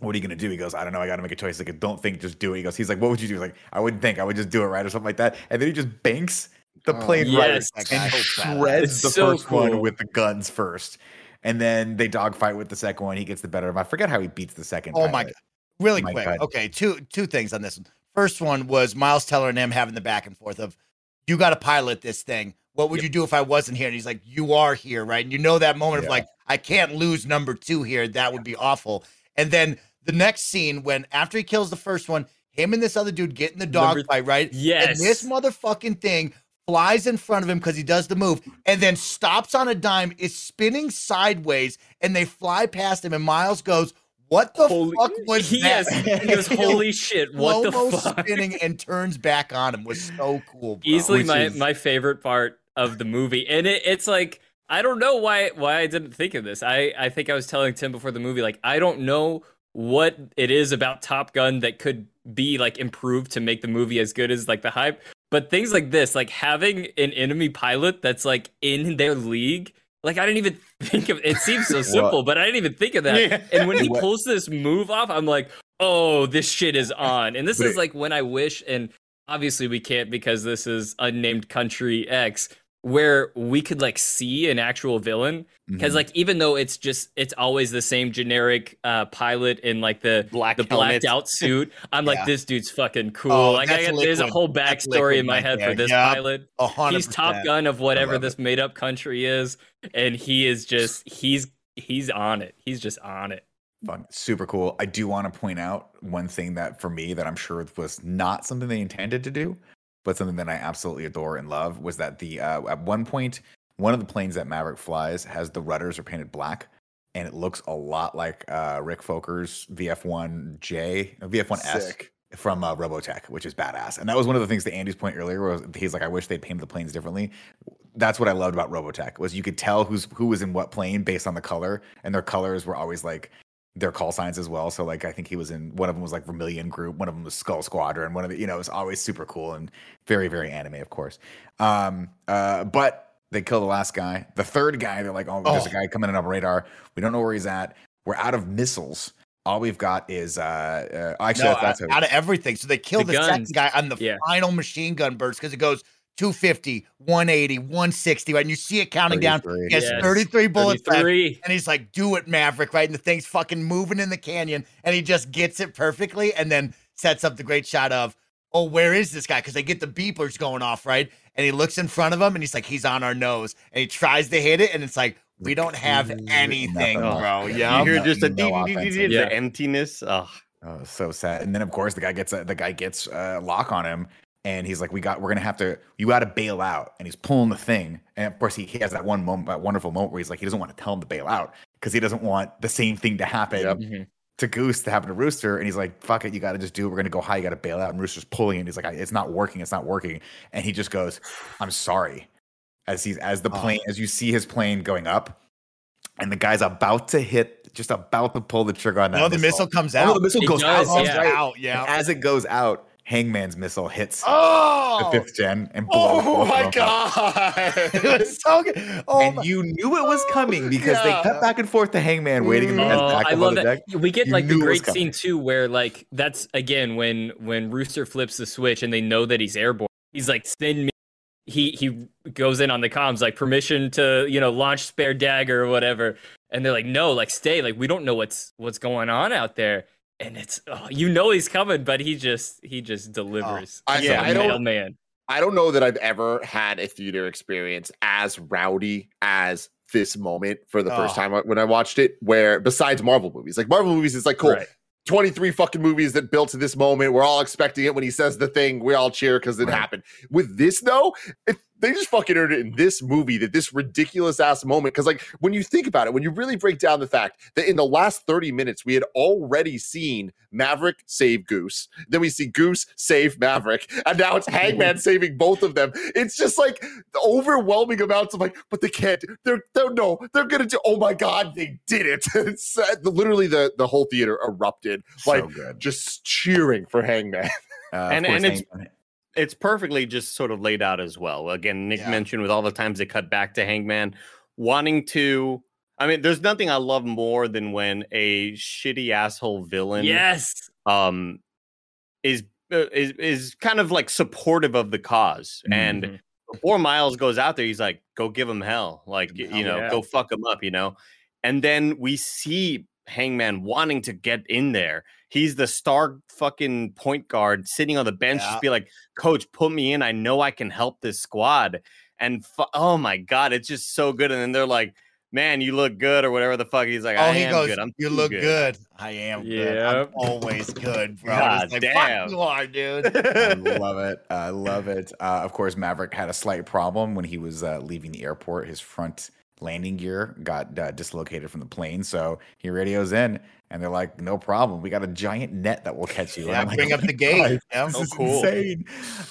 "What are you gonna do?" He goes, "I don't know. I got to make a choice." Like, don't think, just do it. He goes, "He's like, what would you do?" He's like, I wouldn't think. I would just do it, right, or something like that. And then he just banks the Oh, plane yes. right and guy's so badass. shreds the so first one with the guns first. And then they dogfight with the second one. He gets the better of him. I forget how he beats the second. Oh my god! Really My quick. God. Okay, two two things on this one. First one was Miles Teller and him having the back and forth of, "You got to pilot this thing. What would you do if I wasn't here?" And he's like, "You are here, right?" And you know that moment Yeah. of like, "I can't lose number two here. That would be awful." And then the next scene when after he kills the first one, him and this other dude get in the dogfight, right? Yes. And this motherfucking thing flies in front of him because he does the move and then stops on a dime, is spinning sideways, and they fly past him. And Miles goes, What the Holy- fuck was yes. that? He goes, holy shit, what the Slow-mo fuck? spinning and turns back on him was so cool. Bro. Easily Which my, is- my favorite part of the movie. And it, it's like I don't know why why I didn't think of this. I, I think I was telling Tim before the movie, like, I don't know what it is about Top Gun that could be like improved to make the movie as good as like the hype. But things like this, like having an enemy pilot that's like in their league, like I didn't even think of it seems so simple, but I didn't even think of that. Yeah. And when he What- pulls this move off, I'm like, oh, this shit is on. And this But is like when I wish, and obviously we can't because this is unnamed country X, where we could like see an actual villain. Because Mhm. like even though it's just it's always the same generic uh, pilot in like the Black the blacked helmet. out suit, I'm like this dude's fucking cool. Oh, like I got, there's a whole That's backstory in my right head for this Yup. pilot. A hundred He's Top. Gun of whatever love this made up country is, and he is just he's he's on it. He's just on it. Fun, super cool. I do want to point out one thing that for me that I'm sure was not something they intended to do, but something that I absolutely adore and love was that the uh, at one point one of the planes that Maverick flies has the rudders are painted black, and it looks a lot like uh, Rick Focker's VF1J, uh, VF1S Sick. from uh, Robotech, which is badass. And that was one of the things to Andy's point earlier. Was he's like, I wish they'd painted the planes differently. That's what I loved about Robotech was you could tell who's who was in what plane based on the color, and their colors were always like their call signs as well. So like I think he was in one of them was like Vermilion Group, one of them was Skull Squadron, one of the you know it was always super cool and very very anime, of course. Um, uh, but they kill the last guy. The third guy, they're like, oh, there's a Oh. guy coming in on radar. We don't know where he's at. We're out of missiles. All we've got is uh, uh actually No, that's, that's out, out of everything. So they kill The the, second guy on the Yeah. final machine gun burst because it goes 250, 180, 160, right? And you see it counting down. 33. He has Yes. 33 bullets left. And he's like, do it, Maverick, right? And the thing's fucking moving in the canyon. And he just gets it perfectly and then sets up the great shot of, oh, where is this guy? Because they get the beepers going off, right? And he looks in front of him and he's like, he's on our nose. And he tries to hit it. And it's like, we don't have anything, Nothing. bro. You Yeah. hear just a no Yeah. the emptiness. Oh, Oh, so sad. And then of course the guy gets a, the guy gets a lock on him, and he's like, "We got, we're gonna have to, you got to bail out." And he's pulling the thing, and of course he, he has that one moment, that wonderful moment where he's like, he doesn't want to tell him to bail out because he doesn't want the same thing to happen Yep. Mhm. to Goose to happen to Rooster. And he's like, "Fuck it, you got to just do it. We're gonna go high. You got to bail out." And Rooster's pulling, and he's like, "It's not working. It's not working." And he just goes, "I'm sorry." As he's as the Oh. plane, as you see his plane going up, and the guy's about to hit, just about to pull the trigger on that. No, the missile comes Oh, out. no, the missile It goes does, out. Yeah. Out, yeah. And as it goes out, Hangman's missile hits Oh, the fifth gen and blows Oh my of them up. god! it was so good. Oh, and my- you knew it was coming oh, because Yeah. they cut back and forth to Hangman, waiting in the mm. Oh, back I up on love that. deck. We get You like the knew it was great scene too, where like that's again when when Rooster flips the switch and they know that he's airborne. He's like, send me. He he goes in on the comms like permission to you know launch spare dagger or whatever, and they're like, no, like stay, like we don't know what's what's going on out there, and it's oh, you know he's coming, but he just he just oh, delivers. I- He's yeah, I don't- mailman. I don't know that I've ever had a theater experience as rowdy as this moment for the first Oh. time when I watched it. Where besides Marvel movies, like Marvel movies, it's like cool. Right. 23 fucking movies that built to this moment. We're all expecting it when he says the thing. We all cheer because it Right. happened. With this, though, it, they just fucking earned it in this movie that this ridiculous ass moment. Because, like, when you think about it, when you really break down the fact that in the last 30 minutes, we had already seen Maverick save Goose, then we see Goose save Maverick, and now it's Hangman saving both of them. It's just like overwhelming amounts of like, but they can't, they're, they're no, they're gonna do, oh my God, they did it. it's uh, literally the, the whole theater erupted, like, so good. just cheering for Hangman. Uh, And- and Hangman- it's perfectly just sort of laid out as well. Again, Nick Yeah. mentioned with all the times they cut back to Hangman, wanting to. I mean, there's nothing I love more than when a shitty asshole villain, Yes. um, is uh, is is kind of like supportive of the cause. And Mhm. before Miles goes out there, he's like, "Go give him hell, like him you know, yeah. go fuck him up," you know. And then we see Hangman wanting to get in there. He's the star fucking point guard sitting on the bench, Yeah. just be like, "Coach, put me in. I know I can help this squad." And fu- oh my god, it's just so good. And then they're like, "Man, you look good," or whatever the fuck. He's like, "I Oh, he am goes, good. I'm you look good. I am good. I'm always good, bro. God It's like, damn. Fuck you are, dude. I love it. I love it. Uh, of course, Maverick had a slight problem when he was uh, leaving the airport. His front landing gear got uh, dislocated from the plane, so he radios in, and they're like, "No problem. We got a giant net that will catch you." Yeah, like, bring "Oh up the gate. God, Yeah. This Oh, is cool. insane.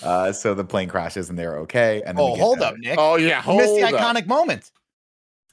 Uh, so the plane crashes, and they're okay. And then Oh, hold up, Nick. oh, yeah. you missed the up. iconic moment.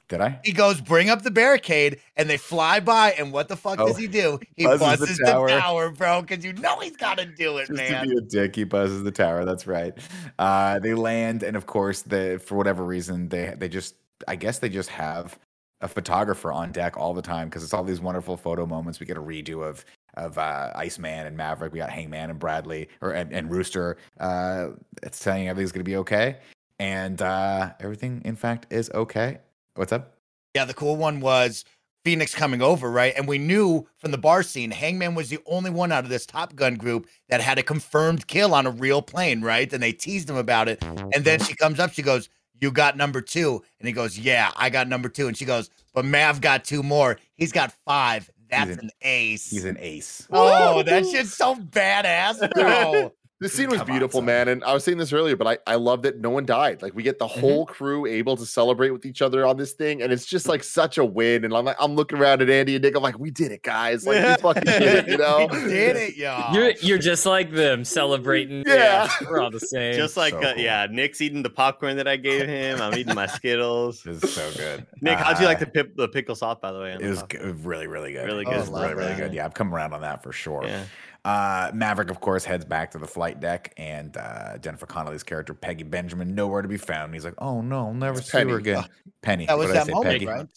Did I? He goes, bring up the barricade, and they fly by. And what the fuck Oh, does he do? He buzzes the buzzes, the tower. tower. bro, because you know he's got to do it, Just man. to be a dick, he buzzes the tower. That's right. Uh, they land, and of course, they for whatever reason, they they just, I guess, they just have a photographer on deck all the time because it's all these wonderful photo moments. We get a redo of of uh, Iceman and Maverick. We got Hangman and Bradley or and, and Rooster. Uh, it's saying everything's gonna be okay, and uh, everything, in fact, is okay. What's up? Yeah, the cool one was Phoenix coming over, right? And we knew from the bar scene, Hangman was the only one out of this Top Gun group that had a confirmed kill on a real plane, right? And they teased him about it. And then she comes up, she goes, You got number two. And he goes, Yeah, I got number two. And she goes, But Mav got two more. He's got five. That's an- an ace. He's an ace. oh, that shit's so badass, bro. The scene was Come on, beautiful, son. man. And I was saying this earlier, but I, I love that no one died. Like we get the Mm-hmm. whole crew able to celebrate with each other on this thing, and it's just like such a win. And I'm like, I'm looking around at Andy and Nick. I'm like, we did it, guys. Like we fucking did it, you know? We did it, y'all. You're you're just like them celebrating. Yeah. we're all the same. Just like So uh, cool. yeah, Nick's eating the popcorn that I gave him. I'm eating my Skittles. This is so good. Nick, how'd you like Uh, the pip, the pickle sauce by the way? on It the was popcorn? g- really, really good. Really good. Oh, really, love really that. good. Yeah, I've come around on that for sure. Yeah. Uh, Maverick, of course, heads back to the flight deck, and uh, Jennifer Connelly's character Peggy Benjamin nowhere to be found. He's like, "Oh no, I'll never It's see Penny. her again." Penny. That was that moment, Peggy? right?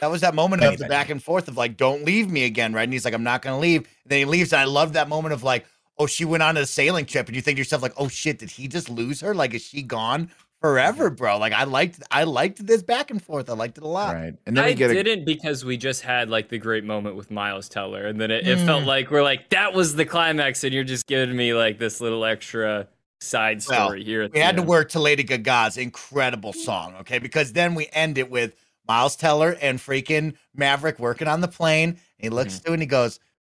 That was that moment Penny, of the Penny. back and forth of like, "Don't leave me again," right? And he's like, "I'm not gonna leave." And then he leaves, and I love that moment of like, "Oh, she went on a sailing trip," and you think to yourself like, "Oh shit, did he just lose her? Like, is she gone forever, bro?" Like, I liked, I liked this back and forth. I liked it a lot. Right, and then I we get didn't because we just had like the great moment with Miles Teller, and then it, it felt Mm. like we're like that was the climax, and you're just giving me like this little extra side Well, story here. We the had to work to Lady Gaga's incredible song, okay? Because then we end it with Miles Teller and freaking Maverick working on the plane. And he looks to it and he goes,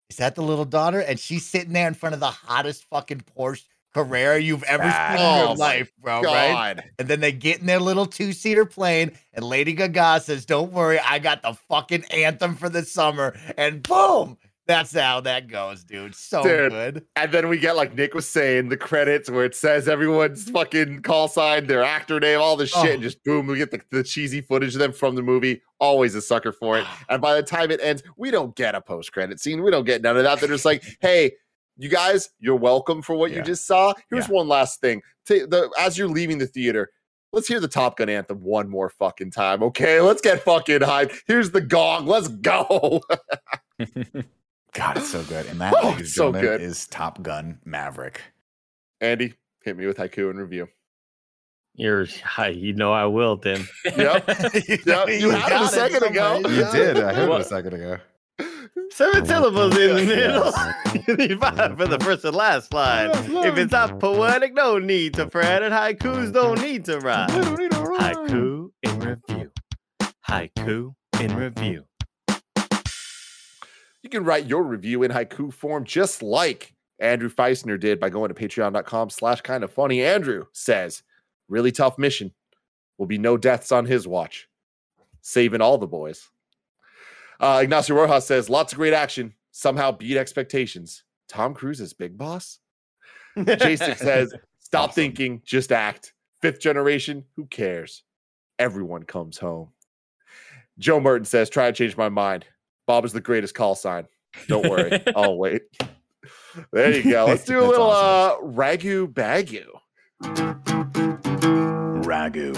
Is that the little daughter? And she's sitting there in front of the hottest fucking Porsche Carrera you've ever seen in Oh your my life, bro, right? And then they get in their little two seater plane, and Lady Gaga says, Don't worry, I got the fucking anthem for the summer. And boom, that's how that goes, dude. So Dude. good. And then we get like Nick was saying the credits where it says everyone's mm-hmm. fucking call sign, their actor name, all this shit, Oh. and just boom, we get the, the cheesy footage of them from the movie. Always a sucker for it. And by the time it ends, we don't get a post credit scene. We don't get none of that. They're just like, hey, you guys, you're welcome for what you just saw. Here's Yeah. one last thing. Ta- the, as you're leaving the theater, let's hear the Top Gun anthem one more fucking time. Okay, let's get fucking hyped. Here's the gong. Let's go. God, it's so good, and that Oh, ladies and it's so good. is Top Gun Maverick. Andy, hit me with haiku and review. You're, you know I will, Tim. Yep. Yeah, you had it a got second ago. somewhere. You got did. I heard it a second ago. Seven syllables in the middle. You find for the first and last line. If it's not poetic, no need to fret. And haikus don't need to rhyme. Haiku in review. Haiku in review. You can write your review in haiku form just like Andrew Feisner did by going to patreon.com slash kind of funny. Andrew says, Really tough mission. Will be no deaths on his watch. Saving all the boys. Uh, Ignacio Rojas says, lots of great action. Somehow beat expectations. Tom Cruise is big boss. Jason says, stop Awesome. thinking, just act. Fifth generation, who cares? Everyone comes home. Joe Merton says, try to change my mind. Bob is the greatest call sign. Don't worry, I'll wait. There you go. Let's do a little awesome. uh ragu bagu. Ragu.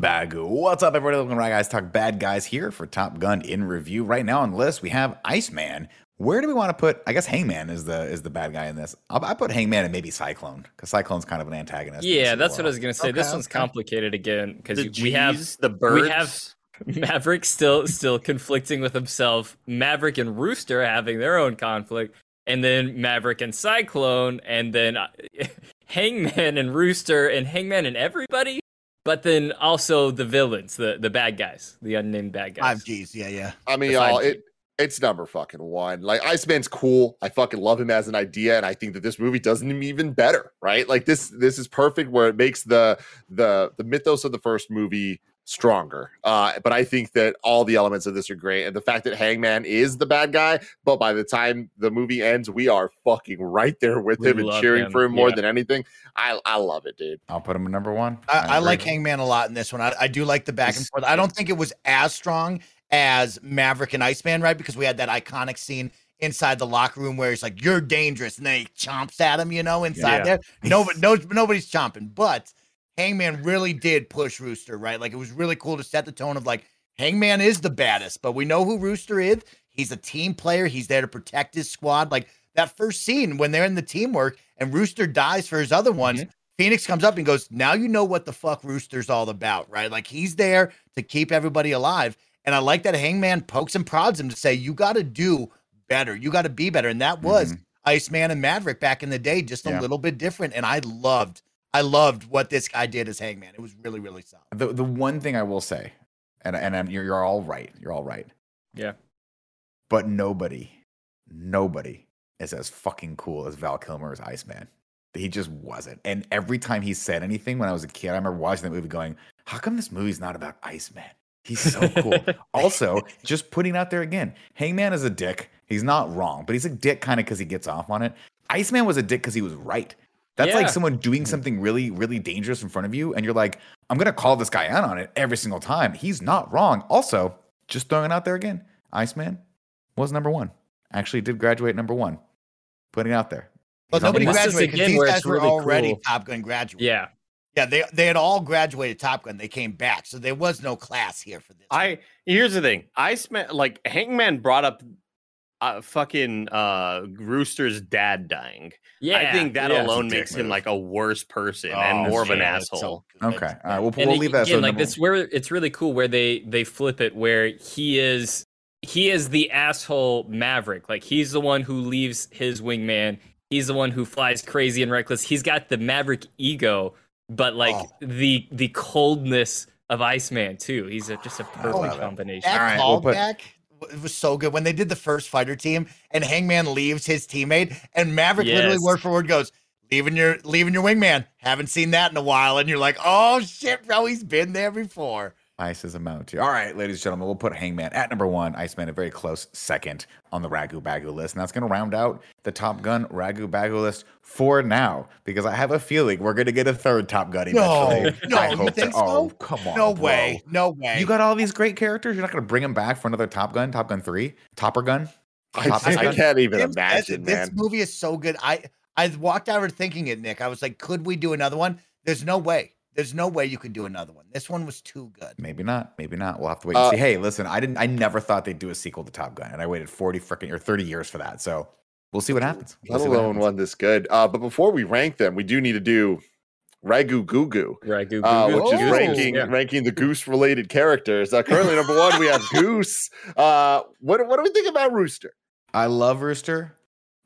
Bagu. What's up, everybody? Welcome to Rag Guys Talk Bad Guys here for Top Gun in review. Right now on the list, we have Iceman. Where do we want to put? I guess Hangman is the is the bad guy in this. I'll, I put Hangman and maybe Cyclone because Cyclone's kind of an antagonist. Yeah, that's what I was gonna say. this Okay, one's okay. complicated again because we have the birds. we have Maverick still still conflicting with himself. Maverick and Rooster having their own conflict, and then Maverick and Cyclone, and then uh, Hangman and Rooster, and Hangman and everybody. But then also the villains, the the bad guys, the unnamed bad guys. Five G's. Yeah, yeah. I mean, y'all, it it's number fucking one. Like Iceman's cool. I fucking love him as an idea, and I think that this movie does him even better. Right? Like this this is perfect where it makes the the the mythos of the first movie stronger. Uh, but I think that all the elements of this are great, and the fact that Hangman is the bad guy, but by the time the movie ends, we are fucking right there with We him and cheering him, for him more yeah. than anything. I I love it, dude. I'll put him in number one. I, I like. Hangman a lot in this one. I, I do like the back and forth. I don't think it was as strong as Maverick and Iceman, right? Because we had that iconic scene inside the locker room where he's like, "You're dangerous," and then he chomps at him, you know, inside Yeah. there. Nobody, no, nobody's chomping, but Hangman really did push Rooster, right? Like it was really cool to set the tone of like Hangman is the baddest, but we know who Rooster is. He's a team player. He's there to protect his squad. Like that first scene when they're in the teamwork and Rooster dies for his other ones. Mm-hmm. Phoenix comes up and goes, Now you know what the fuck Rooster's all about, right? Like he's there to keep everybody alive. And I like that Hangman pokes and prods him to say, You got to do better. You got to be better. And that was mm-hmm. Iceman and Maverick back in the day, just a Yeah. little bit different. And I loved, I loved what this guy did as Hangman. It was really, really solid. The the one thing I will say, and and I'm, you're, you're all right. You're all right. Yeah. But nobody, nobody is as fucking cool as Val Kilmer as Iceman. He just wasn't. And every time he said anything when I was a kid, I remember watching that movie going, How come this movie's not about Iceman? He's so cool. also, just putting out there again, Hangman is a dick. He's not wrong, but he's a dick kind of because he gets off on it. Iceman was a dick because he was right. That's like someone doing something really, really dangerous in front of you, and you're like, I'm gonna call this guy out on it every single time. He's not wrong. Also, just throwing it out there again, Iceman was number one. Actually, did graduate number one. Putting it out there. But He's nobody the this list. is graduated because these guys it's were really already cool. Top Gun graduates. Yeah. Yeah, they they had all graduated Top Gun. They came back, so there was no class here for this. I here's the thing. Iceman like Hangman brought up uh, fucking uh Rooster's dad dying. Yeah. I think that yeah. alone It's a dick makes him like a worse person Oh, and more of an Yeah, asshole. so. Okay. All right. We'll, and we'll it- leave that. again, like number- this where it's really cool where they they flip it where he is he is the asshole maverick like he's the one who leaves his wingman he's the one who flies crazy and reckless he's got the maverick ego but like Oh. the the coldness of iceman too he's a, just a perfect Oh, combination That All right, we'll put- w- was so good when they did the first fighter team and Hangman leaves his teammate and Maverick literally Yes. word for word goes, "Leaving your leaving your wingman. Haven't seen that in a while." And you're like, "Oh shit, bro, he's been there before." Nice amount a mount. All right, ladies and gentlemen, we'll put Hangman at number one, Iceman a very close second on the Ragu Bagu list. And that's going to round out the Top Gun Ragu Bagu list for now, because I have a feeling we're going to get a third Top Gun No, eventually. no, I you hope think that- Oh, come on. no bro. way, no way. You got all these great characters. You're not going to bring them back for another Top Gun, Top Gun 3, Topper Gun? I, Top I Gun? can't even Tim, that's- imagine, this man. movie is so good. I I walked out of thinking it, Nick. I was like, "Could we do another one?" There's no way. There's no way you could do another one. This one was too good. Maybe not. Maybe not. We'll have to wait and Uh, see. Hey, listen, I didn't. I never thought they'd do a sequel to Top Gun, and I waited forty freaking or thirty years for that. So we'll see what happens. We'll Let see what alone happens. one this good. Uh, but before we rank them, we do need to do Ragu Goo Goo. right uh, which is goo. ranking Yeah. ranking the goose related characters. Uh, currently number one, we have Goose. Uh, what what do we think about Rooster? I love Rooster,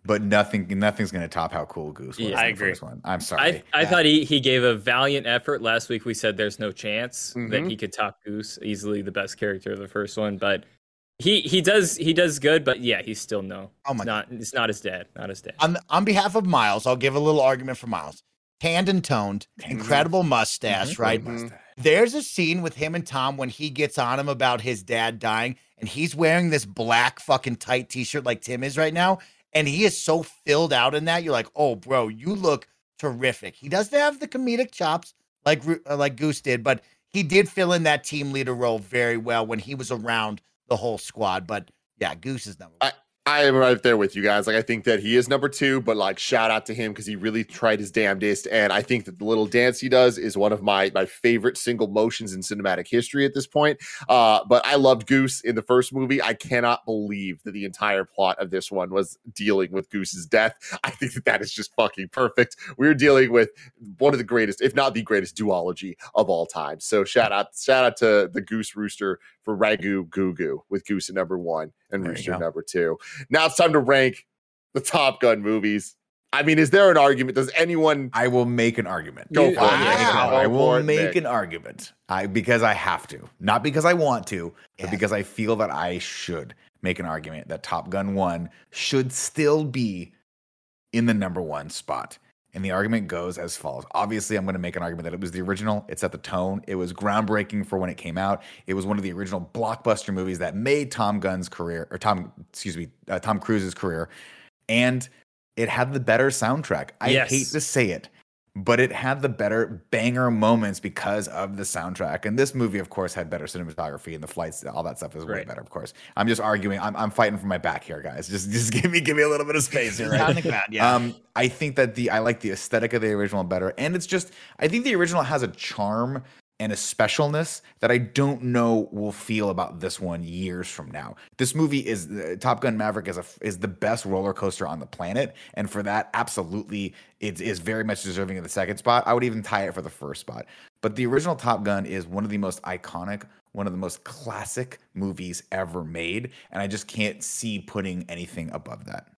but nothing nothing's gonna top how cool Goose was. Yeah. in I the agree. First one. I'm sorry. I Yeah. thought he, he gave a valiant effort. Last week we said there's no chance Mhm. that he could top Goose, easily the best character of the first one. But he he does he does good, but yeah, he's still no. Oh my it's not it's not his dad, not his dad. On on behalf of Miles, I'll give a little argument for Miles. tanned and toned, incredible mustache, Mm-hmm. right? Mhm. There's a scene with him and Tom when he gets on him about his dad dying, and he's wearing this black fucking tight t-shirt like Tim is right now, and he is so filled out in that. You're like, oh, bro, you look terrific. He doesn't have the comedic chops like uh, like Goose did, but he did fill in that team leader role very well when he was around the whole squad. But yeah, Goose is number one. I am right there with you guys. Like, I think that he is number two, but like, shout out to him because he really tried his damnedest. And I think that the little dance he does is one of my my favorite single motions in cinematic history at this point. Uh, but I loved Goose in the first movie. I cannot believe that the entire plot of this one was dealing with Goose's death. I think that that is just fucking perfect. We're dealing with one of the greatest, if not the greatest, duology of all time. So shout out, shout out to the Goose Rooster for Ragu Goo Goo with Goose at number one and There Rooster number two. Now it's time to rank the Top Gun movies. I mean, is there an argument? Does anyone I will make an argument. go for it? Wow. Nick? I will for make Nick. an argument. I because I have to, not because I want to, but Yes. because I feel that I should make an argument that Top Gun One should still be in the number one spot. And the argument goes as follows. Obviously, I'm going to make an argument that it was the original. It set the tone. It was groundbreaking for when it came out. It was one of the original blockbuster movies that made Tom Gunn's career, or Tom, excuse me, uh, Tom Cruise's career. And it had the better soundtrack. I Yes. hate to say it, but it had the better banger moments because of the soundtrack. And this movie, of course, had better cinematography and the flights, all that stuff is way Right. better, of course. I'm just arguing. I'm, I'm fighting for my back here, guys. Just just give me give me a little bit of space here, right? the yeah. Um, I think that the I like the aesthetic of the original better, and it's just I think the original has a charm and a specialness that I don't know will feel about this one years from now. This movie is uh, Top Gun Maverick is a is the best roller coaster on the planet, and for that, absolutely, it is very much deserving of the second spot. I would even tie it for the first spot. But the original Top Gun is one of the most iconic, one of the most classic movies ever made, and I just can't see putting anything above that.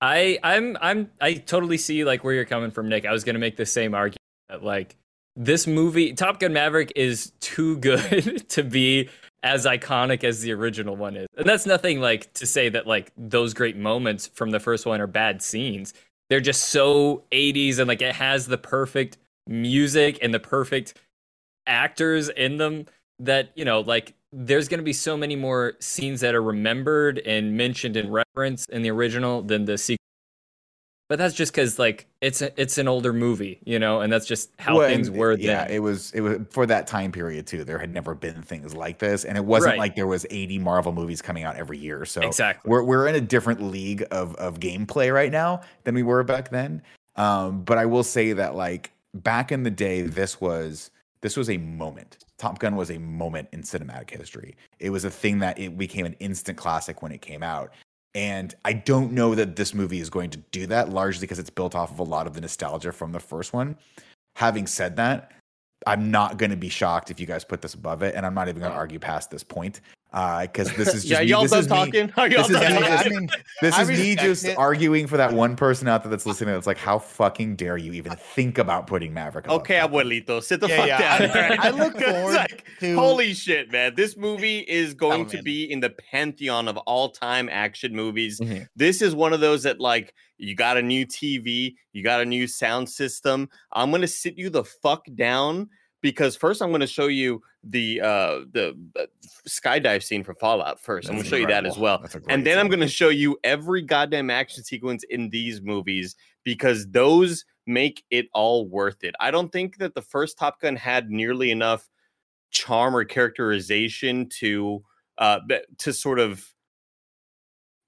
I I'm I'm I totally see like where you're coming from, Nick. I was gonna make the same argument that like this movie, Top Gun Maverick, is too good to be as iconic as the original one is. And that's nothing like to say that like those great moments from the first one are bad scenes. They're just so 80s and like it has the perfect music and the perfect actors in them that, you know, like there's going to be so many more scenes that are remembered and mentioned in reference in the original than the sequel. But that's just because like it's a, it's an older movie, you know, and that's just how Well, things and, were Yeah, then. it was it was for that time period too. There had never been things like this, and it wasn't Right. like there was 80 Marvel movies coming out every year. So Exactly. we're we're in a different league of of gameplay right now than we were back then. Um, but I will say that like back in the day, this was this was a moment. Top Gun was a moment in cinematic history. It was a thing that it became an instant classic when it came out. And I don't know that this movie is going to do that largely because it's built off of a lot of the nostalgia from the first one. Having said that, I'm not going to be shocked if you guys put this above it, and I'm not even going to argue past this point because this is just yeah, me- y'all this done is me- talking? Are y'all this is done me- Yeah. I mean, This is me just it. arguing for that one person out there that's listening. That's like, how fucking dare you even think about putting Maverick? above Okay, abuelito, sit the Yeah, fuck yeah. down. I- right? I look 'Cause, forward like, to- Holy shit, man! This movie is going to be in the pantheon of all-time action movies. Mm-hmm. Mhm. This is one of those that, like, you got a new TV, you got a new sound system. I'm gonna sit you the fuck down because first I'm gonna show you the uh the uh, skydive scene for Fallout. First, I'm gonna show you that as well. And then I'm going to show you every goddamn action sequence in these movies because those make it all worth it. I don't think that the first Top Gun had nearly enough charm or characterization to uh to sort of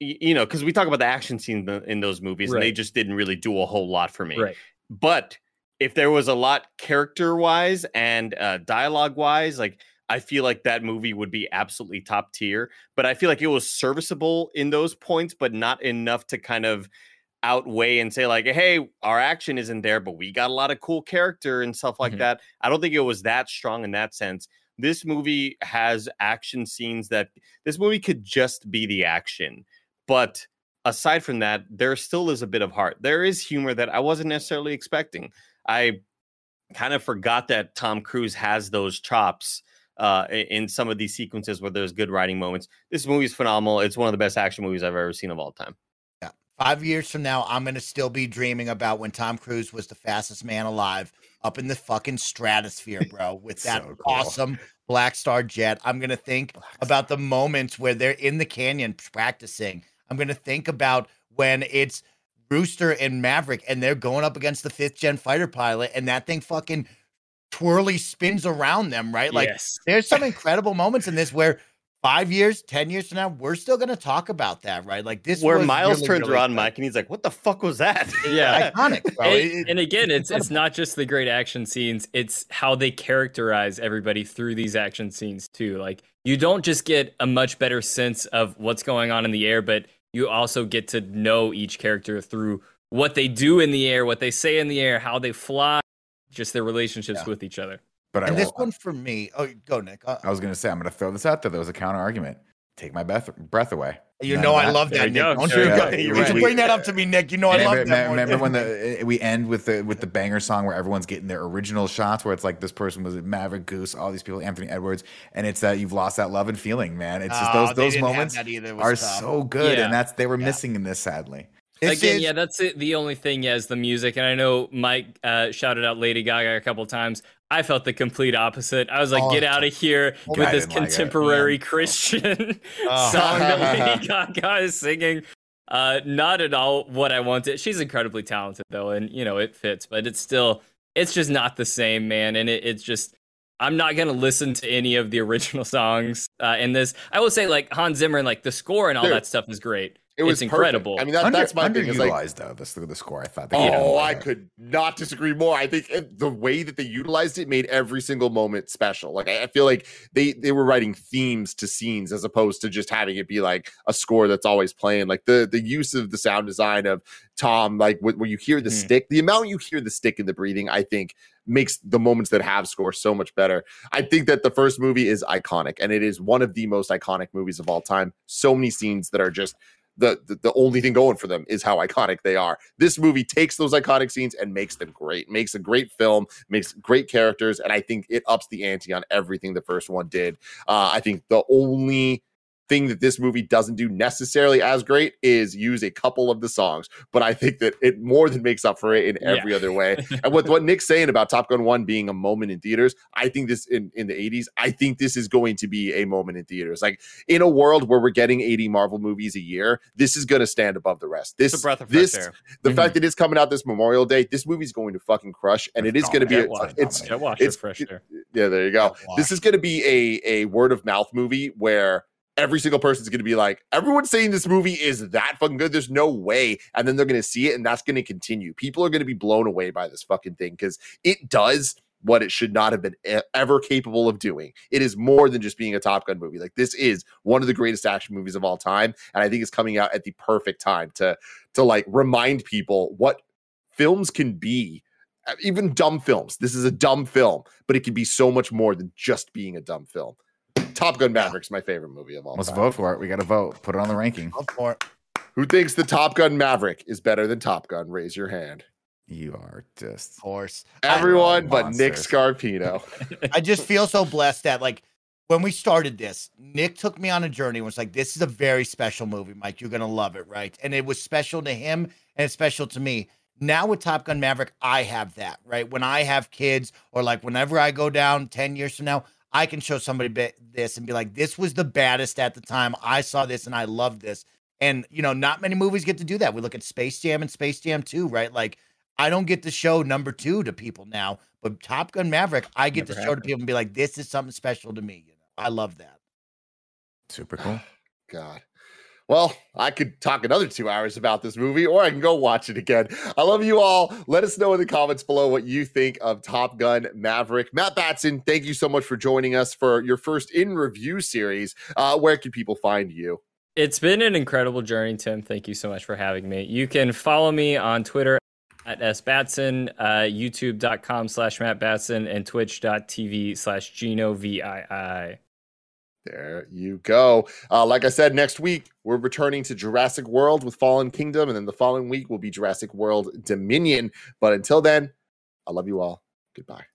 you know because we talk about the action scene in- those movies and they just didn't really do a whole lot for me Right. but if there was a lot character wise and uh, dialogue wise like i feel like that movie would be absolutely top tier but i feel like it was serviceable in those points but not enough to kind of outweigh and say like hey our action isn't there but we got a lot of cool character and stuff like Mhm. that. I don't think it was that strong in that sense. This movie has action scenes that this movie could just be the action but aside from that there still is a bit of heart. There is humor that i wasn't necessarily expecting I kind of forgot that Tom Cruise has those chops uh, in some of these sequences where there's good writing moments. This movie is phenomenal. It's one of the best action movies I've ever seen of all time. Yeah. Five years from now, I'm gonna still be dreaming about when Tom Cruise was the fastest man alive up in the fucking stratosphere, bro, with that So cool. awesome Black Star jet. I'm gonna think about the moments where they're in the canyon practicing. I'm gonna think about when it's Rooster and Maverick and they're going up against the fifth gen fighter pilot and that thing fucking twirly spins around them, right? Like yes. there's some incredible moments in this where five years, ten years from now, we're still gonna talk about that, right? Like this Where was Miles really, turns really around good. Mike and he's like, "What the fuck was that?" Yeah. iconic, bro. and, It- and again, it's it's not just the great action scenes; it's how they characterize everybody through these action scenes too. Like you don't just get a much better sense of what's going on in the air, but you also get to know each character through what they do in the air, what they say in the air, how they fly, just their relationships Yeah. with each other. But I, this won't- one for me. Oh, go Nick. Uh, I was going to say, I'm going to throw this out there. There was a counter argument. Take my breath, breath away. You None know I love that, you Nick. go. Don't you, you go. go. You're Would you right. bring that up to me, Nick? You know I love that. remember than when the we end with the with the banger song where everyone's getting their original shots where it's like this person was Maverick Goose, all these people, Anthony Edwards, and it's that you've lost that love and feeling, man. It's just Oh, those they those moments that either. It was are tough. so good, Yeah. and that's they were Yeah. missing in this sadly. This Again, is- yeah, that's it. The only thing is the music, and I know Mike uh, shouted out Lady Gaga a couple times. I felt the complete opposite. I was like, Oh, "Get out of here Oh, with I this didn't like contemporary Christian Oh. song that Lady Gaga is singing." Uh, not at all what I wanted. She's incredibly talented though, and you know it fits, but it's still, it's just not the same, man. And it, it's just, I'm not gonna listen to any of the original songs uh, in this. I will say, like Hans Zimmer and like the score and all Dude, that stuff is great. It was it's perfect. incredible. I mean, that, Under, that's my thing. Is like, though. This the score. I thought. they Oh, more I there. could not disagree more. I think it- the way that they utilized it made every single moment special. Like I I feel like they they were writing themes to scenes as opposed to just having it be like a score that's always playing. Like the the use of the sound design of Tom, like wh- when you hear the Mhm. stick, the amount you hear the stick in the breathing, I think makes the moments that have score so much better. I think that the first movie is iconic and it is one of the most iconic movies of all time. So many scenes that are just the, the the only thing going for them is how iconic they are. This movie takes those iconic scenes and makes them great. Makes a great film, makes great characters, and I think it ups the ante on everything the first one did. Uh, I think the only thing that this movie doesn't do necessarily as great is use a couple of the songs, but I think that it more than makes up for it in Yeah. every other way. and what what Nick's saying about Top Gun One being a moment in theaters, I think this in in the '80s, I think this is going to be a moment in theaters. Like in a world where we're getting 80 Marvel movies a year, this is going to stand above the rest. This It's breath of fresh this air. the Mhm. fact that it's coming out this Memorial Day, this movie's going to fucking crush, and it is going to be. A, Watch it's nominated. It's- fresh it- yeah, there you go. This is going to be a a word of mouth movie where every single person's going to be like, everyone's saying this movie is that fucking good. There's no way, and then they're going to see it, and that's going to continue. People are going to be blown away by this fucking thing because it does what it should not have been ever capable of doing. It is more than just being a Top Gun movie. Like this is one of the greatest action movies of all time, and I think it's coming out at the perfect time to to like remind people what films can be. Uh, Even dumb films. This is a dumb film, but it can be so much more than just being a dumb film. Top Gun Maverick's my favorite movie of all Let's time. vote for it. We got to vote. Put it on the ranking. Go for it. Who thinks the Top Gun Maverick is better than Top Gun? Raise your hand. You are just. Of course. Everyone but Nick monsters. Scarpino. I just feel so blessed that like when we started this, Nick took me on a journey. and Was like, this is a very special movie, Mike. You're gonna love it, right? And it was special to him and it's special to me. Now with Top Gun Maverick, I have that, right? When I have kids or like whenever I go down 10 years from now, I can show somebody this and be like, this was the baddest at the time. I saw this and I loved this. And you know, not many movies get to do that. We look at Space Jam and Space Jam 2, right? Like I don't get to show number two to people now, but Top Gun Maverick, I get Never to show to people and be like, this is something special to me. You know, I love that. Super cool. God. Well, I could talk another two hours about this movie, or I can go watch it again. I love you all. Let us know in the comments below what you think of Top Gun Maverick. Matt Batson, thank you so much for joining us for your first in review series. Uh, where can people find you? It's been an incredible journey, Tim. Thank you so much for having me. You can follow me on Twitter at sbatson, uh, youtube.com slash mattbatson, and twitch.tv slash Gino VII. There you go. Uh, like I said, next week we're returning to Jurassic World with Fallen Kingdom, and then the following week will be Jurassic World Dominion. But until then, I love you all. Goodbye.